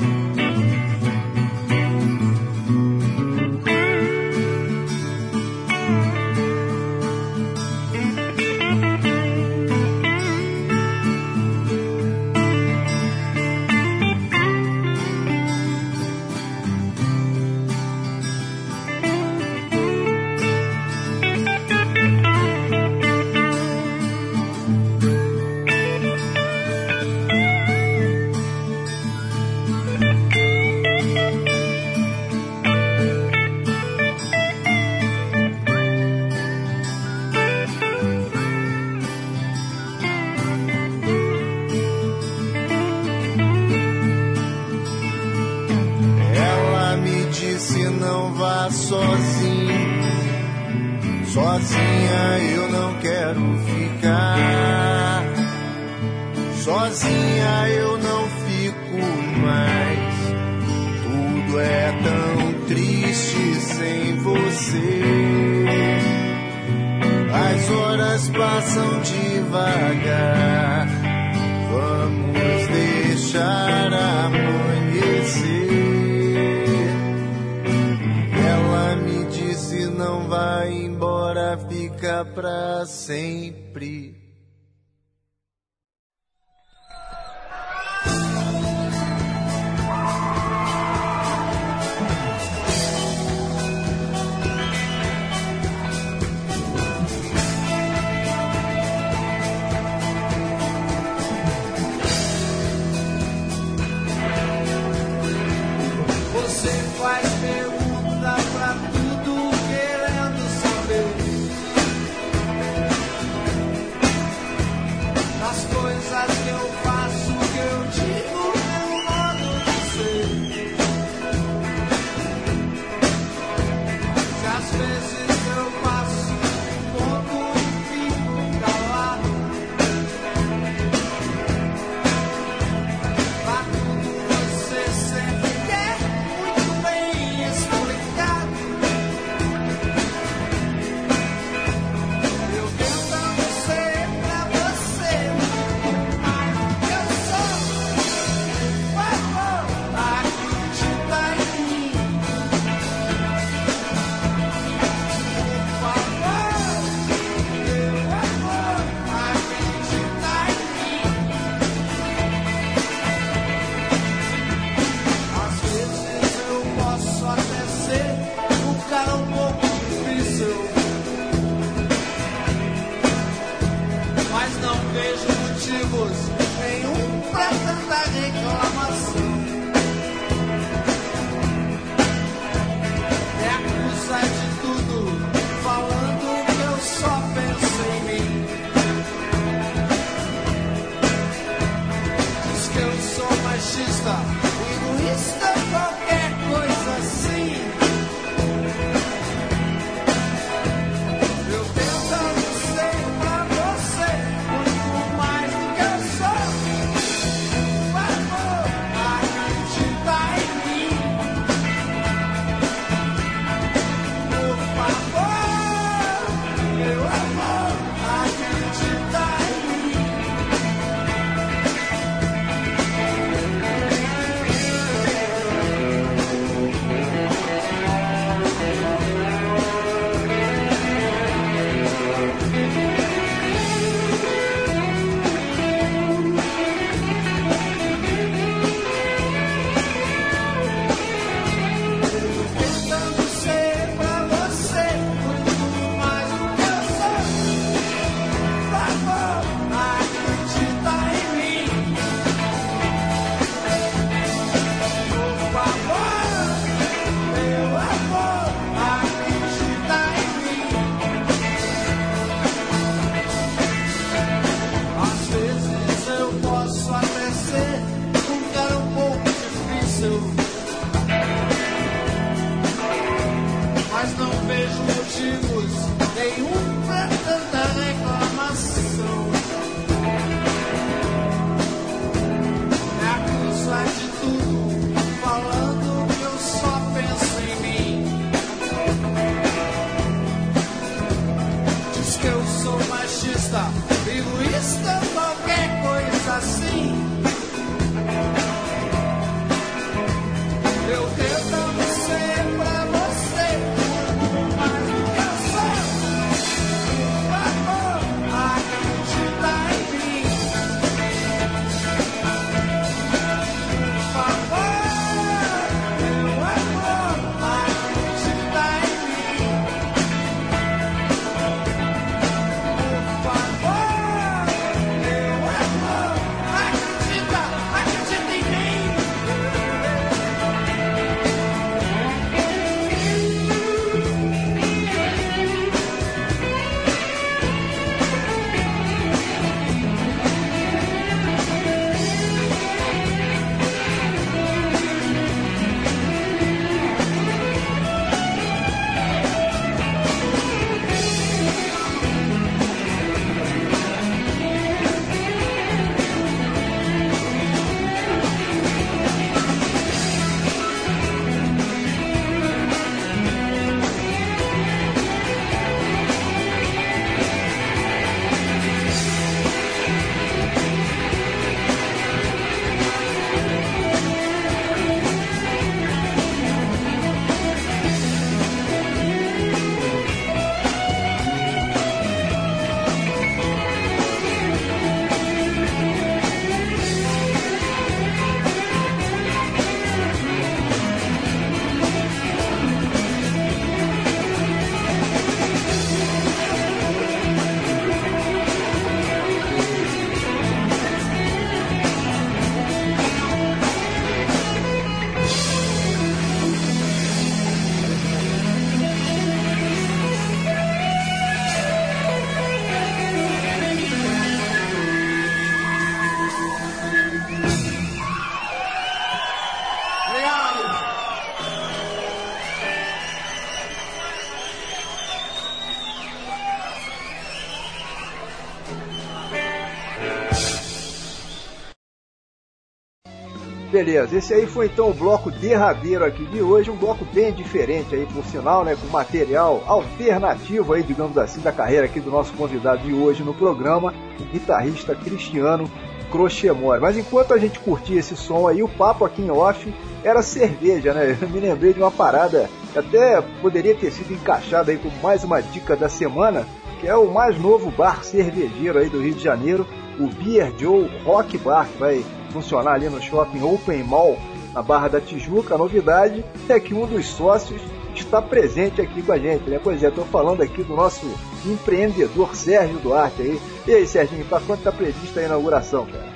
Beleza, esse aí foi então o bloco derradeiro aqui de hoje, um bloco bem diferente aí, por sinal, né, com material alternativo aí, digamos assim, da carreira aqui do nosso convidado de hoje no programa, o guitarrista Cristiano Crochemore. Mas enquanto a gente curtia esse som aí, o papo aqui em off era cerveja, né? Eu me lembrei de uma parada que até poderia ter sido encaixada aí como mais uma dica da semana, que é o mais novo bar cervejeiro aí do Rio de Janeiro, o Beer Joe Rock Bar, que vai funcionar ali no shopping Open Mall, na Barra da Tijuca. A novidade é que um dos sócios está presente aqui com a gente, né? Pois é, estou falando aqui do nosso empreendedor Sérgio Duarte aí. E aí, Serginho, para quando está prevista a inauguração, cara?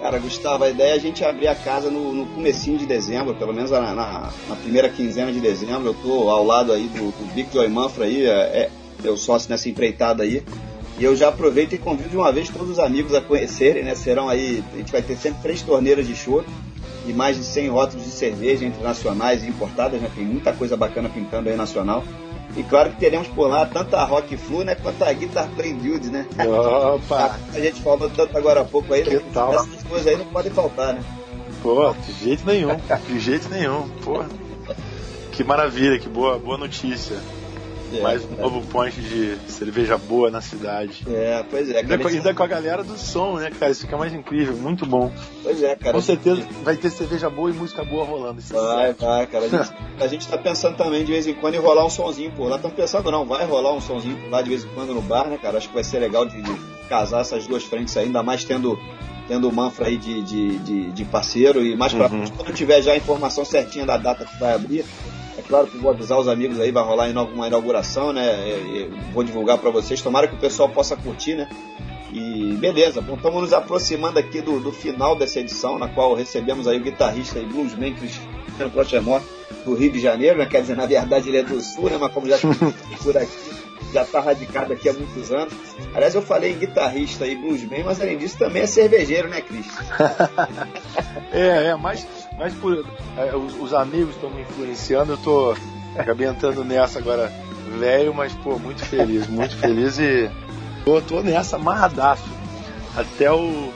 Cara, Gustavo, a ideia é a gente abrir a casa no, no comecinho de dezembro, pelo menos na, na, na primeira quinzena de dezembro. Eu tô ao lado aí do, do Victor Manfra aí, é, é meu sócio nessa empreitada aí. E eu já aproveito e convido de uma vez todos os amigos a conhecerem, né? Serão aí, a gente vai ter sempre três torneiras de chopp. e mais de 100 rótulos de cerveja entre nacionais e importadas, né? Tem muita coisa bacana pintando aí nacional. E claro que teremos por lá tanto a Rock Flu, né, quanto a Guitar Play Build, né? Opa! A gente falou tanto agora há pouco aí, Que né? tal? Essas coisas aí não podem faltar, né? Pô, de jeito nenhum. De jeito nenhum. Pô. Que maravilha, que boa, boa notícia. É, Mais um novo point de cerveja boa na cidade. É, pois é, Ainda com, ainda com a galera do som, né, cara? Isso fica mais incrível, muito bom. Pois é, cara. Com certeza vai ter cerveja boa e música boa rolando. Isso é Vai, vai, cara. A gente, [LAUGHS] a gente tá pensando também de vez em quando em rolar um sonzinho por lá. Estamos pensando, não, vai rolar um sonzinho por lá de vez em quando no bar, né, cara? Acho que vai ser legal de, de casar essas duas frentes ainda mais tendo, tendo o Manfra aí de, de, de, de parceiro. E mais pra Uhum. frente, quando tiver já a informação certinha da data que vai abrir, é claro que vou avisar os amigos aí, vai rolar uma inauguração, né? É, é, vou divulgar pra vocês. Tomara que o pessoal possa curtir, né? E beleza, bom, estamos nos aproximando aqui do, do final dessa edição, na qual recebemos aí o guitarrista e bluesman Cristiano Crochemor, do Rio de Janeiro, né? Quer dizer, na verdade ele é do Sul, né? Mas como já [LAUGHS] por aqui, já está radicado aqui há muitos anos. Aliás, eu falei em guitarrista e bluesman, mas além disso também é cervejeiro, né, Cris? [LAUGHS] É, é, mas, mas por, é, os, os amigos estão me influenciando, eu tô [LAUGHS] acabei entrando nessa agora velho, mas pô, muito feliz, muito feliz e tô, tô nessa amarradaço. Até o.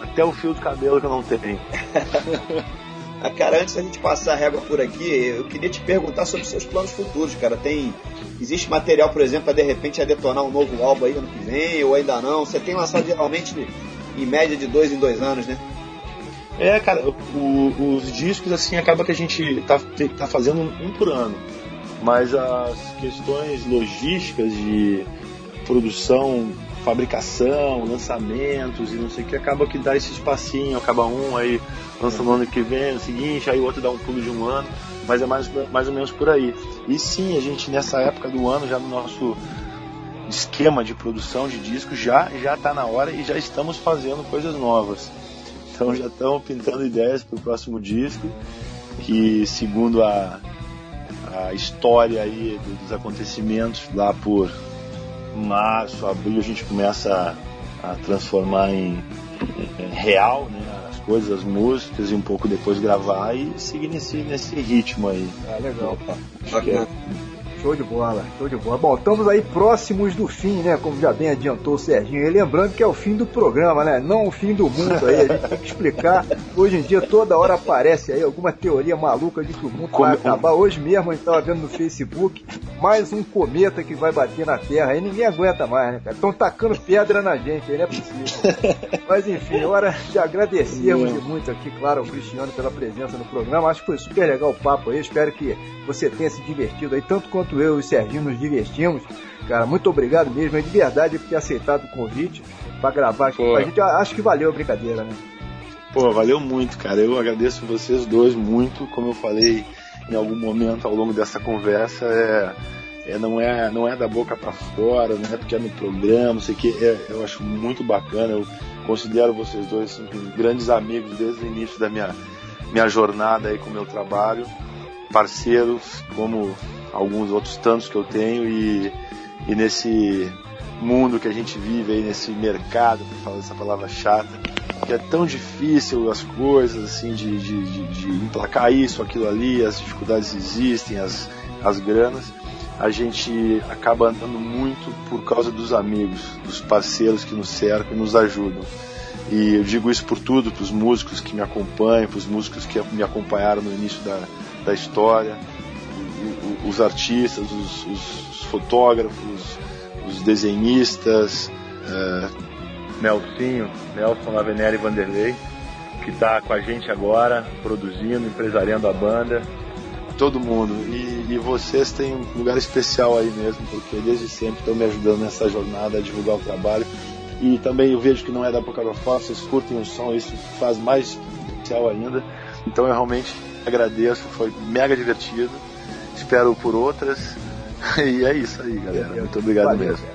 Até o fio do cabelo que eu não tenho. [LAUGHS] Ah, cara, antes da gente passar a régua por aqui, eu queria te perguntar sobre seus planos futuros, cara. Tem. Existe material, por exemplo, para de repente detonar um novo álbum aí ano que vem, ou ainda não? Você tem lançado geralmente em média de dois em dois anos, né? É, cara, o- os discos, assim, acaba que a gente tá, tá fazendo um por ano. Mas as questões logísticas de produção, fabricação, lançamentos e não sei o que, acaba que dá esse espacinho, acaba um, aí lança no ano que vem, no seguinte, aí o outro dá um pulo de um ano, mas é mais, mais ou menos por aí. E sim, a gente nessa época do ano, já no nosso esquema de produção de discos, já já tá na hora e já estamos fazendo coisas novas. Então já estão pintando ideias para o próximo disco, que segundo a, a história aí do- dos acontecimentos lá por março, abril, a gente começa a, a transformar em, em real né, as coisas, as músicas e um pouco depois gravar e seguir nesse, nesse ritmo aí. Ah, legal. Acho que é- Show de bola, show de bola. Bom, estamos aí próximos do fim, né? Como já bem adiantou o Serginho. E lembrando que é o fim do programa, né? Não o fim do mundo aí. A gente tem que explicar. Hoje em dia, toda hora aparece aí alguma teoria maluca de que o mundo vai acabar. Hoje mesmo a gente estava vendo no Facebook mais um cometa que vai bater na Terra. Aí ninguém aguenta mais, né, cara? Estão tacando pedra na gente aí, não é possível. Mas enfim, hora de agradecermos de muito aqui, claro, ao Cristiano pela presença no programa. Acho que foi super legal o papo aí. Espero que você tenha se divertido aí, tanto quanto eu e o Serginho nos divertimos. Cara, muito obrigado mesmo, é de verdade por ter aceitado o convite para gravar aqui Pô. com a gente. Eu Acho que valeu a brincadeira, né? Pô, valeu muito, cara. Eu agradeço vocês dois muito, como eu falei em algum momento ao longo dessa conversa, é, é, não, é, não é da boca para fora, não é porque é no programa, não sei o que, é, eu acho muito bacana, eu considero vocês dois assim, grandes amigos desde o início da minha, minha jornada aí com o meu trabalho, parceiros, como alguns outros tantos que eu tenho e, e nesse mundo que a gente vive aí, nesse mercado, para falar essa palavra chata, que é tão difícil as coisas, assim, de, de, de, de emplacar isso, aquilo ali, as dificuldades existem, as, as granas, a gente acaba andando muito por causa dos amigos, dos parceiros que nos cercam e nos ajudam. E eu digo isso por tudo, para os músicos que me acompanham, para os músicos que me acompanharam no início da, da história, os artistas, os, os- os fotógrafos, os desenhistas, eh, Nelsinho, Nelson Lavenera e Vanderlei, que está com a gente agora, produzindo, empresariando a banda. Todo mundo. E, e vocês têm um lugar especial aí mesmo, porque desde sempre estão me ajudando nessa jornada a divulgar o trabalho. E também eu vejo que não é da boca vocês curtem o som, isso faz mais especial ainda. Então eu realmente agradeço, foi mega divertido. Espero por outras. [LAUGHS] E é isso aí, galera. Muito obrigado Valeu, mesmo.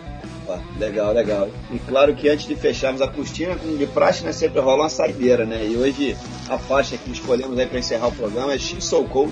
cara. Legal, legal. E claro que antes de fecharmos a cortina, como de praxe, né, sempre rola uma saideira, né? E hoje a faixa que escolhemos aí para encerrar o programa é She's So Cold,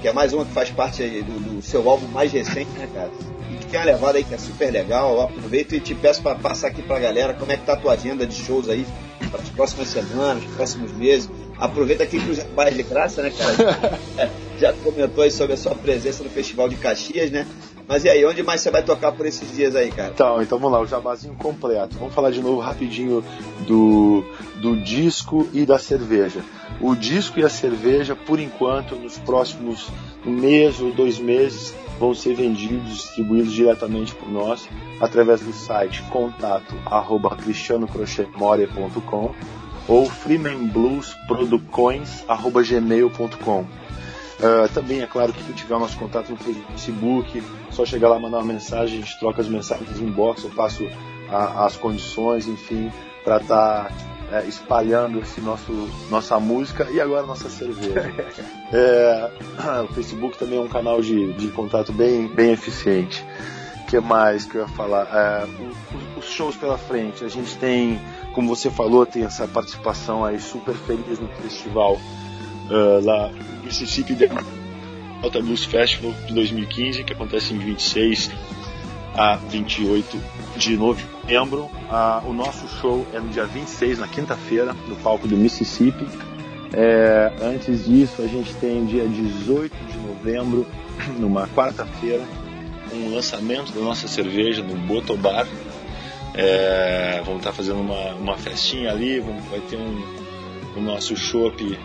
que é mais uma que faz parte do, do seu álbum mais recente, né, cara? E que tem uma levada aí que é super legal. Eu aproveito e te peço para passar aqui pra galera como é que tá a tua agenda de shows aí para as próximas semanas, próximos meses. Aproveita aqui que o mais de graça, né, cara? [LAUGHS] Já comentou aí sobre a sua presença no Festival de Caxias, né? Mas e aí, onde mais você vai tocar por esses dias aí, cara? Então, então vamos lá, o jabazinho completo. Vamos falar de novo rapidinho do, do disco e da cerveja. O disco e a cerveja, por enquanto, nos próximos mês ou dois meses, vão ser vendidos, distribuídos diretamente por nós, através do site contato arroba cristianocrochemoria.com ou freemanbluesproducões.gmail.com Uh, também é claro que quem tiver o nosso contato no Facebook, só chegar lá mandar uma mensagem, a gente troca as mensagens em inbox, eu passo a, as condições, enfim, para estar tá, é, espalhando esse nosso, nossa música e agora nossa cerveja. [LAUGHS] é, o Facebook também é um canal de, de contato bem, bem eficiente. O que mais que eu ia falar? É, os, os shows pela frente, a gente tem, como você falou, tem essa participação aí super feliz no festival uh, lá Mississippi Delta Blues Festival de 2015, que acontece em 26 a 28 de novembro. Uh, o nosso show é no dia 26, na quinta-feira, no palco do Mississippi. É, antes disso, a gente tem dia 18 de novembro, numa quarta-feira, um lançamento da nossa cerveja no Botobar. É, vamos estar fazendo uma, uma festinha ali, vamos, vai ter um, o nosso chopp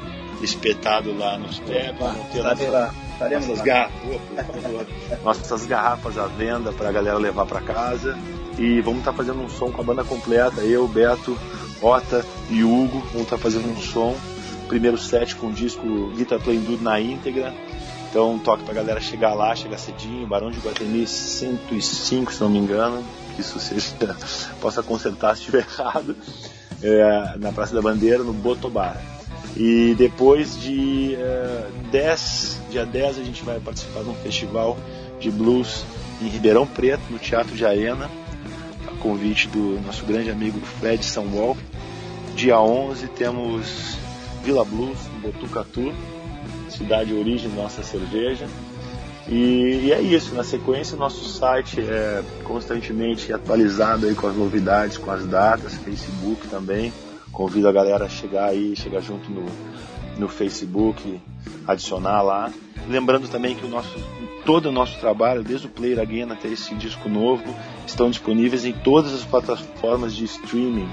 espetado lá nos pés. Estarei lá. Estaremos nossas lá. garrafas, [LAUGHS] nossas garrafas à venda para a galera levar para casa. E vamos estar fazendo um som com a banda completa. Eu, Beto, Ota e Hugo vamos estar fazendo um som. Primeiro set com o disco Guitar Playing Dude na íntegra. Então toque pra galera chegar lá, chegar cedinho. Barão de Guatemi 105, se não me engano. Que isso seja, [LAUGHS] possa consertar se estiver errado. É, na Praça da Bandeira, no Botobar. E depois de uh, 10, dia 10 a gente vai participar de um festival de blues em Ribeirão Preto, no Teatro de Arena, a convite do nosso grande amigo Fred Samuel. Dia 11 temos Vila Blues, em Botucatu, cidade origem da nossa cerveja. E, e, é isso, na sequência nosso site é constantemente atualizado aí com as novidades, com as datas, Facebook também. Convido a galera a chegar aí, chegar junto no, no Facebook, adicionar lá. Lembrando também que o nosso, todo o nosso trabalho, desde o Player Again até esse disco novo, estão disponíveis em todas as plataformas de streaming,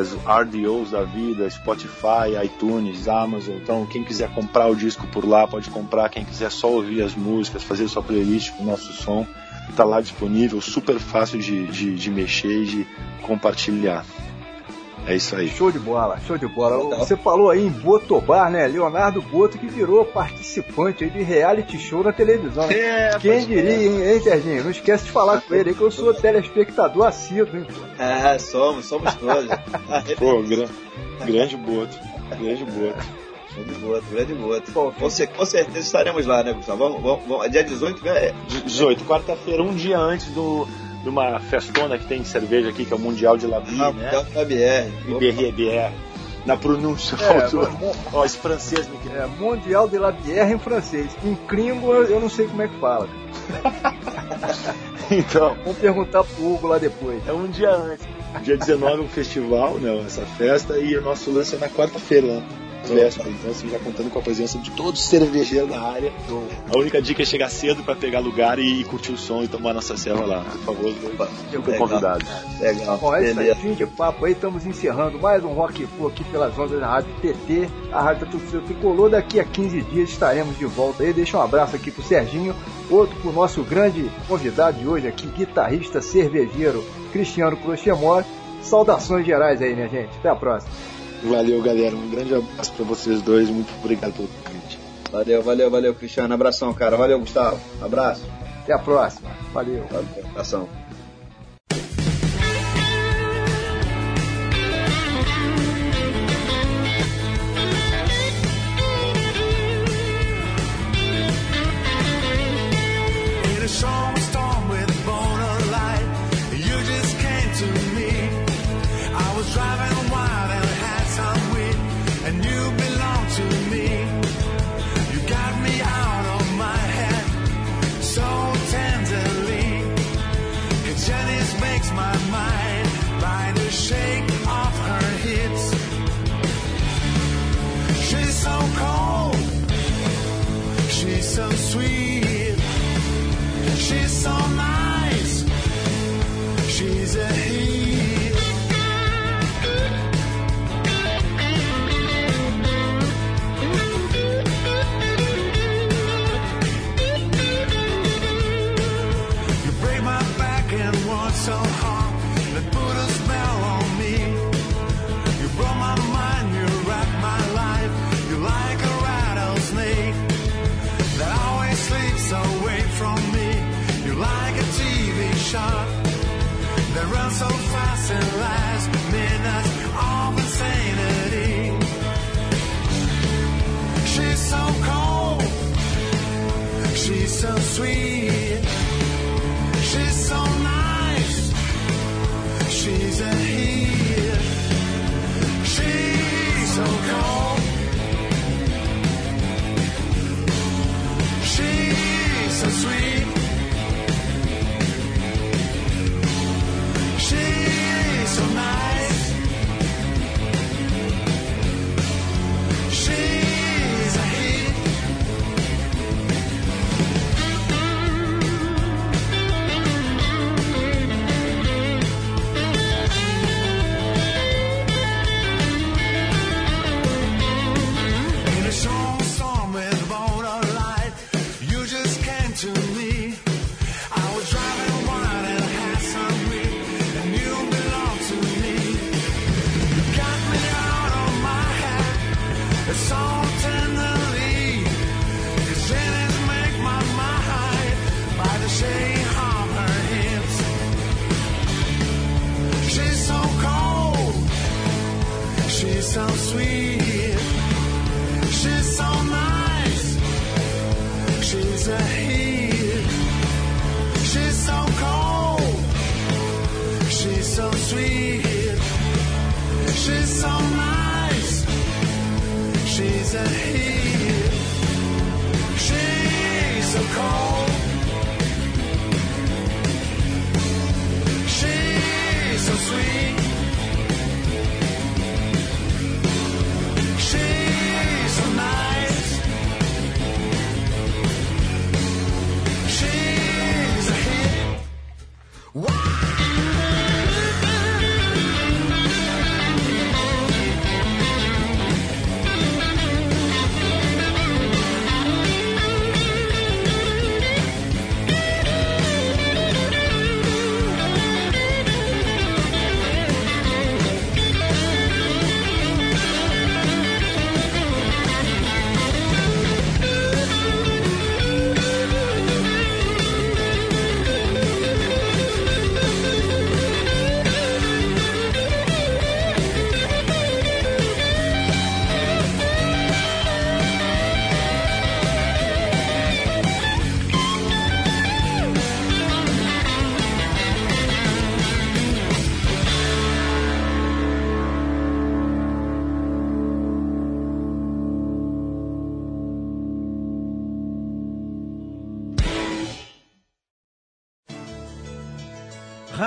as RDOs da vida, Spotify, iTunes, Amazon. Então, quem quiser comprar o disco por lá, pode comprar. Quem quiser só ouvir as músicas, fazer sua playlist com o nosso som, está lá disponível, super fácil de, de, de mexer e de compartilhar. É isso aí. Show de bola, show de bola. Você falou aí em Botobar, né? Leonardo Boto que virou participante aí de reality show na televisão. Né? É, Quem diria, hein, hein, Serginho? Não esquece de falar com ele aí que eu sou telespectador assíduo, hein? É, somos, somos todos. [LAUGHS] Pô, gra- grande boto. Grande boto. Grande boto, grande boto. Pô, Com, com certeza estaremos lá, né, Gustavo? Vamos, vamos, vamos. Dia 18, é, 18, quarta-feira, um dia antes do, de uma festona que tem de cerveja aqui, que é o Mundial de Labi, ah, né? Mundial da BR. IBRBR. Na pronúncia. É, Ó, esse francês me. É, Mundial de la Bière em francês. Em cringo eu eu não sei como é que fala. [LAUGHS] Então, Vamos perguntar pro Hugo lá depois. é um dia antes. Dia 19 é um festival, né? Essa festa, e o nosso lance é na quarta-feira, né? Véspera. Então, assim, já contando com a presença de todos os cervejeiros da área. A única dica é chegar cedo pra pegar lugar e, e curtir o som e tomar nossa serva lá. Por favor, super Legal. convidados. Legal. Bom, é isso aí, fim de papo aí, estamos encerrando mais um Rock Fu aqui pelas ondas da Rádio TT, a Rádio da Torcida Tricolor. Daqui a 15 dias estaremos de volta aí. Deixa um abraço aqui pro Serginho, outro pro nosso grande convidado de hoje aqui, guitarrista cervejeiro Cristiano Crochemor. Saudações gerais aí, minha gente. Até a próxima. Valeu, galera. Um grande abraço pra vocês dois. Muito obrigado pelo convite. Valeu, valeu, valeu, Cristiano. Abração, cara. Valeu, Gustavo. Abraço. Até a próxima. Valeu. Valeu. Abração.